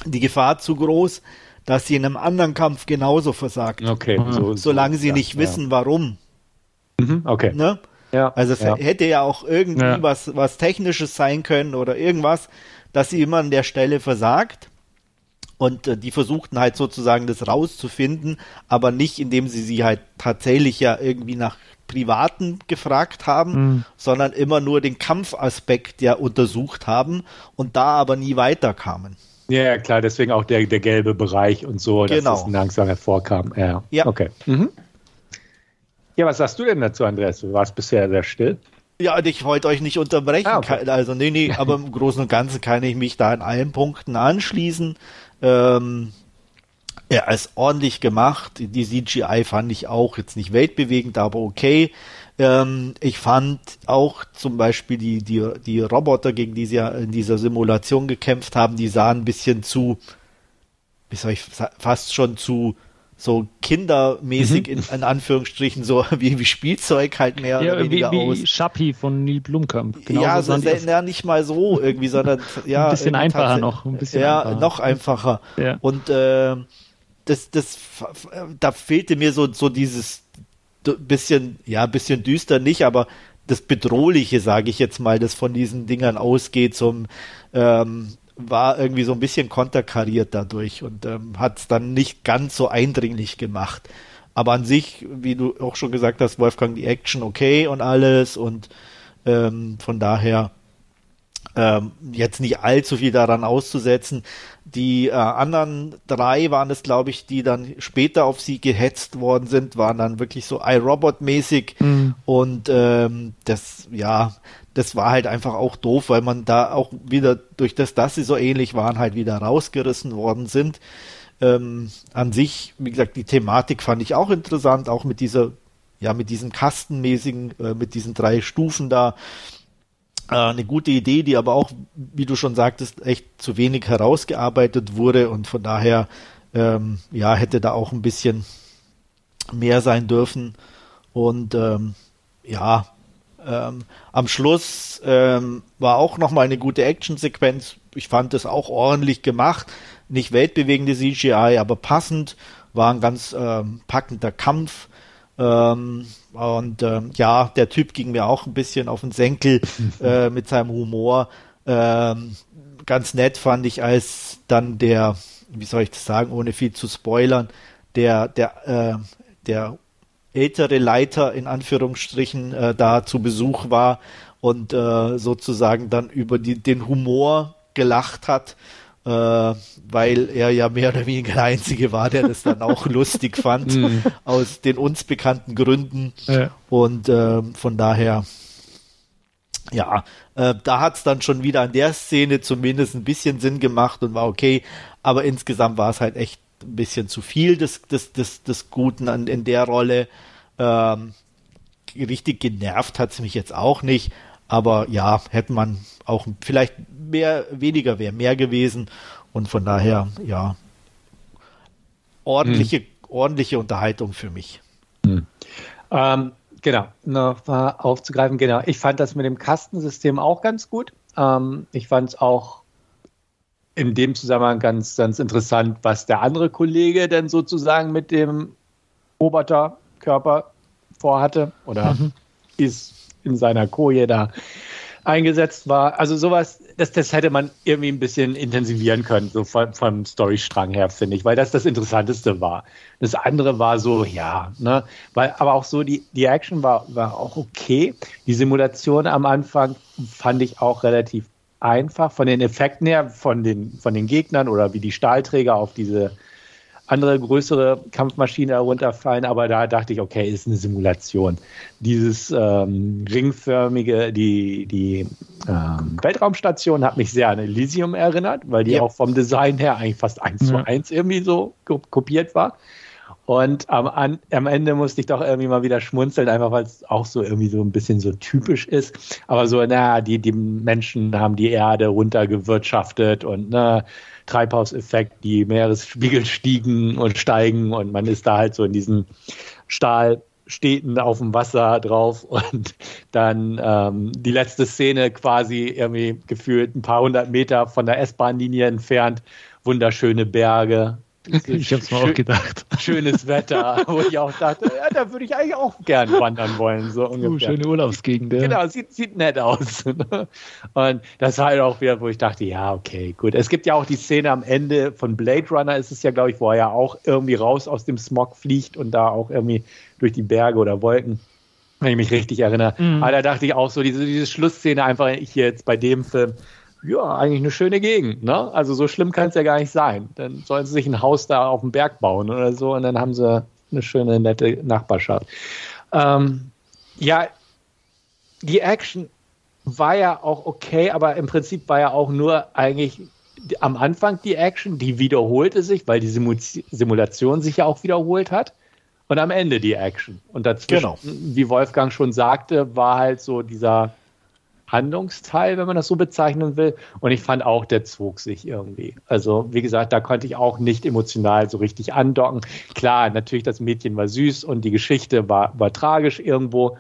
die Gefahr zu groß, dass sie in einem anderen Kampf genauso versagt. Okay. So, Solange so, sie nicht wissen, warum. Mhm, okay. Ne? Ja, also es ja. hätte ja auch irgendwie ja. was, was Technisches sein können oder irgendwas, dass sie immer an der Stelle versagt. Und äh, die versuchten halt sozusagen das rauszufinden, aber nicht, indem sie sie halt tatsächlich ja irgendwie nach Privaten gefragt haben, mhm. sondern immer nur den Kampfaspekt ja untersucht haben und da aber nie weiterkamen. Ja, klar, deswegen auch der, der gelbe Bereich und so, genau. dass das langsam hervorkam. Ja, ja. okay. Mhm. Ja, was sagst du denn dazu, Andreas? Du warst bisher sehr still. Ja, ich wollte euch nicht unterbrechen. Ah, okay. Also, nee, nee, aber im Großen und Ganzen kann ich mich da in allen Punkten anschließen. Ähm, er ist ordentlich gemacht. Die CGI fand ich auch jetzt nicht weltbewegend, aber okay. Ähm, ich fand auch zum Beispiel die, die, die Roboter, gegen die sie ja in dieser Simulation gekämpft haben, die sahen ein bisschen zu, wie soll ich, fast schon zu so kindermäßig mhm. in, in, Anführungsstrichen so wie, wie Spielzeug halt mehr ja, oder weniger wie, aus. Wie Schappi von Neil Blumkamp. Genau ja, so, ja, nicht mal so irgendwie, sondern ja. ein bisschen einfacher noch. Ein bisschen ja, einfacher. noch einfacher. Ja. Und äh, das, das, da fehlte mir so, so dieses bisschen, ja, bisschen düster nicht, aber das Bedrohliche, sage ich jetzt mal, das von diesen Dingern ausgeht, zum ähm, war irgendwie so ein bisschen konterkariert dadurch und ähm, hat es dann nicht ganz so eindringlich gemacht. Aber an sich, wie du auch schon gesagt hast, Wolfgang, die Action okay und alles und ähm, von daher ähm, jetzt nicht allzu viel daran auszusetzen. Die äh, anderen drei waren es, glaube ich, die dann später auf sie gehetzt worden sind, waren dann wirklich so iRobot-mäßig mhm. und ähm, das, ja, das war halt einfach auch doof, weil man da auch wieder durch das, dass sie so ähnlich waren, halt wieder rausgerissen worden sind. Ähm, an sich, wie gesagt, die Thematik fand ich auch interessant, auch mit dieser, ja, mit diesem kastenmäßigen, äh, mit diesen drei Stufen da. Äh, eine gute Idee, die aber auch, wie du schon sagtest, echt zu wenig herausgearbeitet wurde und von daher, ähm, ja, hätte da auch ein bisschen mehr sein dürfen. Und ähm, ja, ähm, am Schluss ähm, war auch noch mal eine gute Actionsequenz. Ich fand es auch ordentlich gemacht. Nicht weltbewegende CGI, aber passend. War ein ganz ähm, packender Kampf. Ähm, und ähm, ja, der Typ ging mir auch ein bisschen auf den Senkel äh, mit seinem Humor. Ähm, ganz nett fand ich, als dann der, wie soll ich das sagen, ohne viel zu spoilern, der, der, äh, der ältere Leiter in Anführungsstrichen äh, da zu Besuch war und äh, sozusagen dann über die, den Humor gelacht hat, äh, weil er ja mehr oder weniger der Einzige war, der das dann auch lustig fand, mhm. aus den uns bekannten Gründen. Ja. Und äh, von daher, ja, äh, da hat es dann schon wieder an der Szene zumindest ein bisschen Sinn gemacht und war okay, aber insgesamt war es halt echt ein bisschen zu viel des, des, des, des Guten an, in der Rolle. Ähm, richtig genervt hat es mich jetzt auch nicht, aber ja, hätte man auch vielleicht mehr, weniger wäre mehr gewesen und von daher, ja, ordentliche, hm. ordentliche Unterhaltung für mich. Hm. Ähm, genau, noch mal aufzugreifen, genau. Ich fand das mit dem Kastensystem auch ganz gut. Ähm, ich fand es auch in dem Zusammenhang ganz, ganz interessant, was der andere Kollege denn sozusagen mit dem Roboterkörper vorhatte oder mhm. ist in seiner Koje da eingesetzt war. Also sowas, das, das hätte man irgendwie ein bisschen intensivieren können, so vom, vom Storystrang her, finde ich, weil das das Interessanteste war. Das andere war so, ja, ne, weil, aber auch so, die, die Action war, war auch okay. Die Simulation am Anfang fand ich auch relativ einfach von den Effekten her, von den, von den Gegnern oder wie die Stahlträger auf diese andere größere Kampfmaschine herunterfallen, aber da dachte ich, okay, ist eine Simulation. Dieses ähm, ringförmige, die, die ähm, Weltraumstation hat mich sehr an Elysium erinnert, weil die ja. auch vom Design her eigentlich fast eins ja. zu eins irgendwie so kopiert war. Und am, an, am Ende musste ich doch irgendwie mal wieder schmunzeln, einfach weil es auch so irgendwie so ein bisschen so typisch ist. Aber so, naja, die, die Menschen haben die Erde runtergewirtschaftet und na, Treibhauseffekt, die Meeresspiegel stiegen und steigen und man ist da halt so in diesen Stahlstädten auf dem Wasser drauf und dann ähm, die letzte Szene quasi irgendwie gefühlt ein paar hundert Meter von der S-Bahn-Linie entfernt, wunderschöne Berge, ich hab's mir auch gedacht. Schönes Wetter, wo ich auch dachte, ja, da würde ich eigentlich auch gern wandern wollen. So ungefähr. Uh, schöne Urlaubsgegend. Ja. Genau, sieht, sieht nett aus. Und das war halt auch wieder, wo ich dachte, ja, okay, gut. Es gibt ja auch die Szene am Ende von Blade Runner, ist es ja, glaube ich, wo er ja auch irgendwie raus aus dem Smog fliegt und da auch irgendwie durch die Berge oder Wolken wenn ich mich richtig erinnere. Mhm. Aber da dachte ich auch so, diese, diese Schlussszene einfach hier jetzt bei dem Film, ja, eigentlich eine schöne Gegend. Ne? Also so schlimm kann es ja gar nicht sein. Dann sollen sie sich ein Haus da auf dem Berg bauen oder so und dann haben sie eine schöne, nette Nachbarschaft. Ähm, ja, die Action war ja auch okay, aber im Prinzip war ja auch nur eigentlich am Anfang die Action, die wiederholte sich, weil die Simulation sich ja auch wiederholt hat. Und am Ende die Action. Und dazwischen, genau. wie Wolfgang schon sagte, war halt so dieser Handlungsteil, wenn man das so bezeichnen will. Und ich fand auch, der zog sich irgendwie. Also, wie gesagt, da konnte ich auch nicht emotional so richtig andocken. Klar, natürlich, das Mädchen war süß und die Geschichte war, war tragisch irgendwo,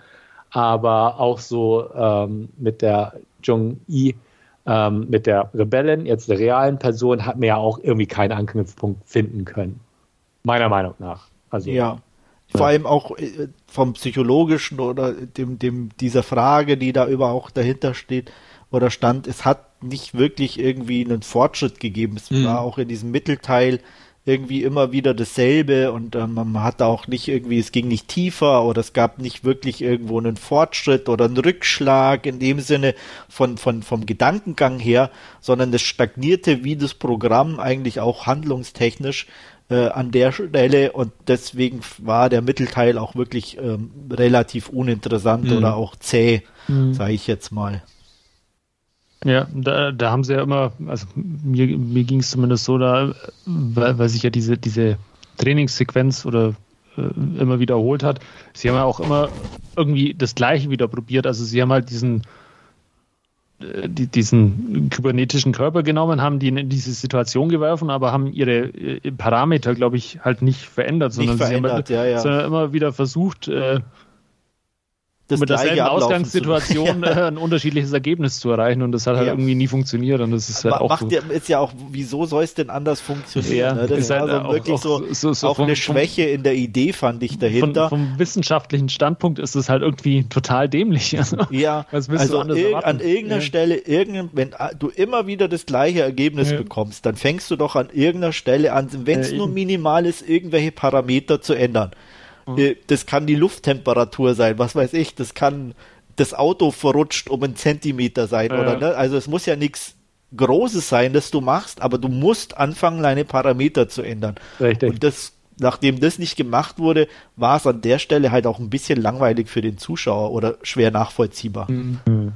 aber auch so ähm, mit der Jung-I, ähm, mit der Rebellin, jetzt der realen Person, hat mir ja auch irgendwie keinen Anknüpfpunkt finden können. Meiner Meinung nach. Also, ja. Vor allem auch äh, vom psychologischen oder dem, dem, dieser Frage, die da über auch dahinter steht oder stand, es hat nicht wirklich irgendwie einen Fortschritt gegeben. Es mhm. war auch in diesem Mittelteil irgendwie immer wieder dasselbe und äh, man hat auch nicht irgendwie, es ging nicht tiefer oder es gab nicht wirklich irgendwo einen Fortschritt oder einen Rückschlag in dem Sinne von, von, vom Gedankengang her, sondern es stagnierte wie das Programm eigentlich auch handlungstechnisch äh, an der Stelle und deswegen war der Mittelteil auch wirklich ähm, relativ uninteressant mhm. oder auch zäh, mhm. sage ich jetzt mal. Ja, da, da haben sie ja immer, also mir, mir ging es zumindest so, da, weil, weil sich ja diese, diese Trainingssequenz oder äh, immer wiederholt hat. Sie haben ja auch immer irgendwie das Gleiche wieder probiert. Also sie haben halt diesen die, diesen kybernetischen Körper genommen, haben die in diese Situation geworfen, aber haben ihre äh, Parameter, glaube ich, halt nicht verändert, sondern nicht verändert, sie haben halt, ja, ja. sondern immer wieder versucht, äh, das mit derselben Ausgangssituation äh, ein unterschiedliches Ergebnis zu erreichen und das hat halt ja. irgendwie nie funktioniert und das ist halt auch macht so. ja, ist ja auch wieso soll es denn anders funktionieren ja, ne? das ist halt also wirklich auch, so, so, so auch vom, eine Schwäche in der Idee fand ich dahinter von, vom wissenschaftlichen Standpunkt ist es halt irgendwie total dämlich also, ja also irg an irgendeiner ja. Stelle irgendein, wenn du immer wieder das gleiche Ergebnis ja. bekommst dann fängst du doch an irgendeiner Stelle an wenn es nur minimal ist irgendwelche Parameter zu ändern mhm. das kann die Lufttemperatur sein was weiß ich das kann das Auto verrutscht um einen Zentimeter sein, ja. oder ne? Also es muss ja nichts Großes sein, das du machst, aber du musst anfangen, deine Parameter zu ändern. Richtig. Und das, nachdem das nicht gemacht wurde, war es an der Stelle halt auch ein bisschen langweilig für den Zuschauer oder schwer nachvollziehbar. Mhm.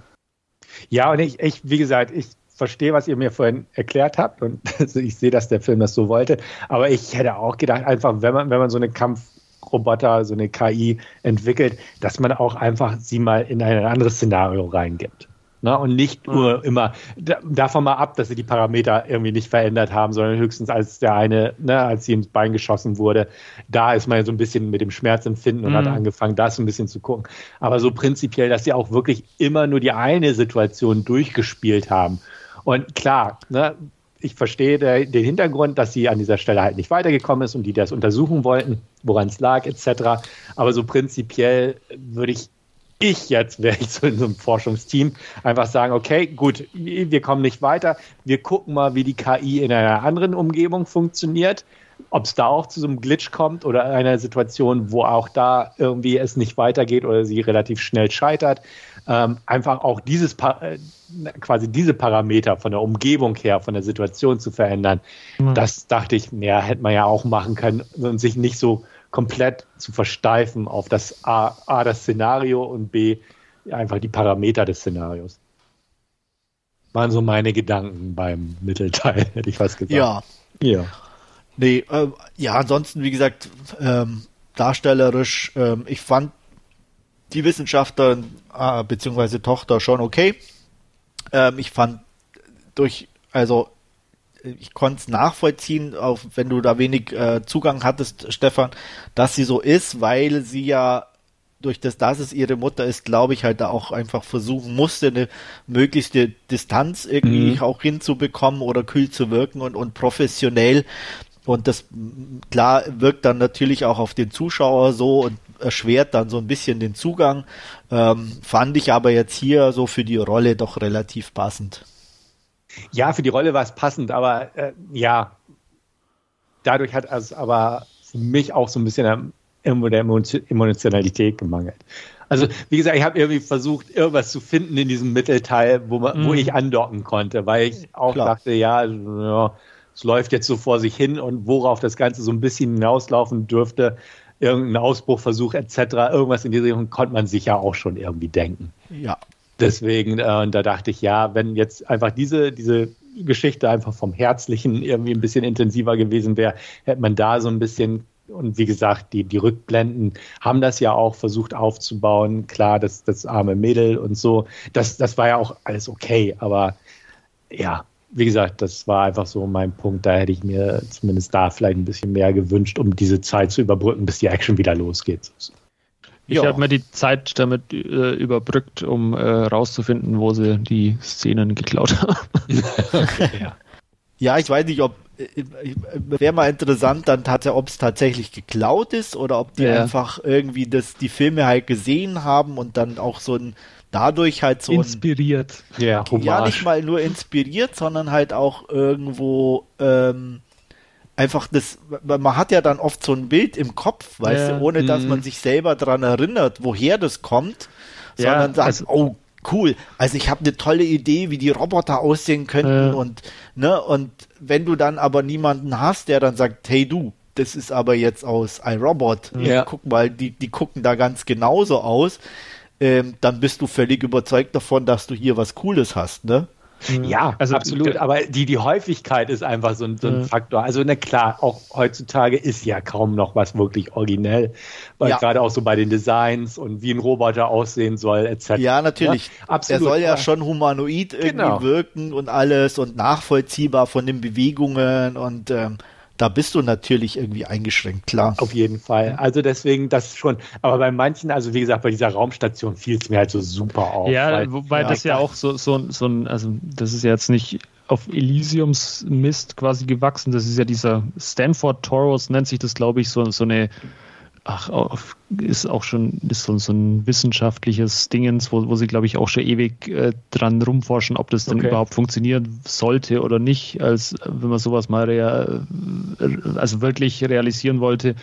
Ja, und ich, ich, wie gesagt, ich verstehe, was ihr mir vorhin erklärt habt und also ich sehe, dass der Film das so wollte, aber ich hätte auch gedacht, einfach, wenn man, wenn man so einen Kampf Roboter, so eine KI entwickelt, dass man auch einfach sie mal in ein anderes Szenario reingibt. Ne? Und nicht nur immer davon mal ab, dass sie die Parameter irgendwie nicht verändert haben, sondern höchstens als der eine, ne, als sie ins Bein geschossen wurde, da ist man ja so ein bisschen mit dem Schmerzempfinden und mhm. hat angefangen, das ein bisschen zu gucken. Aber so prinzipiell, dass sie auch wirklich immer nur die eine Situation durchgespielt haben. Und klar, ne, ich verstehe den Hintergrund, dass sie an dieser Stelle halt nicht weitergekommen ist und die das untersuchen wollten, woran es lag, etc. Aber so prinzipiell würde ich, ich jetzt wäre ich so in so einem Forschungsteam, einfach sagen, okay, gut, wir kommen nicht weiter, wir gucken mal, wie die KI in einer anderen Umgebung funktioniert. Ob es da auch zu so einem Glitch kommt oder einer Situation, wo auch da irgendwie es nicht weitergeht oder sie relativ schnell scheitert ähm, einfach auch dieses äh, quasi diese Parameter von der Umgebung her, von der Situation zu verändern. Mhm. Das dachte ich, mehr hätte man ja auch machen können und sich nicht so komplett zu versteifen auf das A, A das Szenario und B einfach die Parameter des Szenarios. Waren so meine Gedanken beim Mittelteil, hätte ich fast gesagt. Ja. Ja. Nee, äh, ja, ansonsten, wie gesagt, ähm, darstellerisch, ähm, ich fand die Wissenschaftlerin äh, beziehungsweise Tochter schon okay. Ähm, ich fand durch, also ich konnte es nachvollziehen, auch wenn du da wenig äh, Zugang hattest, Stefan, dass sie so ist, weil sie ja durch das, dass es ihre Mutter ist, glaube ich, halt da auch einfach versuchen musste, eine möglichste Distanz irgendwie mhm. auch hinzubekommen oder kühl zu wirken und, und professionell. Und das, klar, wirkt dann natürlich auch auf den Zuschauer so und erschwert dann so ein bisschen den Zugang. Ähm, fand ich aber jetzt hier so für die Rolle doch relativ passend. Ja, für die Rolle war es passend, aber äh, ja, dadurch hat es aber für mich auch so ein bisschen irgendwo der Emotionalität gemangelt. Also, wie gesagt, ich habe irgendwie versucht, irgendwas zu finden in diesem Mittelteil, wo, man, mm. wo mhm. ich andocken konnte, weil ich auch Klar. dachte, ja, ja, es läuft jetzt so vor sich hin und worauf das Ganze so ein bisschen hinauslaufen dürfte, irgendein Ausbruchversuch etc., irgendwas in diese Richtung konnte man sich ja auch schon irgendwie denken. Ja. Deswegen, äh, und da dachte ich, ja, wenn jetzt einfach diese, diese Geschichte einfach vom Herzlichen irgendwie ein bisschen intensiver gewesen wäre, hätte man da so ein bisschen, und wie gesagt, die, die Rückblenden haben das ja auch versucht aufzubauen. Klar, das, das arme Mädel und so, das, das war ja auch alles okay, aber ja, wie gesagt, das war einfach so mein Punkt. Da hätte ich mir zumindest da vielleicht ein bisschen mehr gewünscht, um diese Zeit zu überbrücken, bis die Action wieder losgeht. Ich habe mir die Zeit damit äh, überbrückt, um äh, rauszufinden, wo sie die Szenen geklaut haben. okay, ja. ja, ich weiß nicht, ob äh, wäre mal interessant, dann ob es tatsächlich geklaut ist oder ob die ja. einfach irgendwie das die Filme halt gesehen haben und dann auch so ein dadurch halt so inspiriert. Ein, ja, ja, nicht mal nur inspiriert, sondern halt auch irgendwo ähm, einfach das, man hat ja dann oft so ein Bild im Kopf, weißt ja, du, ohne dass man mhm. sich selber daran erinnert, woher das kommt, sondern sagt, also, oh, cool, also ich habe eine tolle Idee, wie die Roboter aussehen könnten äh. und ne und wenn du dann aber niemanden hast, der dann sagt, hey du, das ist aber jetzt aus iRobot, ja. guck mal, die die gucken da ganz genauso aus, ähm, dann bist du völlig überzeugt davon, dass du hier was Cooles hast, ne? Mhm. Ja, also absolut. Aber die, die Häufigkeit ist einfach so ein, so ein mhm. Faktor. Also, na klar, auch heutzutage ist ja kaum noch was wirklich originell, weil ja. gerade auch so bei den Designs und wie ein Roboter aussehen soll, etc. Ja, natürlich. Ja, absolut. Er soll ja schon humanoid irgendwie genau. wirken und alles und nachvollziehbar von den Bewegungen und ähm, da bist du natürlich irgendwie eingeschränkt, klar. Auf jeden Fall. Also deswegen das schon. Aber bei manchen, also wie gesagt, bei dieser Raumstation fiel es mir halt so super auf. Ja, weil, wobei ja, das ja auch so, so, so ein, also das ist ja jetzt nicht auf Elysiums Mist quasi gewachsen. Das ist ja dieser Stanford Taurus, nennt sich das, glaube ich, so, so eine ach, ist auch schon ist so, so ein wissenschaftliches Dingens, wo, wo sie, glaube ich, auch schon ewig äh, dran rumforschen, ob das denn okay. überhaupt funktionieren sollte oder nicht, als wenn man sowas mal rea also wirklich realisieren wollte.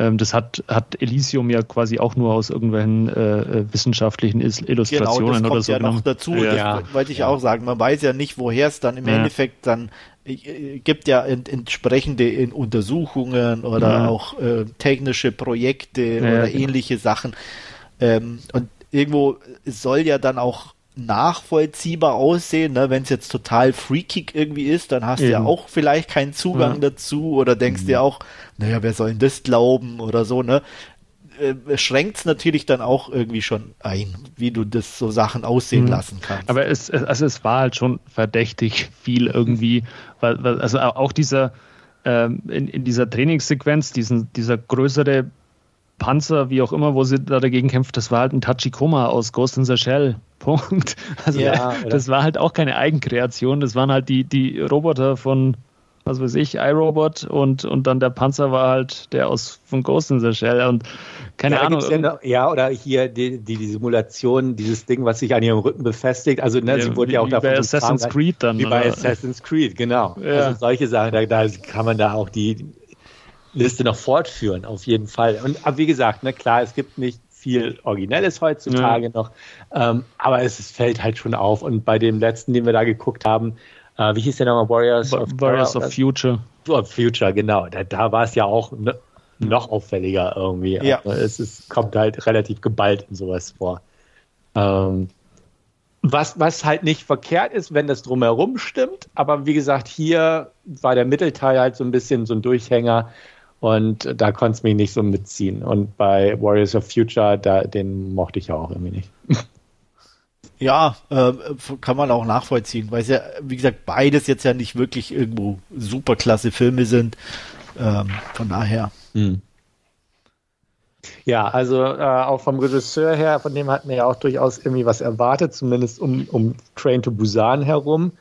Ähm, das hat, hat Elysium ja quasi auch nur aus irgendwelchen äh, äh wissenschaftlichen Illustrationen genau, das kommt oder so. Ja, noch dazu, ja. das wollte ich ja. auch sagen. Man weiß ja nicht, woher es dann im ja. Endeffekt dann äh, gibt ja entsprechende in Untersuchungen oder ja. auch äh, technische Projekte ja, oder genau. ähnliche Sachen. Ähm, und irgendwo soll ja dann auch nachvollziehbar aussehen, ne? wenn es jetzt total freakig irgendwie ist, dann hast Eben. du ja auch vielleicht keinen Zugang ja. dazu oder denkst mhm. dir auch, naja, wer soll denn das glauben oder so, ne? äh, schränkt es natürlich dann auch irgendwie schon ein, wie du das so Sachen aussehen mhm. lassen kannst. Aber es, also es war halt schon verdächtig viel irgendwie, weil, weil also auch dieser ähm, in, in dieser Trainingssequenz, diesen, dieser größere Panzer, wie auch immer, wo sie da dagegen kämpft, das war halt ein Tachikoma aus Ghost in the Shell. Punkt. Also ja, das war halt auch keine Eigenkreation, das waren halt die, die Roboter von was weiß ich, iRobot und, und dann der Panzer war halt der aus von Ghost in the Shell und keine ja, Ahnung. Ja, noch, ja, oder hier die, die, die, Simulation, dieses Ding, was sich an ihrem Rücken befestigt. Also, ne, ja, sie wurde ja auch wie davon. Bei Assassin's Creed dann. Wie bei oder? Assassin's Creed, genau. Ja. Also solche Sachen, da, da kann man da auch die Liste noch fortführen, auf jeden Fall. Und aber wie gesagt, ne, klar, es gibt nicht viel Originelles heutzutage ja. noch, ähm, aber es, es fällt halt schon auf. Und bei dem letzten, den wir da geguckt haben, äh, wie hieß der nochmal? Warriors, of, Warriors of Future. Of Future, genau. Da, da war es ja auch ne, noch auffälliger irgendwie. Ja. Also es ist, kommt halt relativ geballt in sowas vor. Ähm, was, was halt nicht verkehrt ist, wenn das drumherum stimmt. Aber wie gesagt, hier war der Mittelteil halt so ein bisschen so ein Durchhänger. Und da konnte es mich nicht so mitziehen. Und bei Warriors of Future, da, den mochte ich ja auch irgendwie nicht. Ja, äh, kann man auch nachvollziehen, weil es ja, wie gesagt, beides jetzt ja nicht wirklich irgendwo super klasse Filme sind. Ähm, von daher. Hm. Ja, also äh, auch vom Regisseur her, von dem hatten wir ja auch durchaus irgendwie was erwartet, zumindest um, um Train to Busan herum.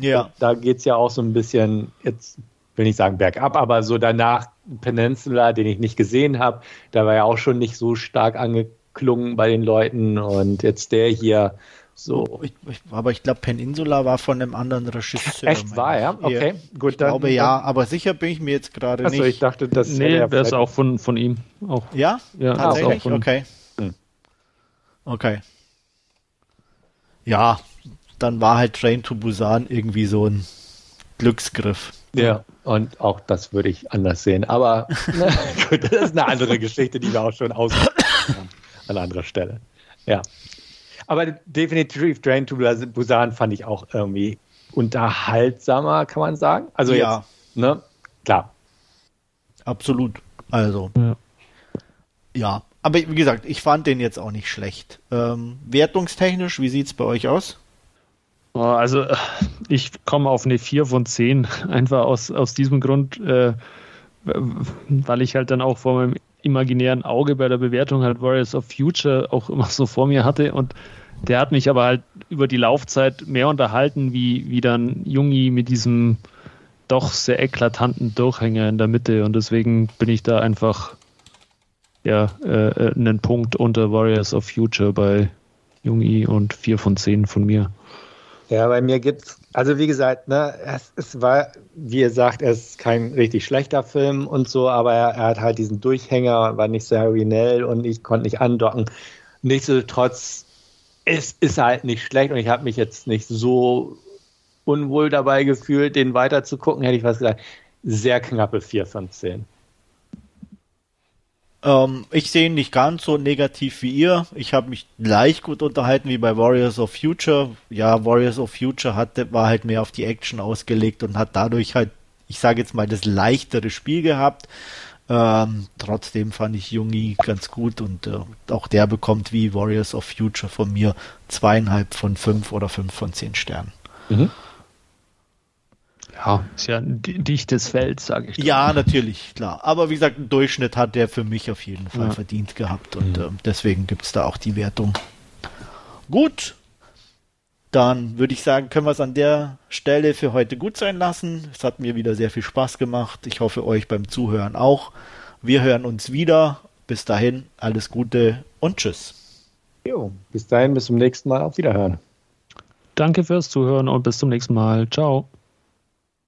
Ja. Und da geht es ja auch so ein bisschen, jetzt will ich sagen bergab, aber so danach Peninsula, den ich nicht gesehen habe, da war ja auch schon nicht so stark angeklungen bei den Leuten und jetzt der hier so. Ich, ich, aber ich glaube, Peninsula war von einem anderen Regisseur. Echt war, ja? Okay, gut. Ich dann, glaube ja, aber sicher bin ich mir jetzt gerade nicht. ich dachte, das nee, wäre es auch von, von ihm. Auch. Ja? Ja, tatsächlich? Von, okay. Hm. Okay. Ja, dann war halt Train to Busan irgendwie so ein Glücksgriff. Ja, und auch das würde ich anders sehen. Aber na, gut, das ist eine andere Geschichte, die wir auch schon haben an anderer Stelle. Ja. Aber definitiv Train to Busan fand ich auch irgendwie unterhaltsamer, kann man sagen. Also ja. jetzt, ne? Klar. Absolut. Also. Ja. ja. Aber wie gesagt, ich fand den jetzt auch nicht schlecht. Ähm, wertungstechnisch, wie sieht es bei euch aus? Oh, also ich komme auf eine 4 von 10, einfach aus, aus diesem Grund, äh, weil ich halt dann auch vor meinem imaginären Auge bei der Bewertung halt Warriors of Future auch immer so vor mir hatte und der hat mich aber halt über die Laufzeit mehr unterhalten, wie, wie dann Jungi mit diesem doch sehr eklatanten Durchhänger in der Mitte und deswegen bin ich da einfach ja, äh, äh einen Punkt unter Warriors of Future bei Jungi und 4 von 10 von mir. Ja, bei mir gibt's, also wie gesagt, ne, es, es war, wie ihr sagt, es ist kein richtig schlechter Film und so, aber er, er hat halt diesen Durchhänger, war nicht sehr originell und ich konnte nicht andocken. Nichtsdestotrotz, es ist halt nicht schlecht und ich habe mich jetzt nicht so unwohl dabei gefühlt, den weiter zu gucken, hätte ich was gesagt. Sehr knappe 4 von 10. Ähm, ich sehe ihn nicht ganz so negativ wie ihr. Ich habe mich gleich gut unterhalten wie bei Warriors of Future. Ja, Warriors of Future hatte, war halt mehr auf die Action ausgelegt und hat dadurch halt, ich sage jetzt mal, das leichtere Spiel gehabt. Ähm, trotzdem fand ich Jungi ganz gut und äh, auch der bekommt wie Warriors of Future von mir zweieinhalb von fünf oder fünf von zehn Sternen. Mhm. Ja, ist ja ein dichtes Feld, sage ich. Ja, natürlich, klar. Aber wie gesagt, einen Durchschnitt hat der für mich auf jeden Fall ja. verdient gehabt und mhm. äh, deswegen gibt es da auch die Wertung. Gut, dann würde ich sagen, können wir es an der Stelle für heute gut sein lassen. Es hat mir wieder sehr viel Spaß gemacht. Ich hoffe euch beim Zuhören auch. Wir hören uns wieder. Bis dahin, alles Gute und Tschüss. Jo, bis dahin, bis zum nächsten Mal. Auf Wiederhören. Danke fürs Zuhören und bis zum nächsten Mal. Ciao.